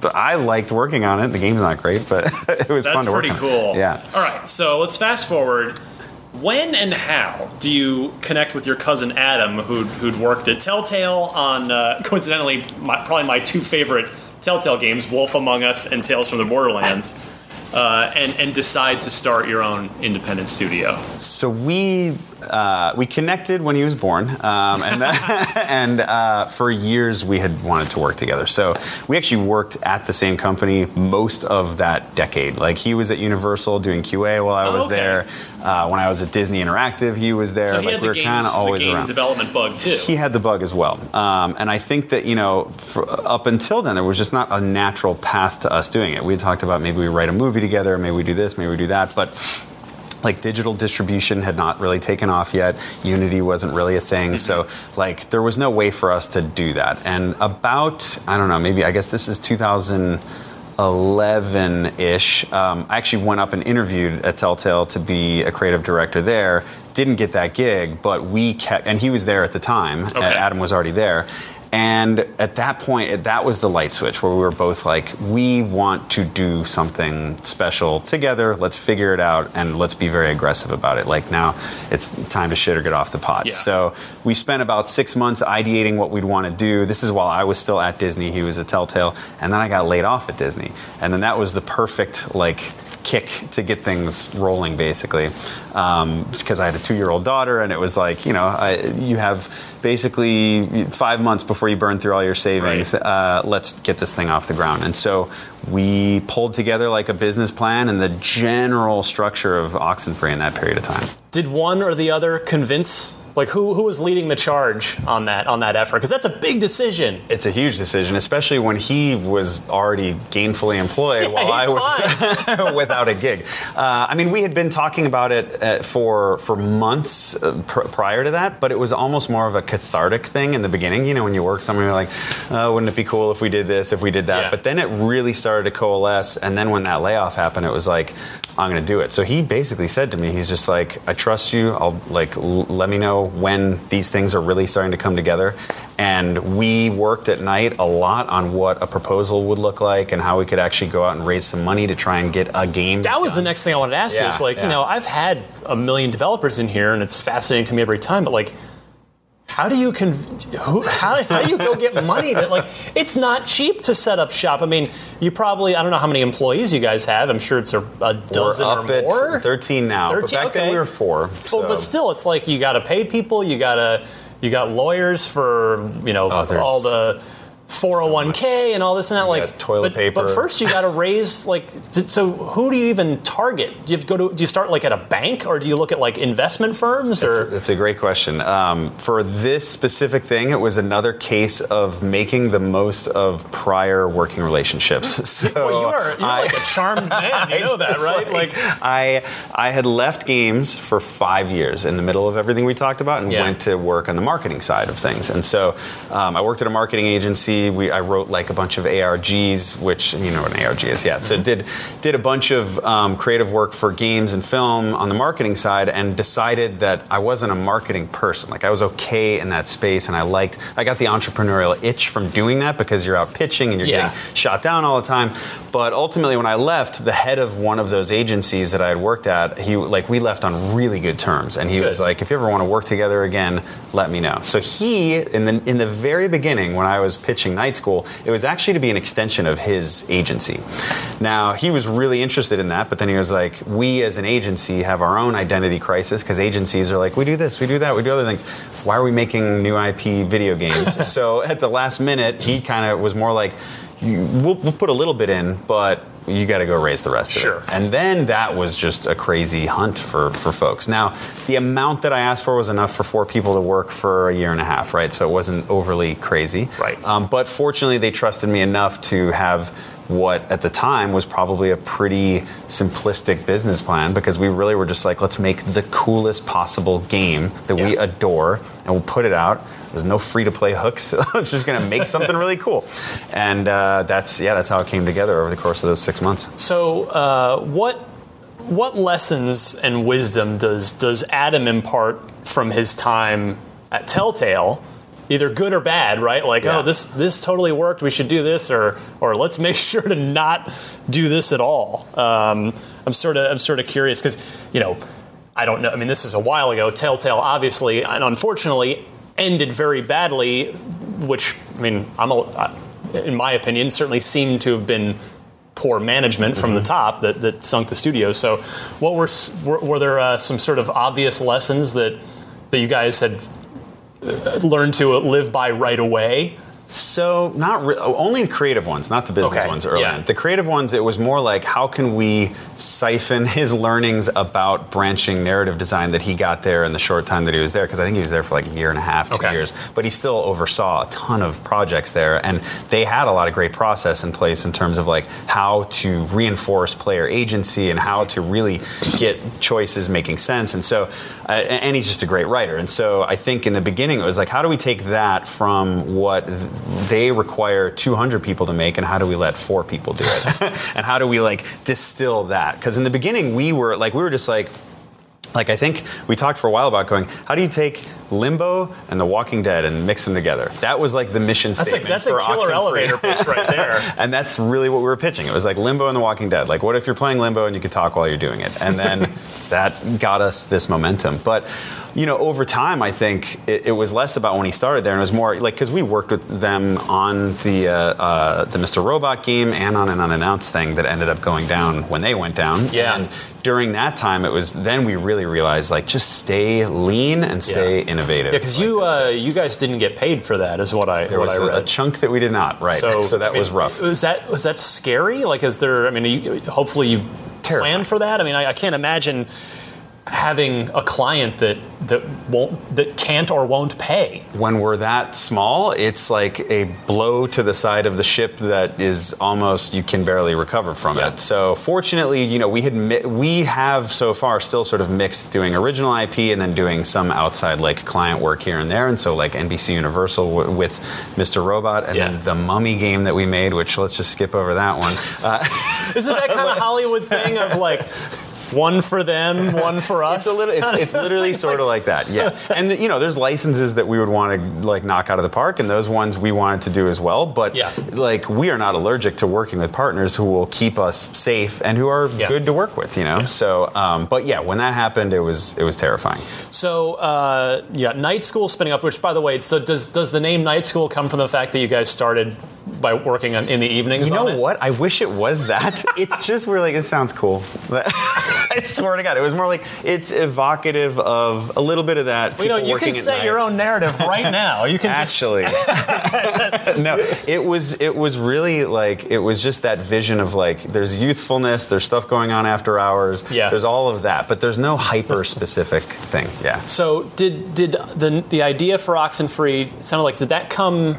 [SPEAKER 5] I liked working on it. The game's not great, but it was
[SPEAKER 1] That's
[SPEAKER 5] fun to work on.
[SPEAKER 1] That's pretty cool.
[SPEAKER 5] Yeah.
[SPEAKER 1] All right, so let's fast forward. When and how do you connect with your cousin Adam, who'd, who'd worked at Telltale on, uh, coincidentally, my, probably my two favorite Telltale games, Wolf Among Us and Tales from the Borderlands, uh, and, and decide to start your own independent studio?
[SPEAKER 5] So we uh, we connected when he was born, um, and that, and uh, for years we had wanted to work together. So we actually worked at the same company most of that decade. Like he was at Universal doing QA while I
[SPEAKER 1] Oh,
[SPEAKER 5] was
[SPEAKER 1] okay.
[SPEAKER 5] there. Uh, when I was at Disney Interactive, he was there.
[SPEAKER 1] So he
[SPEAKER 5] like
[SPEAKER 1] had
[SPEAKER 5] we
[SPEAKER 1] the,
[SPEAKER 5] were kind of
[SPEAKER 1] the
[SPEAKER 5] always
[SPEAKER 1] game
[SPEAKER 5] around.
[SPEAKER 1] development bug too.
[SPEAKER 5] He had the bug as well. Um, and I think that, you know, up until then, there was just not a natural path to us doing it. We had talked about maybe we write a movie together, maybe we do this, maybe we do that. But like digital distribution had not really taken off yet. Unity wasn't really a thing. So like there was no way for us to do that. And about, I don't know, maybe I guess this is 2011 ish. Um, I actually went up and interviewed at Telltale to be a creative director there. Didn't get that gig, but we kept, and he was there at the time.
[SPEAKER 1] Okay.
[SPEAKER 5] Adam was already there. And at that point, it- that was the light switch where we were both like, we want to do something special together. Let's figure it out and let's be very aggressive about it. Like now, it's time to shit or get off the pot.
[SPEAKER 1] Yeah.
[SPEAKER 5] So we spent about six months ideating what we'd want to do. This is while I was still at Disney. He was at Telltale, and then I got laid off at Disney, and then that was the perfect like kick to get things rolling, basically, um, because I had a two-year-old daughter, and it was like you know I, you have basically five months before you burn through all your savings. Uh, let's get this thing off the ground, and so we pulled together like a business plan and the general structure of Oxenfree in that period of time.
[SPEAKER 1] Did one or the other convince? Like who who was leading the charge on that on that effort? Because that's a big decision.
[SPEAKER 5] It's a huge decision, especially when he was already gainfully employed while I was without a gig. Uh, I mean, we had been talking about it uh, for for months uh, pr- prior to that, but it was almost more of a cathartic thing in the beginning. You know, when you work somewhere, you're like, oh, wouldn't it be cool if we did this, if we did that?
[SPEAKER 1] Yeah.
[SPEAKER 5] But then it really started to coalesce, and then when that layoff happened, it was like, I'm going to do it. So he basically said to me, he's just like, I trust you. I'll like l- let me know when these things are really starting to come together. And we worked at night a lot on what a proposal would look like and how we could actually go out and raise some money to try and get a game.
[SPEAKER 1] That was the next thing I wanted to ask you.
[SPEAKER 5] Yeah,
[SPEAKER 1] Is like,
[SPEAKER 5] yeah.
[SPEAKER 1] you know, I've had a million developers in here, and it's fascinating to me every time. But like, how do you conv- who, how, how do you go get money? That like, it's not cheap to set up shop. I mean, you probably I don't know how many employees you guys have. I'm sure it's a, a dozen or more.
[SPEAKER 5] 13 now.
[SPEAKER 1] 13,
[SPEAKER 5] but back
[SPEAKER 1] okay.
[SPEAKER 5] then we were four.
[SPEAKER 1] Well, but still, it's like you got to pay people. You got to you got lawyers for you know
[SPEAKER 5] Oh,
[SPEAKER 1] all the 401k and all this and that. Like
[SPEAKER 5] got toilet
[SPEAKER 1] but,
[SPEAKER 5] paper.
[SPEAKER 1] But first, you got to raise like. So who do you even target? Do you have to go to? Do you start like at a bank or do you look at like investment firms or?
[SPEAKER 5] That's a great question. Um, for this specific thing, it was another case of making the most of prior working relationships. So
[SPEAKER 1] well, you are you're
[SPEAKER 5] I-
[SPEAKER 1] like a charmed man. You know that,
[SPEAKER 5] It's
[SPEAKER 1] right? Like,
[SPEAKER 5] I I had left games for five years in the middle of everything we talked about and
[SPEAKER 1] Yeah.
[SPEAKER 5] went to work on the marketing side of things. And so um, I worked at a marketing agency. We I wrote like a bunch of ARGs, which you know what an ARG is, yeah. So
[SPEAKER 1] Mm-hmm.
[SPEAKER 5] did did a bunch of um, creative work for games and film on the marketing side, and decided that I wasn't a marketing person. Like I was okay in that space, and I liked. I got the entrepreneurial itch from doing that because you're out pitching and you're
[SPEAKER 1] Yeah.
[SPEAKER 5] getting shot down all the time. But ultimately, when I left, the head of one of those agencies that I had worked at, he like we left on really good terms, and he
[SPEAKER 1] Good.
[SPEAKER 5] was like, "If you ever want to work together again, let me know." So he, in the in the very beginning, when I was pitching Night School, it was actually to be an extension of his agency. Now he was really interested in that, but then he was like, "We as an agency have our own identity crisis because agencies are like, we do this, we do that, we do other things. Why are we making new IP video games?" so at the last minute, he kind of was more like we'll, we'll put a little bit in, but you got to go raise the rest
[SPEAKER 1] Sure.
[SPEAKER 5] of it. And then that was just a crazy hunt for, for folks. Now, the amount that I asked for was enough for four people to work for a year and a half, right? So it wasn't overly crazy.
[SPEAKER 1] Right.
[SPEAKER 5] Um, but fortunately, they trusted me enough to have what at the time was probably a pretty simplistic business plan because we really were just like, let's make the coolest possible game that we adore and we'll put it out. There's no free to play hooks. it's just going to make something really cool. And uh, that's, yeah, that's how it came together over the course of those six months.
[SPEAKER 1] So, uh, what what lessons and wisdom does does Adam impart from his time at Telltale? Either good or bad, right? Like,
[SPEAKER 5] Yeah.
[SPEAKER 1] oh, this this totally worked. We should do this, or or let's make sure to not do this at all. Um, I'm sort of I'm sort of curious because you know I don't know. I mean, this is a while ago. Telltale obviously and unfortunately ended very badly, which I mean, I'm a, in my opinion certainly seemed to have been poor management from the top that, that sunk the studio. So, what were were, were there uh, some sort of obvious lessons that that you guys had uh, learned to live by right away?
[SPEAKER 5] So not re- only the creative ones, not the business
[SPEAKER 1] Okay,
[SPEAKER 5] ones early
[SPEAKER 1] yeah.
[SPEAKER 5] on. The creative ones, it was more like how can we siphon his learnings about branching narrative design that he got there in the short time that he was there? Because I think he was there for like a year and a half, two
[SPEAKER 1] Okay.
[SPEAKER 5] years. But he still oversaw a ton of projects there, and they had a lot of great process in place in terms of like how to reinforce player agency and how to really get choices making sense. And so, uh, and he's just a great writer. And so I think in the beginning it was like, how do we take that from what th- they require 200 people to make, and how do we let four people do it? and how do we like distill that? Because in the beginning we were like, we were just like, like I think we talked for a while about going, how do you take Limbo and The Walking Dead and mix them together? That was like the mission
[SPEAKER 1] That's a,
[SPEAKER 5] statement.
[SPEAKER 1] that's a
[SPEAKER 5] for
[SPEAKER 1] killer
[SPEAKER 5] Oxenfree.
[SPEAKER 1] elevator pitch right there.
[SPEAKER 5] and that's really what we were pitching. It was like Limbo and The Walking Dead. Like, what if you're playing Limbo and you could talk while you're doing it? And then that got us this momentum. But you know, over time, I think it, it was less about when he started there, and it was more like because we worked with them on the uh, uh, the Mr. Robot game and on an unannounced thing that ended up going down when they went down.
[SPEAKER 1] Yeah.
[SPEAKER 5] And during that time, it was then we really realized like just stay lean and stay
[SPEAKER 1] Yeah.
[SPEAKER 5] innovative.
[SPEAKER 1] Yeah, because
[SPEAKER 5] Like,
[SPEAKER 1] you uh, you guys didn't get paid for that, is what I
[SPEAKER 5] there
[SPEAKER 1] what
[SPEAKER 5] was
[SPEAKER 1] I
[SPEAKER 5] a-
[SPEAKER 1] read.
[SPEAKER 5] a chunk that we did not. Right. So, that
[SPEAKER 1] I mean,
[SPEAKER 5] was rough.
[SPEAKER 1] Was that was that scary? Like, is there? I mean, you, hopefully you
[SPEAKER 5] Terrifying.
[SPEAKER 1] planned for that. I mean, I, I can't imagine having a client that that won't that can't or won't pay.
[SPEAKER 5] when we're that small, it's like a blow to the side of the ship that is almost you can barely recover from
[SPEAKER 1] Yeah.
[SPEAKER 5] it. So fortunately, you know, we had mi- we have so far still sort of mixed doing original IP and then doing some outside like client work here and there. And so like NBC Universal w- with Mr. Robot and
[SPEAKER 1] Yeah.
[SPEAKER 5] then the Mummy game that we made, which let's just skip over that one. Uh,
[SPEAKER 1] Isn't that kind of Hollywood thing of like one for them, one for us?
[SPEAKER 5] It's a little. It's, it's literally sort of like that. Yeah. And you know, there's licenses that we would want to like knock out of the park, and those ones we wanted to do as well. But
[SPEAKER 1] Yeah.
[SPEAKER 5] like, we are not allergic to working with partners who will keep us safe and who are
[SPEAKER 1] Yeah.
[SPEAKER 5] good to work with. You know. So, um, but yeah, when that happened, it was it was terrifying.
[SPEAKER 1] So uh, yeah, night school spinning up. Which, by the way, so does does the name night school come from the fact that you guys started by working on, in the evenings?
[SPEAKER 5] You know what? I wish it was that. it's just we're like it sounds cool. I swear to God, it was more like it's evocative of a little bit of that.
[SPEAKER 1] Well, you know, you can set your own narrative right now. You can
[SPEAKER 5] actually no it was it was really like it was just that vision of like there's youthfulness there's stuff going on after hours
[SPEAKER 1] Yeah.
[SPEAKER 5] there's all of that but there's no hyper specific thing yeah
[SPEAKER 1] so did did the the idea for Oxenfree it sounded like did that come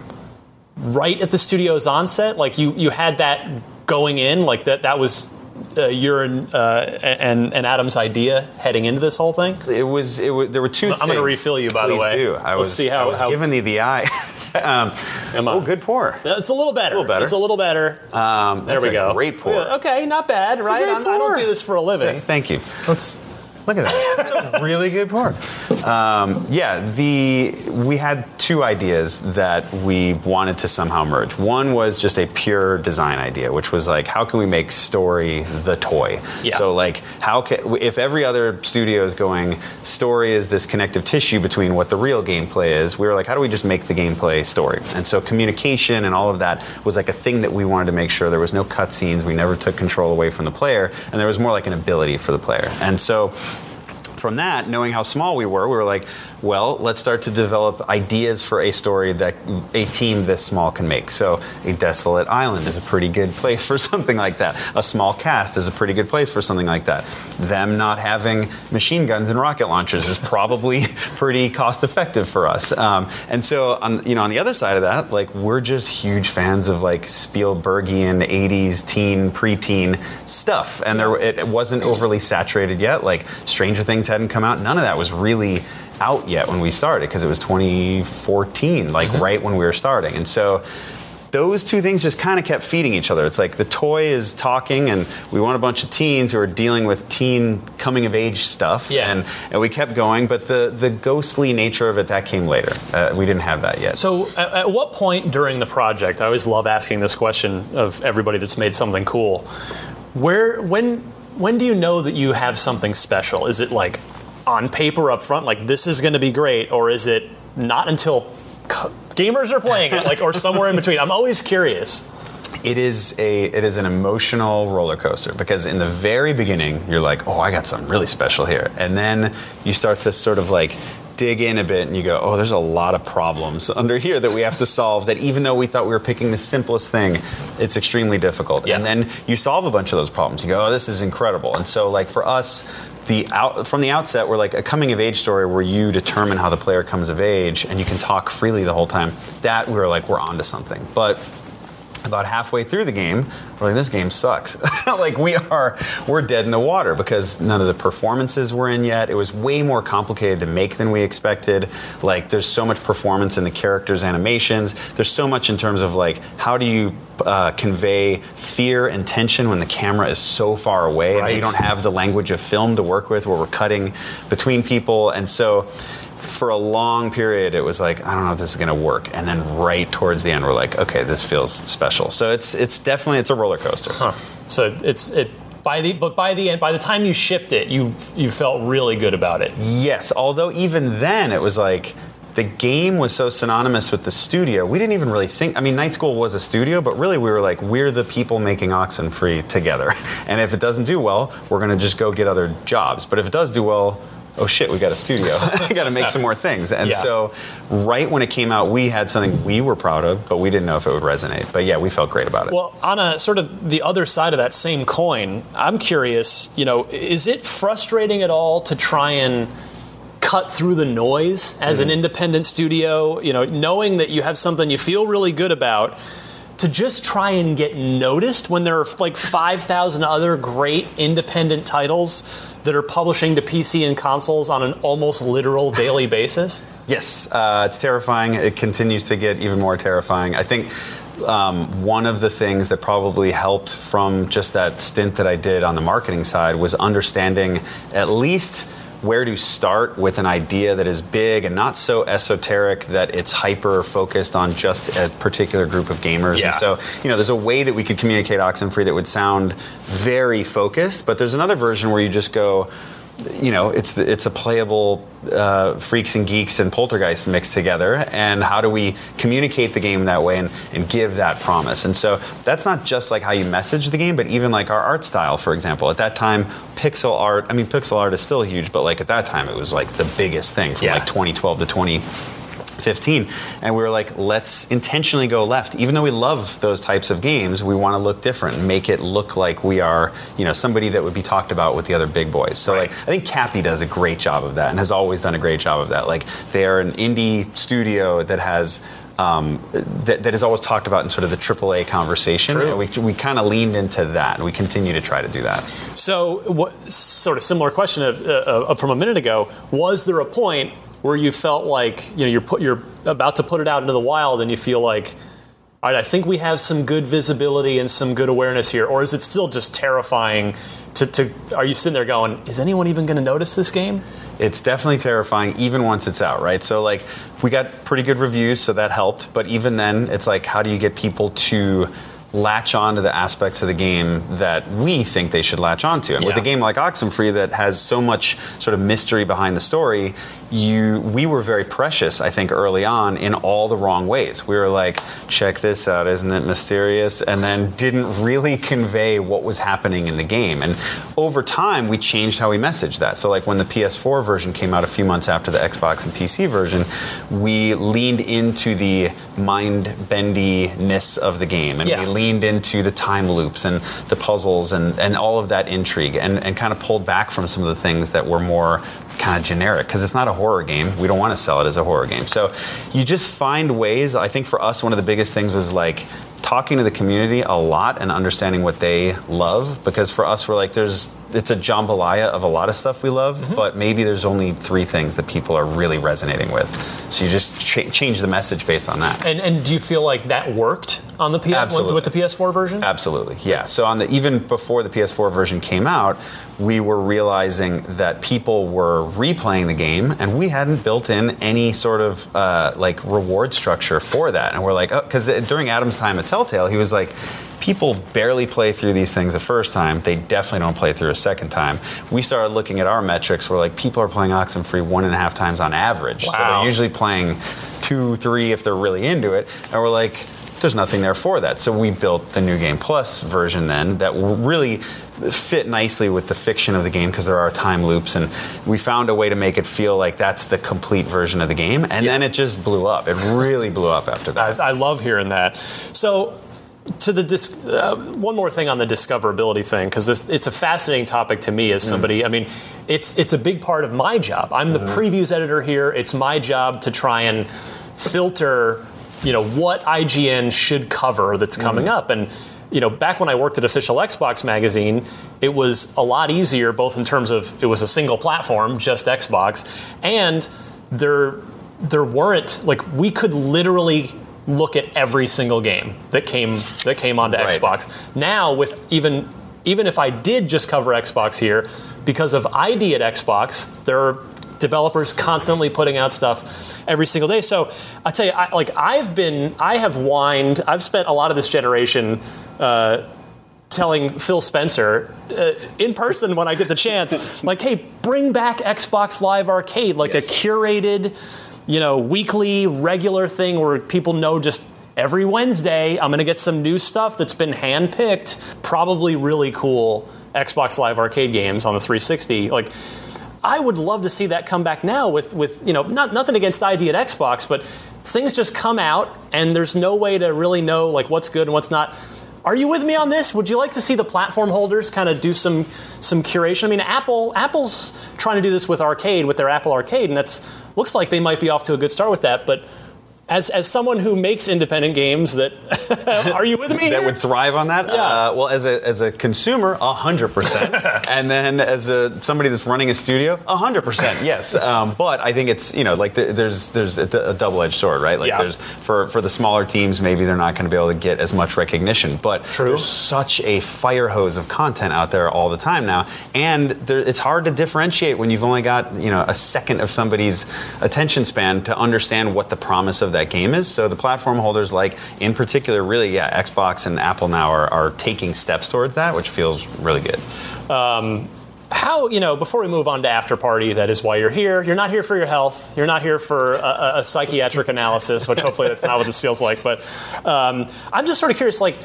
[SPEAKER 1] right at the studio's onset? Like you you had that going in like that that was. Uh, your and, uh, and and Adam's idea heading into this whole thing.
[SPEAKER 5] it was it was there were two
[SPEAKER 1] I'm gonna refill you, by the way.
[SPEAKER 5] do i
[SPEAKER 1] Let's
[SPEAKER 5] was
[SPEAKER 1] see how-
[SPEAKER 5] i was
[SPEAKER 1] how-
[SPEAKER 5] giving you the eye um,
[SPEAKER 1] Am I-
[SPEAKER 5] oh good pour
[SPEAKER 1] It's a little better.
[SPEAKER 5] A little better.
[SPEAKER 1] It's a little better.
[SPEAKER 5] um,
[SPEAKER 1] there we
[SPEAKER 5] a
[SPEAKER 1] go.
[SPEAKER 5] great pour
[SPEAKER 1] Okay, not bad, right?
[SPEAKER 5] great
[SPEAKER 1] I'm- I don't do this for a living.
[SPEAKER 5] thank you
[SPEAKER 1] Let's.
[SPEAKER 5] Look at that. That's a really good pour. Um, yeah, the we had two ideas that we wanted to somehow merge. One was just a pure design idea, which was like, how can we make story the toy?
[SPEAKER 1] Yeah.
[SPEAKER 5] So like, how can if every other studio is going, story is this connective tissue between what the real gameplay is. We were like, how do we just make the gameplay story? And so communication and all of that was like a thing that we wanted to make sure there was no cutscenes. We never took control away from the player, and there was more like an ability for the player. And so from that, knowing how small we were, we were like, well, let's start to develop ideas for a story that a team this small can make. So, a desolate island is a pretty good place for something like that. A small cast is a pretty good place for something like that. Them not having machine guns and rocket launchers is probably pretty cost effective for us. Um, and so, on, you know, on the other side of that, like we're just huge fans of like Spielbergian '80s teen, preteen stuff, and there it wasn't overly saturated yet. Like Stranger Things hadn't come out. None of that was really out yet when we started because it was 2014, like right when we were starting. And so those two things just kind of kept feeding each other. It's like the toy is talking, and we want a bunch of teens who are dealing with teen coming of age stuff.
[SPEAKER 1] Yeah.
[SPEAKER 5] And, and we kept going, but the, the ghostly nature of it, that came later. Uh, we didn't have that yet.
[SPEAKER 1] So, at, at what point during the project? I always love asking this question of everybody that's made something cool. Where, when, when do you know that you have something special? Is it like on paper up front, like this is going to be great, or is it not until c- gamers are playing it, like, or somewhere in between? I'm always curious.
[SPEAKER 5] it is a it is an emotional roller coaster because in the very beginning you're like oh i got something really special here and then you start to sort of like dig in a bit and you go oh there's a lot of problems under here that we have to solve that even though we thought we were picking the simplest thing it's extremely difficult
[SPEAKER 1] Yeah.
[SPEAKER 5] and then you solve a bunch of those problems you go oh this is incredible and so like for us the out, from the outset, we're like a coming of age story where you determine how the player comes of age and you can talk freely the whole time. That we were like, we're onto something. But about halfway through the game, we're like, this game sucks. like we are, we're dead in the water because none of the performances were in yet. It was way more complicated to make than we expected. Like there's so much performance in the characters' animations. There's so much in terms of like how do you uh, convey fear and tension when the camera is so far away and we don't have the language of film to work with where we're cutting between people and so for a long period it was like i don't know if this is going to work. And then right towards the end we're like okay this feels special. So it's it's definitely it's a roller coaster.
[SPEAKER 1] So it's it's by the but by the end by the time you shipped it, you you felt really good about it.
[SPEAKER 5] yes although even then it was like the game was so synonymous with the studio we didn't even really think i mean night school was a studio but really we were like we're the people making oxenfree together. And if it doesn't do well we're going to just go get other jobs. But if it does do well oh shit we got a studio. We got to make some more things. And
[SPEAKER 1] Yeah.
[SPEAKER 5] so right when it came out we had something we were proud of but we didn't know if it would resonate. But yeah we felt great about it.
[SPEAKER 1] Well, on a sort of the other side of that same coin, I'm curious, you know, is it frustrating at all to try and cut through the noise as
[SPEAKER 5] Mm-hmm.
[SPEAKER 1] an independent studio, you know, knowing that you have something you feel really good about to just try and get noticed when there are like 5,000 other great independent titles that are publishing to PC and consoles on an almost literal daily basis?
[SPEAKER 5] Yes, uh, it's terrifying. It continues to get even more terrifying. I think um, one of the things that probably helped from just that stint that I did on the marketing side was understanding at least where to start with an idea that is big and not so esoteric that it's hyper focused on just a particular group of gamers.
[SPEAKER 1] Yeah.
[SPEAKER 5] And so, you know, there's a way that we could communicate Oxenfree that would sound very focused, but there's another version where you just go, you know, it's the, it's a playable uh, freaks and geeks and poltergeist mixed together, and how do we communicate the game that way and, and give that promise? And so that's not just like how you message the game, but even like our art style, for example. At that time, pixel art. I mean, pixel art is still huge, but like at that time, it was like the biggest thing from
[SPEAKER 1] Yeah.
[SPEAKER 5] like 2012 to 20. 15 and we were like let's intentionally go left even though we love those types of games we want to look different make it look like we are you know somebody that would be talked about with the other big boys so like i think Capy does a great job of that and has always done a great job of that like they are an indie studio that has um, that, that is always talked about in sort of the AAA conversation.
[SPEAKER 1] True.
[SPEAKER 5] We, we kind of leaned into that, and we continue to try to do that.
[SPEAKER 1] So, what sort of similar question of, uh, uh, from a minute ago? Was there a point where you felt like you know you're put, you're about to put it out into the wild, and you feel like, all right, I think we have some good visibility and some good awareness here, or is it still just terrifying? To, to are you sitting there going, is anyone even going to notice this game?
[SPEAKER 5] it's definitely terrifying even once it's out right so like we got pretty good reviews so that helped but even then it's like how do you get people to latch on to the aspects of the game that we think they should latch onto and with a game like oxenfree that has so much sort of mystery behind the story you we were very precious i think early on in all the wrong ways. We were like check this out isn't it mysterious? And then didn't really convey what was happening in the game. And over time we changed how we messaged that. So like when the ps4 version came out a few months after the xbox and pc version we leaned into the mind bendiness of the game. And
[SPEAKER 1] Yeah.
[SPEAKER 5] we leaned into the time loops and the puzzles and, and all of that intrigue and, and kind of pulled back from some of the things that were more kind of generic because it's not a horror game. We don't want to sell it as a horror game. So you just find ways. I think for us, one of the biggest things was like talking to the community a lot and understanding what they love because for us, we're like, there's it's a jambalaya of a lot of stuff we love, but maybe there's only three things that people are really resonating with. So you just cha- change the message based on that.
[SPEAKER 1] And and do you feel like that worked on the PS
[SPEAKER 5] Absolutely.
[SPEAKER 1] with the PS4 version?
[SPEAKER 5] Absolutely, yeah. So on the even before the PS4 version came out, we were realizing that people were replaying the game, and we hadn't built in any sort of uh, like reward structure for that. And we're like, oh because during Adam's time at Telltale, he was like. People barely play through these things the first time. They definitely don't play through a second time. We started looking at our metrics. We're like, people are playing Oxenfree one and a half times on average. So
[SPEAKER 1] Wow.
[SPEAKER 5] they're usually playing two, three if they're really into it. And we're like, there's nothing there for that. So we built the New Game Plus version then that really fit nicely with the fiction of the game because there are time loops and we found a way to make it feel like that's the complete version of the game and then it just blew up. It really blew up after that.
[SPEAKER 1] I, I love hearing that. So, to the dis- uh, one more thing on the discoverability thing, because this it's a fascinating topic to me as hmm. somebody. I mean, it's it's a big part of my job. I'm the mm-hmm. previews editor here. It's my job to try and filter you know, what IGN should cover that's hmm. coming up. And you know, back when I worked at Official Xbox Magazine, it was a lot easier, both in terms of it was a single platform, just Xbox, and there there weren't like we could literally look at every single game that came that came onto
[SPEAKER 5] Right.
[SPEAKER 1] Xbox. Now with even even if I did just cover Xbox here, because of ID at Xbox, there are developers constantly putting out stuff every single day. So I tell you, I, like I've been, I have whined. I've spent a lot of this generation. Uh, telling Phil Spencer uh, in person when I get the chance, like, hey, bring back Xbox Live Arcade, like
[SPEAKER 5] Yes.
[SPEAKER 1] a curated, you know, weekly, regular thing where people know just every Wednesday I'm going to get some new stuff that's been handpicked, probably really cool Xbox Live Arcade games on the 360. Like, I would love to see that come back now with, with you know, not, nothing against ID at Xbox, but things just come out and there's no way to really know like what's good and what's not. Are you with me on this? Would you like to see the platform holders kind of do some some curation? I mean, Apple Apple's trying to do this with Arcade with their Apple Arcade, and that's looks like they might be off to a good start with that. But as as someone who makes independent games, that are you with me?
[SPEAKER 5] that would thrive on that.
[SPEAKER 1] Yeah.
[SPEAKER 5] Uh, well, as a as a consumer, hundred percent, and then as a somebody that's running a studio, hundred percent, yes. Um, but I think it's you know like the, there's there's a, a double edged sword, right? Like
[SPEAKER 1] Yeah.
[SPEAKER 5] there's for for the smaller teams, maybe they're not going to be able to get as much recognition, but
[SPEAKER 1] True.
[SPEAKER 5] there's such a fire hose of content out there all the time now, and there, it's hard to differentiate when you've only got you know a second of somebody's attention span to understand what the promise of that game is. So the platform holders, like in particular, really, yeah, Xbox and Apple now are, are taking steps towards that, which feels really good.
[SPEAKER 1] how you know before we move on to after party that is why you're here you're not here for your health you're not here for a, a, psychiatric analysis which hopefully that's not what this feels like but um, i'm just sort of curious like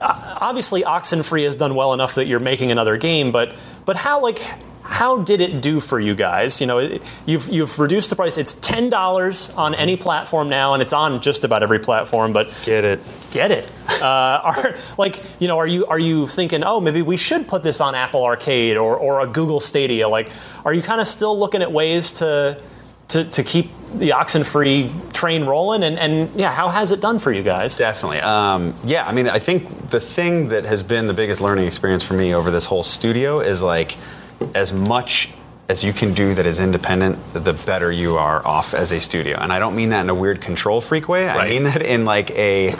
[SPEAKER 1] obviously oxenfree has done well enough that you're making another game but but how like how did it do for you guys? You know, it- you've you've reduced the price. It's ten dollars on any platform now, and it's on just about every platform. But
[SPEAKER 5] Get it?
[SPEAKER 1] get it. Uh, are like you know, are you are you thinking, oh, maybe we should put this on Apple Arcade or or a Google Stadia? Like, are you kind of still looking at ways to to, to keep the Oxenfree train rolling? And and yeah, how has it done for you guys?
[SPEAKER 5] Definitely. Um, yeah, I mean, I think the thing that has been the biggest learning experience for me over this whole studio is like as much as you can do that is independent, the better you are off as a studio. And I don't mean that in a weird control freak way. I mean that in like a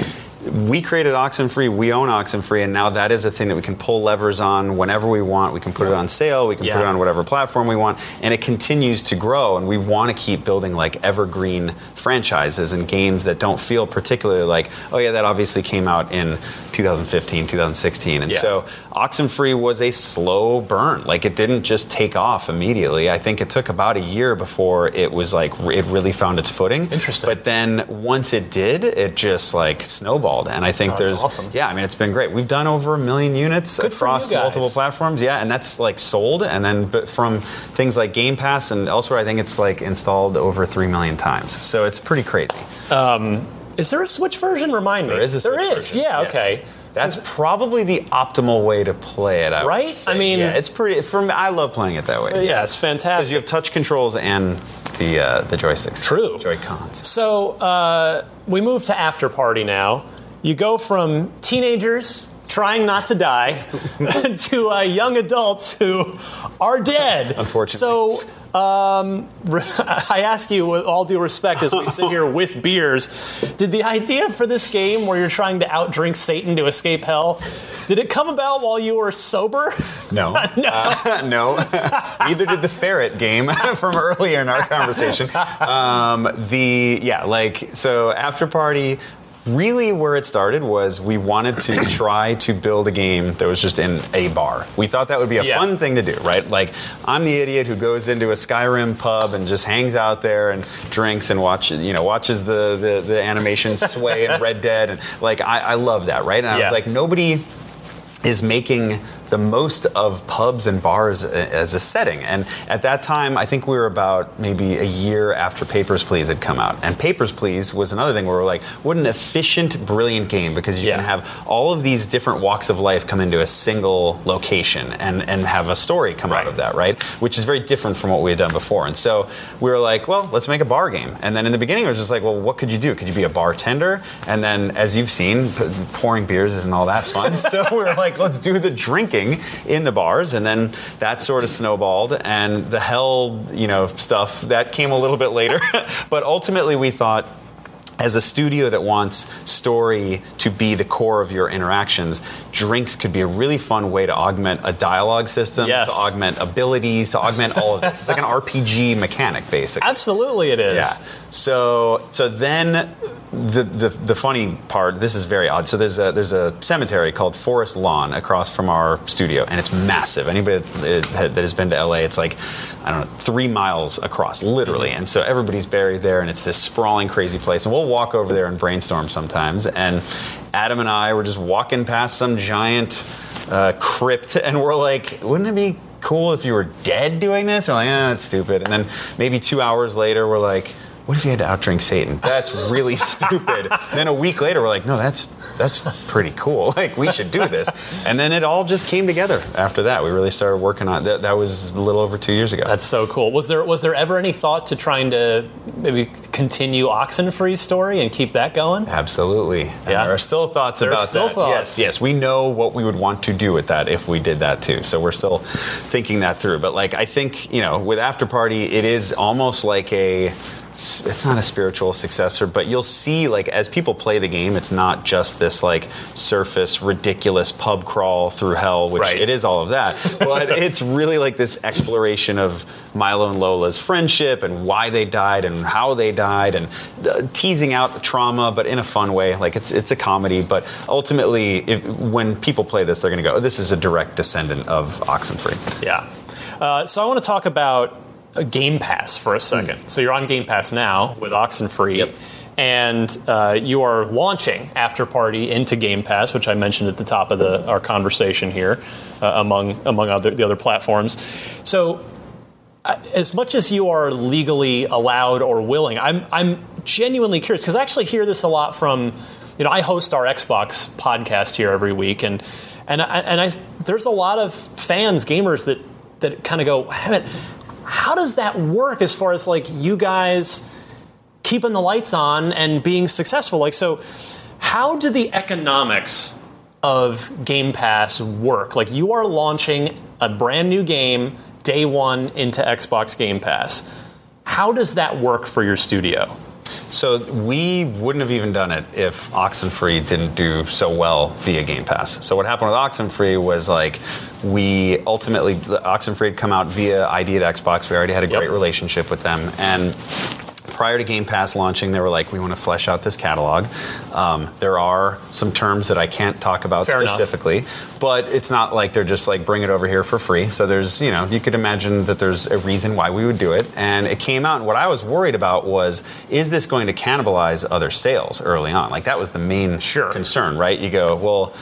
[SPEAKER 5] we created Oxenfree, we own Oxenfree, and now that is a thing that we can pull levers on whenever we want. We can put it on sale, we can put it on whatever platform we want, and it continues to grow. And we want to keep building like evergreen franchises and games that don't feel particularly like, oh yeah, that obviously came out in 2015, 2016. And
[SPEAKER 1] Yeah.
[SPEAKER 5] so Oxenfree was a slow burn. Like it didn't just take off immediately. I think it took about a year before it was like it really found its footing.
[SPEAKER 1] Interesting.
[SPEAKER 5] But then once it did, it just like snowballed. And I think
[SPEAKER 1] Oh,
[SPEAKER 5] there's
[SPEAKER 1] awesome.
[SPEAKER 5] yeah, I mean it's been great. We've done over a million units
[SPEAKER 1] Good
[SPEAKER 5] across multiple platforms. Yeah, and that's like sold. And then but from things like Game Pass and elsewhere, I think it's like installed over three million times. So it's pretty crazy.
[SPEAKER 1] Um, Is there a Switch version? Remind me.
[SPEAKER 5] There is a Switch
[SPEAKER 1] is.
[SPEAKER 5] version,
[SPEAKER 1] Yeah.
[SPEAKER 5] yes.
[SPEAKER 1] Okay.
[SPEAKER 5] That's probably the optimal way to play it. I
[SPEAKER 1] Right? I mean-
[SPEAKER 5] yeah, it's pretty. For me, I love playing it that way.
[SPEAKER 1] Yeah, it's fantastic because
[SPEAKER 5] you have touch controls and the uh, the joysticks.
[SPEAKER 1] True.
[SPEAKER 5] Joy Cons.
[SPEAKER 1] So uh, we move to after party now. You go from teenagers trying not to die to uh, young adults who are dead.
[SPEAKER 5] Unfortunately.
[SPEAKER 1] So um, I ask you, with all due respect, as we sit here with beers, did the idea for this game, where you're trying to outdrink Satan to escape hell, did it come about while you were sober?
[SPEAKER 5] No. Uh, no. Neither did the ferret game from earlier in our conversation. Um, the yeah, like so after party. Really, where it started was we wanted to try to build a game that was just in a bar. We thought that would be a
[SPEAKER 1] Yeah.
[SPEAKER 5] fun thing to do, right? Like, I'm the idiot who goes into a Skyrim pub and just hangs out there and drinks and watch, you know, watches the the, the animation sway in Red Dead, and like I, I love that, right? And I
[SPEAKER 1] Yeah.
[SPEAKER 5] was like, nobody is making the most of pubs and bars as a setting. And at that time, I think we were about maybe a year after Papers, Please had come out. And Papers, Please was another thing where we're like, what an efficient, brilliant game because you
[SPEAKER 1] Yeah.
[SPEAKER 5] can have all of these different walks of life come into a single location and, and have a story come out of that, right? Which is very different from what we had done before. And so we were like, well, let's make a bar game. And then in the beginning, it was just like, well, what could you do? Could you be a bartender? And then, as you've seen, p- pouring beers isn't all that fun. so we were like, let's do the drinking in the bars. And then that sort of snowballed. And the hell, you know, stuff that came a little bit later. but ultimately, we thought, as a studio that wants story to be the core of your interactions, drinks could be a really fun way to augment a dialogue system,
[SPEAKER 1] Yes.
[SPEAKER 5] to augment abilities, to augment all of this. It's like an RPG mechanic, basically.
[SPEAKER 1] Absolutely, it is.
[SPEAKER 5] Yeah. So so then the, the the funny part. This is very odd. So there's a there's a cemetery called Forest Lawn across from our studio, and it's massive. Anybody that that has been to LA, it's like I don't know three miles across, literally. And so everybody's buried there, and it's this sprawling, crazy place. And we'll walk over there and brainstorm sometimes. And Adam and I were just walking past some giant uh, crypt, and we're like, wouldn't it be cool if you were dead doing this? We're like, ah, it's stupid. And then maybe two hours later, we're like, what if you had to outdrink Satan? That's really stupid. then a week later, we're like, no, that's that's pretty cool. Like we should do this. And then it all just came together after that. We really started working on that. That was a little over two years ago.
[SPEAKER 1] That's so cool. Was there was there ever any thought to trying to maybe continue Oxenfree's story and keep that going?
[SPEAKER 5] Absolutely.
[SPEAKER 1] Yeah.
[SPEAKER 5] There are still thoughts
[SPEAKER 1] There are
[SPEAKER 5] about
[SPEAKER 1] still
[SPEAKER 5] that.
[SPEAKER 1] thoughts.
[SPEAKER 5] Yes, yes. We know what we would want to do with that if we did that too. So we're still thinking that through. But like I think, you know, with After Party, it is almost like a it's not a spiritual successor, but you'll see like as people play the game, it's not just this like surface ridiculous pub crawl through hell, which
[SPEAKER 1] Right.
[SPEAKER 5] it is all of that. But it's really like this exploration of Milo and Lola's friendship and why they died and how they died and uh, teasing out trauma, but in a fun way. Like it's it's a comedy, but ultimately, if, when people play this, they're going to go, oh, "This is a direct descendant of Oxenfree."
[SPEAKER 1] Yeah. Uh, so I want to talk about Game Pass for a second. So you're on Game Pass now with Oxenfree.
[SPEAKER 5] Yep.
[SPEAKER 1] And uh, you are launching After Party into Game Pass, which I mentioned at the top of the, our conversation here, uh, among among other the other platforms. So, uh, as much as you are legally allowed or willing, I'm I'm genuinely curious because I actually hear this a lot from, you know, I host our Xbox podcast here every week, and and I, and I there's a lot of fans, gamers that that kind of go, "Hey, how does that work as far as like you guys keeping the lights on and being successful? Like, so how do the economics of Game Pass work? Like, you are launching a brand new game day one into Xbox Game Pass. How does that work for your studio?
[SPEAKER 5] So we wouldn't have even done it if Oxenfree didn't do so well via Game Pass. So what happened with Oxenfree was like we ultimately Oxenfree had come out via ID at Xbox. We already had a
[SPEAKER 1] Yep.
[SPEAKER 5] great relationship with them and. Prior to Game Pass launching, they were like, "We want to flesh out this catalog." Um, there are some terms that I can't talk about
[SPEAKER 1] Fair enough.
[SPEAKER 5] specifically, but it's not like they're just like bring it over here for free. So there's, you know, you could imagine that there's a reason why we would do it. And it came out, and what I was worried about was, is this going to cannibalize other sales early on? Like that was the main
[SPEAKER 1] Sure.
[SPEAKER 5] concern, right? You go, well.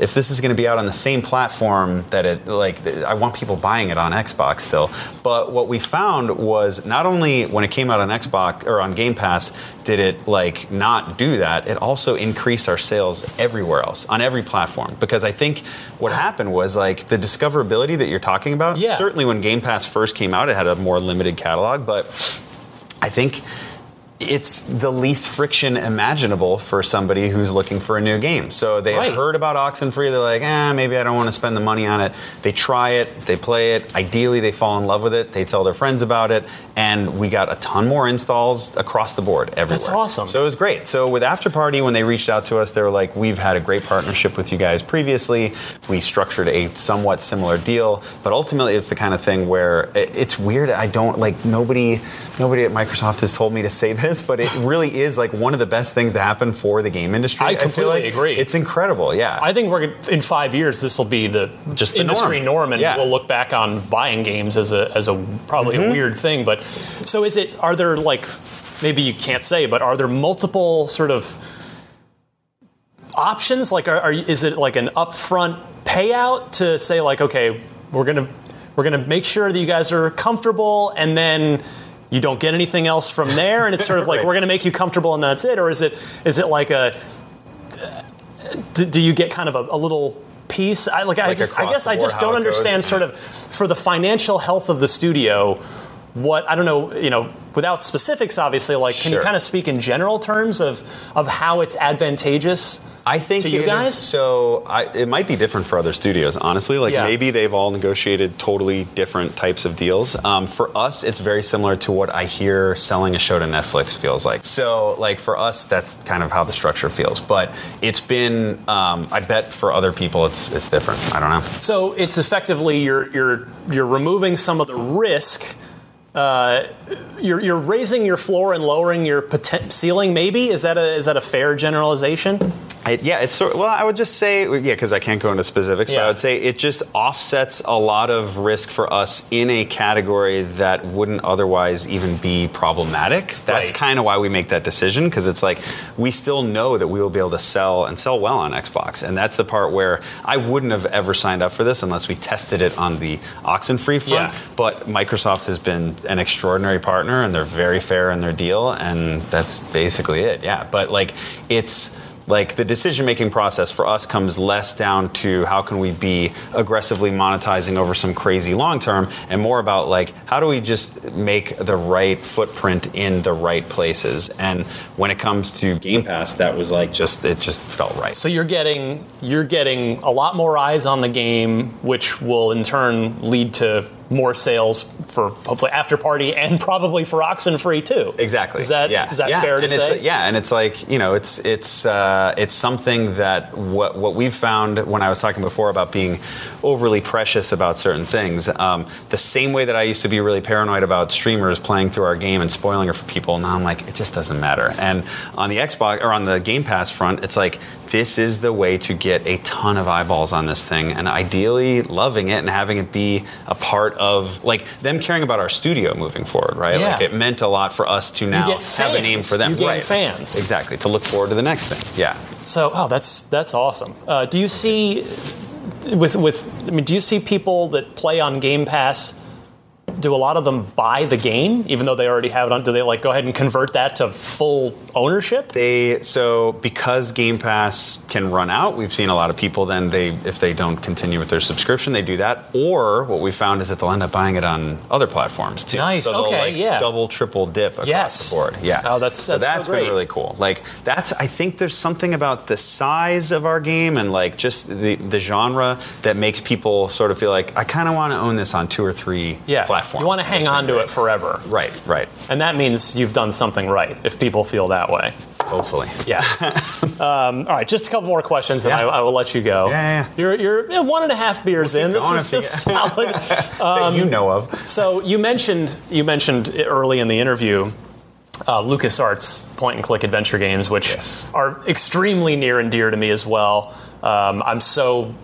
[SPEAKER 5] If this is going to be out on the same platform that it like, I want people buying it on Xbox still. But what we found was not only when it came out on Xbox or on Game Pass did it like not do that, it also increased our sales everywhere else on every platform. Because I think what happened was like the discoverability that you're talking about.
[SPEAKER 1] Yeah.
[SPEAKER 5] Certainly when Game Pass first came out, it had a more limited catalog, but I think it's the least friction imaginable for somebody who's looking for a new game. So they
[SPEAKER 1] Right.
[SPEAKER 5] heard about Oxenfree. They're like, eh, maybe I don't want to spend the money on it. They try it, they play it. Ideally, they fall in love with it. They tell their friends about it, and we got a ton more installs across the board everywhere.
[SPEAKER 1] That's awesome.
[SPEAKER 5] So it was great. So with Afterparty, when they reached out to us, they were like, "We've had a great partnership with you guys previously. We structured a somewhat similar deal, but ultimately, it's the kind of thing where it's weird. I don't like nobody. Nobody at Microsoft has told me to say this, but it really is like one of the best things to happen for the game industry.
[SPEAKER 1] I completely
[SPEAKER 5] like
[SPEAKER 1] agree.
[SPEAKER 5] It's incredible. Yeah.
[SPEAKER 1] I think we're in five years this will be the
[SPEAKER 5] Just the
[SPEAKER 1] industry
[SPEAKER 5] norm.
[SPEAKER 1] norm, and
[SPEAKER 5] Yeah.
[SPEAKER 1] we'll look back on buying games as a as a probably
[SPEAKER 5] Mm-hmm.
[SPEAKER 1] a weird thing. But so is it? Are there like maybe you can't say, but are there multiple sort of options? Like, are, are is it like an upfront payout to say like, okay, we're gonna we're gonna make sure that you guys are comfortable, and then you don't get anything else from there, and it's sort of like
[SPEAKER 5] Right.
[SPEAKER 1] we're gonna make you comfortable, and that's it, or is it is it like a do, do you get kind of a, a little piece? I like I just I guess I just don't understand sort of for the financial health of the studio. What I don't know, you know, without specifics, obviously. Like, can you kind of speak in general terms of of how it's advantageous?
[SPEAKER 5] I think
[SPEAKER 1] to you
[SPEAKER 5] it is-
[SPEAKER 1] guys?
[SPEAKER 5] so I, it might be different for other studios, honestly. Like
[SPEAKER 1] Yeah.
[SPEAKER 5] maybe they've all negotiated totally different types of deals. Um, for us, it's very similar to what I hear selling a show to Netflix feels like. So like for us, that's kind of how the structure feels. But it's been, um, I bet for other people, it's it's different. I don't know.
[SPEAKER 1] So it's effectively you're you're you're removing some of the risk. Uh, you're, you're raising your floor and lowering your poten- ceiling. Maybe is that a is that a fair generalization?
[SPEAKER 5] It, yeah, it's sort well. I would just say yeah, because I can't go into specifics, but I would say it just offsets a lot of risk for us in a category that wouldn't otherwise even be problematic. That's
[SPEAKER 1] Right.
[SPEAKER 5] kind of why we make that decision because it's like we still know that we will be able to sell and sell well on Xbox, and that's the part where I wouldn't have ever signed up for this unless we tested it on the Oxenfree front.
[SPEAKER 1] Yeah.
[SPEAKER 5] But Microsoft has been an extraordinary partner, and they're very fair in their deal, and that's basically it. Yeah, but like it's like the decision making process for us comes less down to how can we be aggressively monetizing over some crazy long term and more about like how do we just make the right footprint in the right places and when it comes to game pass that was like just it just felt right
[SPEAKER 1] So you're getting you're getting a lot more eyes on the game, which will in turn lead to more sales for hopefully after party and probably for Oxenfree too.
[SPEAKER 5] Exactly.
[SPEAKER 1] Is that
[SPEAKER 5] yeah.
[SPEAKER 1] is that
[SPEAKER 5] yeah.
[SPEAKER 1] fair to
[SPEAKER 5] and it's,
[SPEAKER 1] say?
[SPEAKER 5] yeah, and it's like you know, it's it's uh, it's something that what what we've found when I was talking before about being overly precious about certain things. Um, the same way that I used to be really paranoid about streamers playing through our game and spoiling it for people. Now I'm like, it just doesn't matter. And on the Xbox or on the Game Pass front, it's like this is the way to get a ton of eyeballs on this thing, and ideally loving it and having it be a part of like them caring about our studio moving forward, right?
[SPEAKER 1] Yeah.
[SPEAKER 5] Like it meant a lot for us to now have a name for them.
[SPEAKER 1] You gain
[SPEAKER 5] right.
[SPEAKER 1] fans.
[SPEAKER 5] Exactly. To look forward to the next thing. Yeah.
[SPEAKER 1] So, oh, that's that's awesome. Uh, do you see with with I mean, do you see people that play on Game Pass? Do a lot of them buy the game, even though they already have it on? Do they like go ahead and convert that to full ownership?
[SPEAKER 5] They so because Game Pass can run out, we've seen a lot of people then they if they don't continue with their subscription, they do that. Or what we found is that they'll end up buying it on other platforms too.
[SPEAKER 1] Nice,
[SPEAKER 5] So
[SPEAKER 1] okay,
[SPEAKER 5] like,
[SPEAKER 1] yeah.
[SPEAKER 5] Double, triple dip across
[SPEAKER 1] Yes.
[SPEAKER 5] the board. Yeah.
[SPEAKER 1] Oh, that's-
[SPEAKER 5] so
[SPEAKER 1] that's so
[SPEAKER 5] that's
[SPEAKER 1] great.
[SPEAKER 5] been really cool. Like that's I think there's something about the size of our game and like just the the genre that makes people sort of feel like I kind of want to own this on two or three
[SPEAKER 1] Yeah,
[SPEAKER 5] platforms.
[SPEAKER 1] You want to hang on to it forever,
[SPEAKER 5] Right, right.
[SPEAKER 1] and that means you've done something right. If people feel that way,
[SPEAKER 5] Hopefully.
[SPEAKER 1] yes. um, all right, just a couple more questions, and
[SPEAKER 5] Yeah.
[SPEAKER 1] I, I will let you go.
[SPEAKER 5] Yeah, yeah.
[SPEAKER 1] You're you're one and a half beers in. This is this solid.
[SPEAKER 5] that you know of.
[SPEAKER 1] So you mentioned you mentioned early in the interview uh, LucasArts point and click adventure games, which
[SPEAKER 5] Yes.
[SPEAKER 1] are extremely near and dear to me as well. Um, I'm so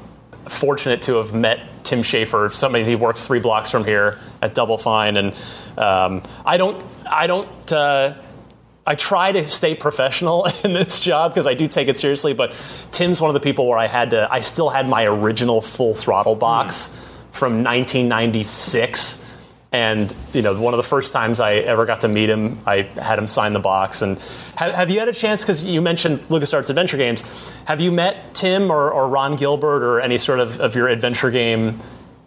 [SPEAKER 1] fortunate to have met Tim Schafer, somebody he works three blocks from here at Double Fine, and um, I don't I don't. Uh, I try to stay professional in this job because I do take it seriously. But Tim's one of the people where I had to. I still had my original full throttle box from 1996, and you know, one of the first times I ever got to meet him, I had him sign the box. And have, have you had a chance? Because you mentioned LucasArts Adventure Games. Have you met Tim or, or Ron Gilbert or any sort of, of your adventure game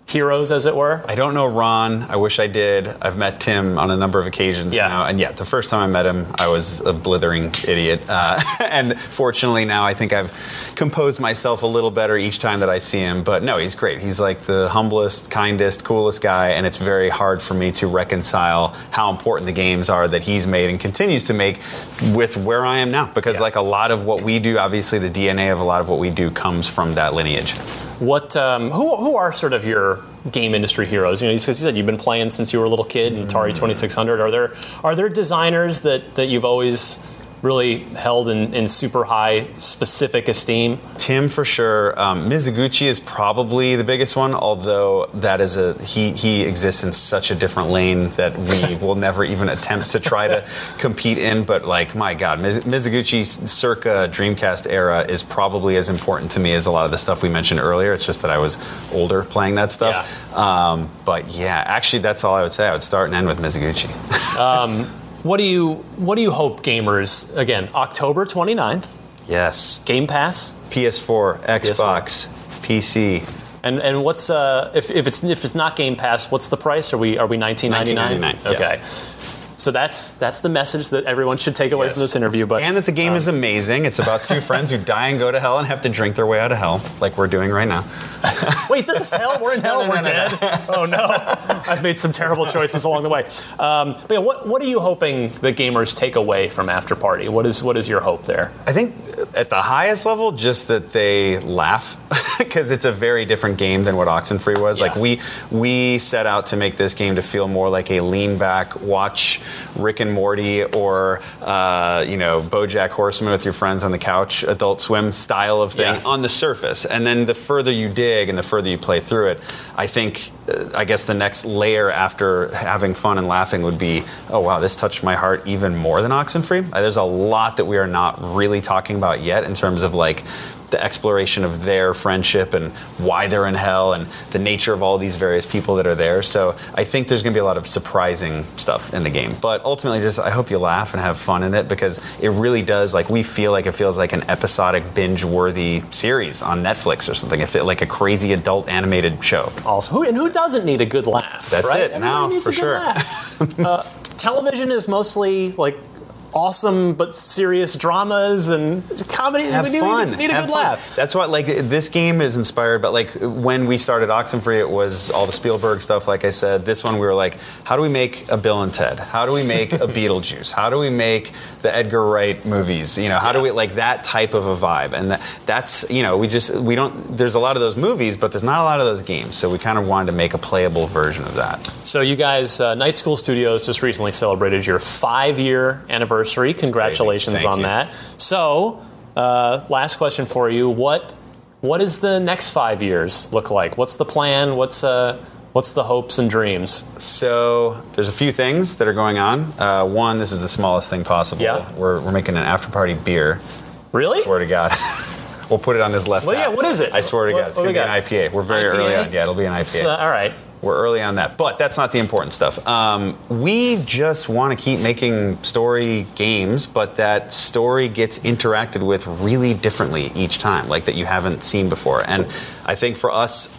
[SPEAKER 1] heroes, as it were?
[SPEAKER 5] I don't know Ron. I wish I did. I've met Tim on a number of occasions
[SPEAKER 1] Yeah.
[SPEAKER 5] now, and yeah, the first time I met him, I was a blithering idiot. Uh, and fortunately, now I think I've composed myself a little better each time that I see him. But no, he's great. He's like the humblest, kindest, coolest guy, and it's very hard for me to reconcile how important the games are that he's made and continues to make with where I am now. Because like a lot of what we do, obviously, the DNA of a lot of what we do comes from that lineage.
[SPEAKER 1] What um, who who are sort of your game industry heroes? You know, you said you've been playing since you were a little kid in Atari mm. 2600. Are there are there designers that that you've always really held in, in super high specific esteem?
[SPEAKER 5] Tim for sure. Um, Mizuguchi is probably the biggest one, although that is a he he exists in such a different lane that we will never even attempt to try to compete in. But like, my God, Miz- Mizuguchi circa Dreamcast era is probably as important to me as a lot of the stuff we mentioned earlier. It's just that I was older playing that stuff. Um, but yeah, actually, that's all I would say. I would start and end with Mizuguchi.
[SPEAKER 1] What do you What do you hope gamers again? October 29th,
[SPEAKER 5] yes,
[SPEAKER 1] Game Pass,
[SPEAKER 5] PS4, Xbox, PC.
[SPEAKER 1] and and what's uh if, if it's if it's not Game Pass, what's the price? Are we are we 19.99?
[SPEAKER 5] $19.99, yeah.
[SPEAKER 1] Okay. So that's that's the message that everyone should take away
[SPEAKER 5] Yes.
[SPEAKER 1] from this interview. But
[SPEAKER 5] and that the game is amazing. It's about two friends who die and go to hell and have to drink their way out of hell, like we're doing right now.
[SPEAKER 1] Wait, this is hell. We're in hell.
[SPEAKER 5] no,
[SPEAKER 1] We're
[SPEAKER 5] no, no,
[SPEAKER 1] dead. Oh no! I've made some terrible choices along the way. Um, but yeah, what what are you hoping the gamers take away from After Party? What is what is your hope there?
[SPEAKER 5] I think at the highest level, just that they laugh because it's a very different game than what Oxenfree was.
[SPEAKER 1] Yeah.
[SPEAKER 5] Like we we set out to make this game to feel more like a lean back, watch Rick and Morty or uh, you know BoJack Horseman with your friends on the couch, Adult Swim style of thing
[SPEAKER 1] Yeah.
[SPEAKER 5] on the surface. And then the further you dig and the further you play through it, I think uh, I guess the next layer after having fun and laughing would be, oh wow, this touched my heart even more than Oxenfree. Uh, there's a lot that we are not really talking about yet in terms of like the exploration of their friendship and why they're in hell and the nature of all these various people that are there. So I think there's going to be a lot of surprising stuff in the game. But ultimately, just I hope you laugh and have fun in it because it really does. Like we feel like it feels like an episodic binge-worthy series on Netflix or something. It like a crazy adult animated show.
[SPEAKER 1] Also, who and who doesn't need a good laugh?
[SPEAKER 5] That's
[SPEAKER 1] right?
[SPEAKER 5] it,
[SPEAKER 1] Everybody
[SPEAKER 5] now, for sure.
[SPEAKER 1] uh, television is mostly like awesome but serious dramas and comedy.
[SPEAKER 5] have
[SPEAKER 1] we need,
[SPEAKER 5] fun.
[SPEAKER 1] We need a
[SPEAKER 5] have
[SPEAKER 1] good
[SPEAKER 5] fun.
[SPEAKER 1] laugh.
[SPEAKER 5] That's what like this game is inspired. But like when we started Oxenfree, it was all the Spielberg stuff. Like I said, this one we were like, how do we make a Bill and Ted? How do we make a Beetlejuice? How do we make the Edgar Wright movies? You know, how do we like that type of a vibe? And that, that's you know, we just we don't. There's a lot of those movies, but there's not a lot of those games. So we kind of wanted to make a playable version of that.
[SPEAKER 1] So you guys, uh, Night School Studios just recently celebrated your five-year anniversary. Congratulations on
[SPEAKER 5] you.
[SPEAKER 1] that. So, uh, last question for you: What what does the next five years look like? What's the plan? What's uh, what's the hopes and dreams?
[SPEAKER 5] So there's a few things that are going on. Uh, one, this is the smallest thing possible.
[SPEAKER 1] Yeah.
[SPEAKER 5] We're, we're making an after party beer.
[SPEAKER 1] Really?
[SPEAKER 5] I Swear to God. we'll put it on this left.
[SPEAKER 1] Well, yeah, what is it?
[SPEAKER 5] I swear to
[SPEAKER 1] What-
[SPEAKER 5] God, it's going to
[SPEAKER 1] we
[SPEAKER 5] be an? IPA. We're very
[SPEAKER 1] IPA?
[SPEAKER 5] early on. Yeah, it'll be an IPA.
[SPEAKER 1] Uh, all right.
[SPEAKER 5] We're early on that, but that's not the important stuff. Um, we just want to keep making story games, but that story gets interacted with really differently each time, like that you haven't seen before. And I think for us,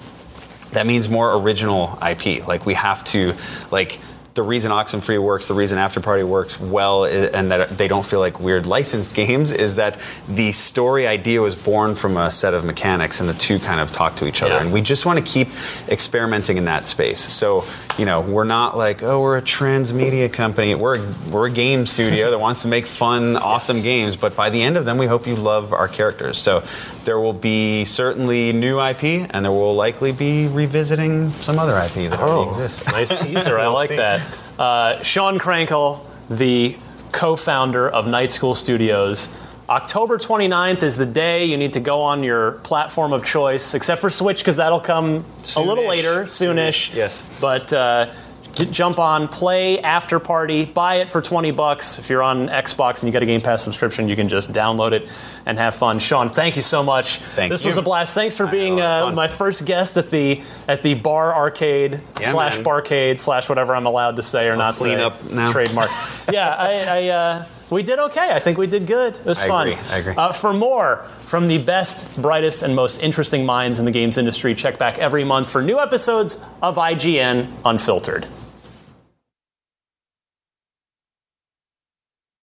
[SPEAKER 5] that means more original IP. Like we have to, like the reason Oxenfree works, the reason After Party works well, and that they don't feel like weird licensed games, is that the story idea was born from a set of mechanics, and the two kind of talk to each other.
[SPEAKER 1] Yeah.
[SPEAKER 5] And we just want to keep experimenting in that space. So you know, we're not like, oh, we're a transmedia company. We're we're a game studio that wants to make fun, awesome games. But by the end of them, we hope you love our characters. So there will be certainly new IP, and there will likely be revisiting some other IP that already exists.
[SPEAKER 1] Oh, Nice teaser. I like that. Uh, Sean Krankel, the co-founder of Night School Studios. October 29th is the day you need to go on your platform of choice, except for Switch, because that'll come a little
[SPEAKER 5] Soonish.
[SPEAKER 1] later, soonish.
[SPEAKER 5] Yes.
[SPEAKER 1] But uh, jump on, play After Party, buy it for 20 bucks. If you're on Xbox and you got a Game Pass subscription, you can just download it and have fun. Sean, thank you so much.
[SPEAKER 5] Thank
[SPEAKER 1] this
[SPEAKER 5] you.
[SPEAKER 1] was a blast. Thanks for being
[SPEAKER 5] had a lot of
[SPEAKER 1] uh, my first guest at the at the bar arcade
[SPEAKER 5] Yeah,
[SPEAKER 1] slash
[SPEAKER 5] man.
[SPEAKER 1] barcade slash whatever I'm allowed to say or not
[SPEAKER 5] clean
[SPEAKER 1] say.
[SPEAKER 5] up now.
[SPEAKER 1] Trademark. yeah, I, I uh, we did okay. I think we did good. It was
[SPEAKER 5] I
[SPEAKER 1] fun.
[SPEAKER 5] agree, I agree.
[SPEAKER 1] Uh, for more from the best, brightest, and most interesting minds in the games industry, check back every month for new episodes of IGN Unfiltered.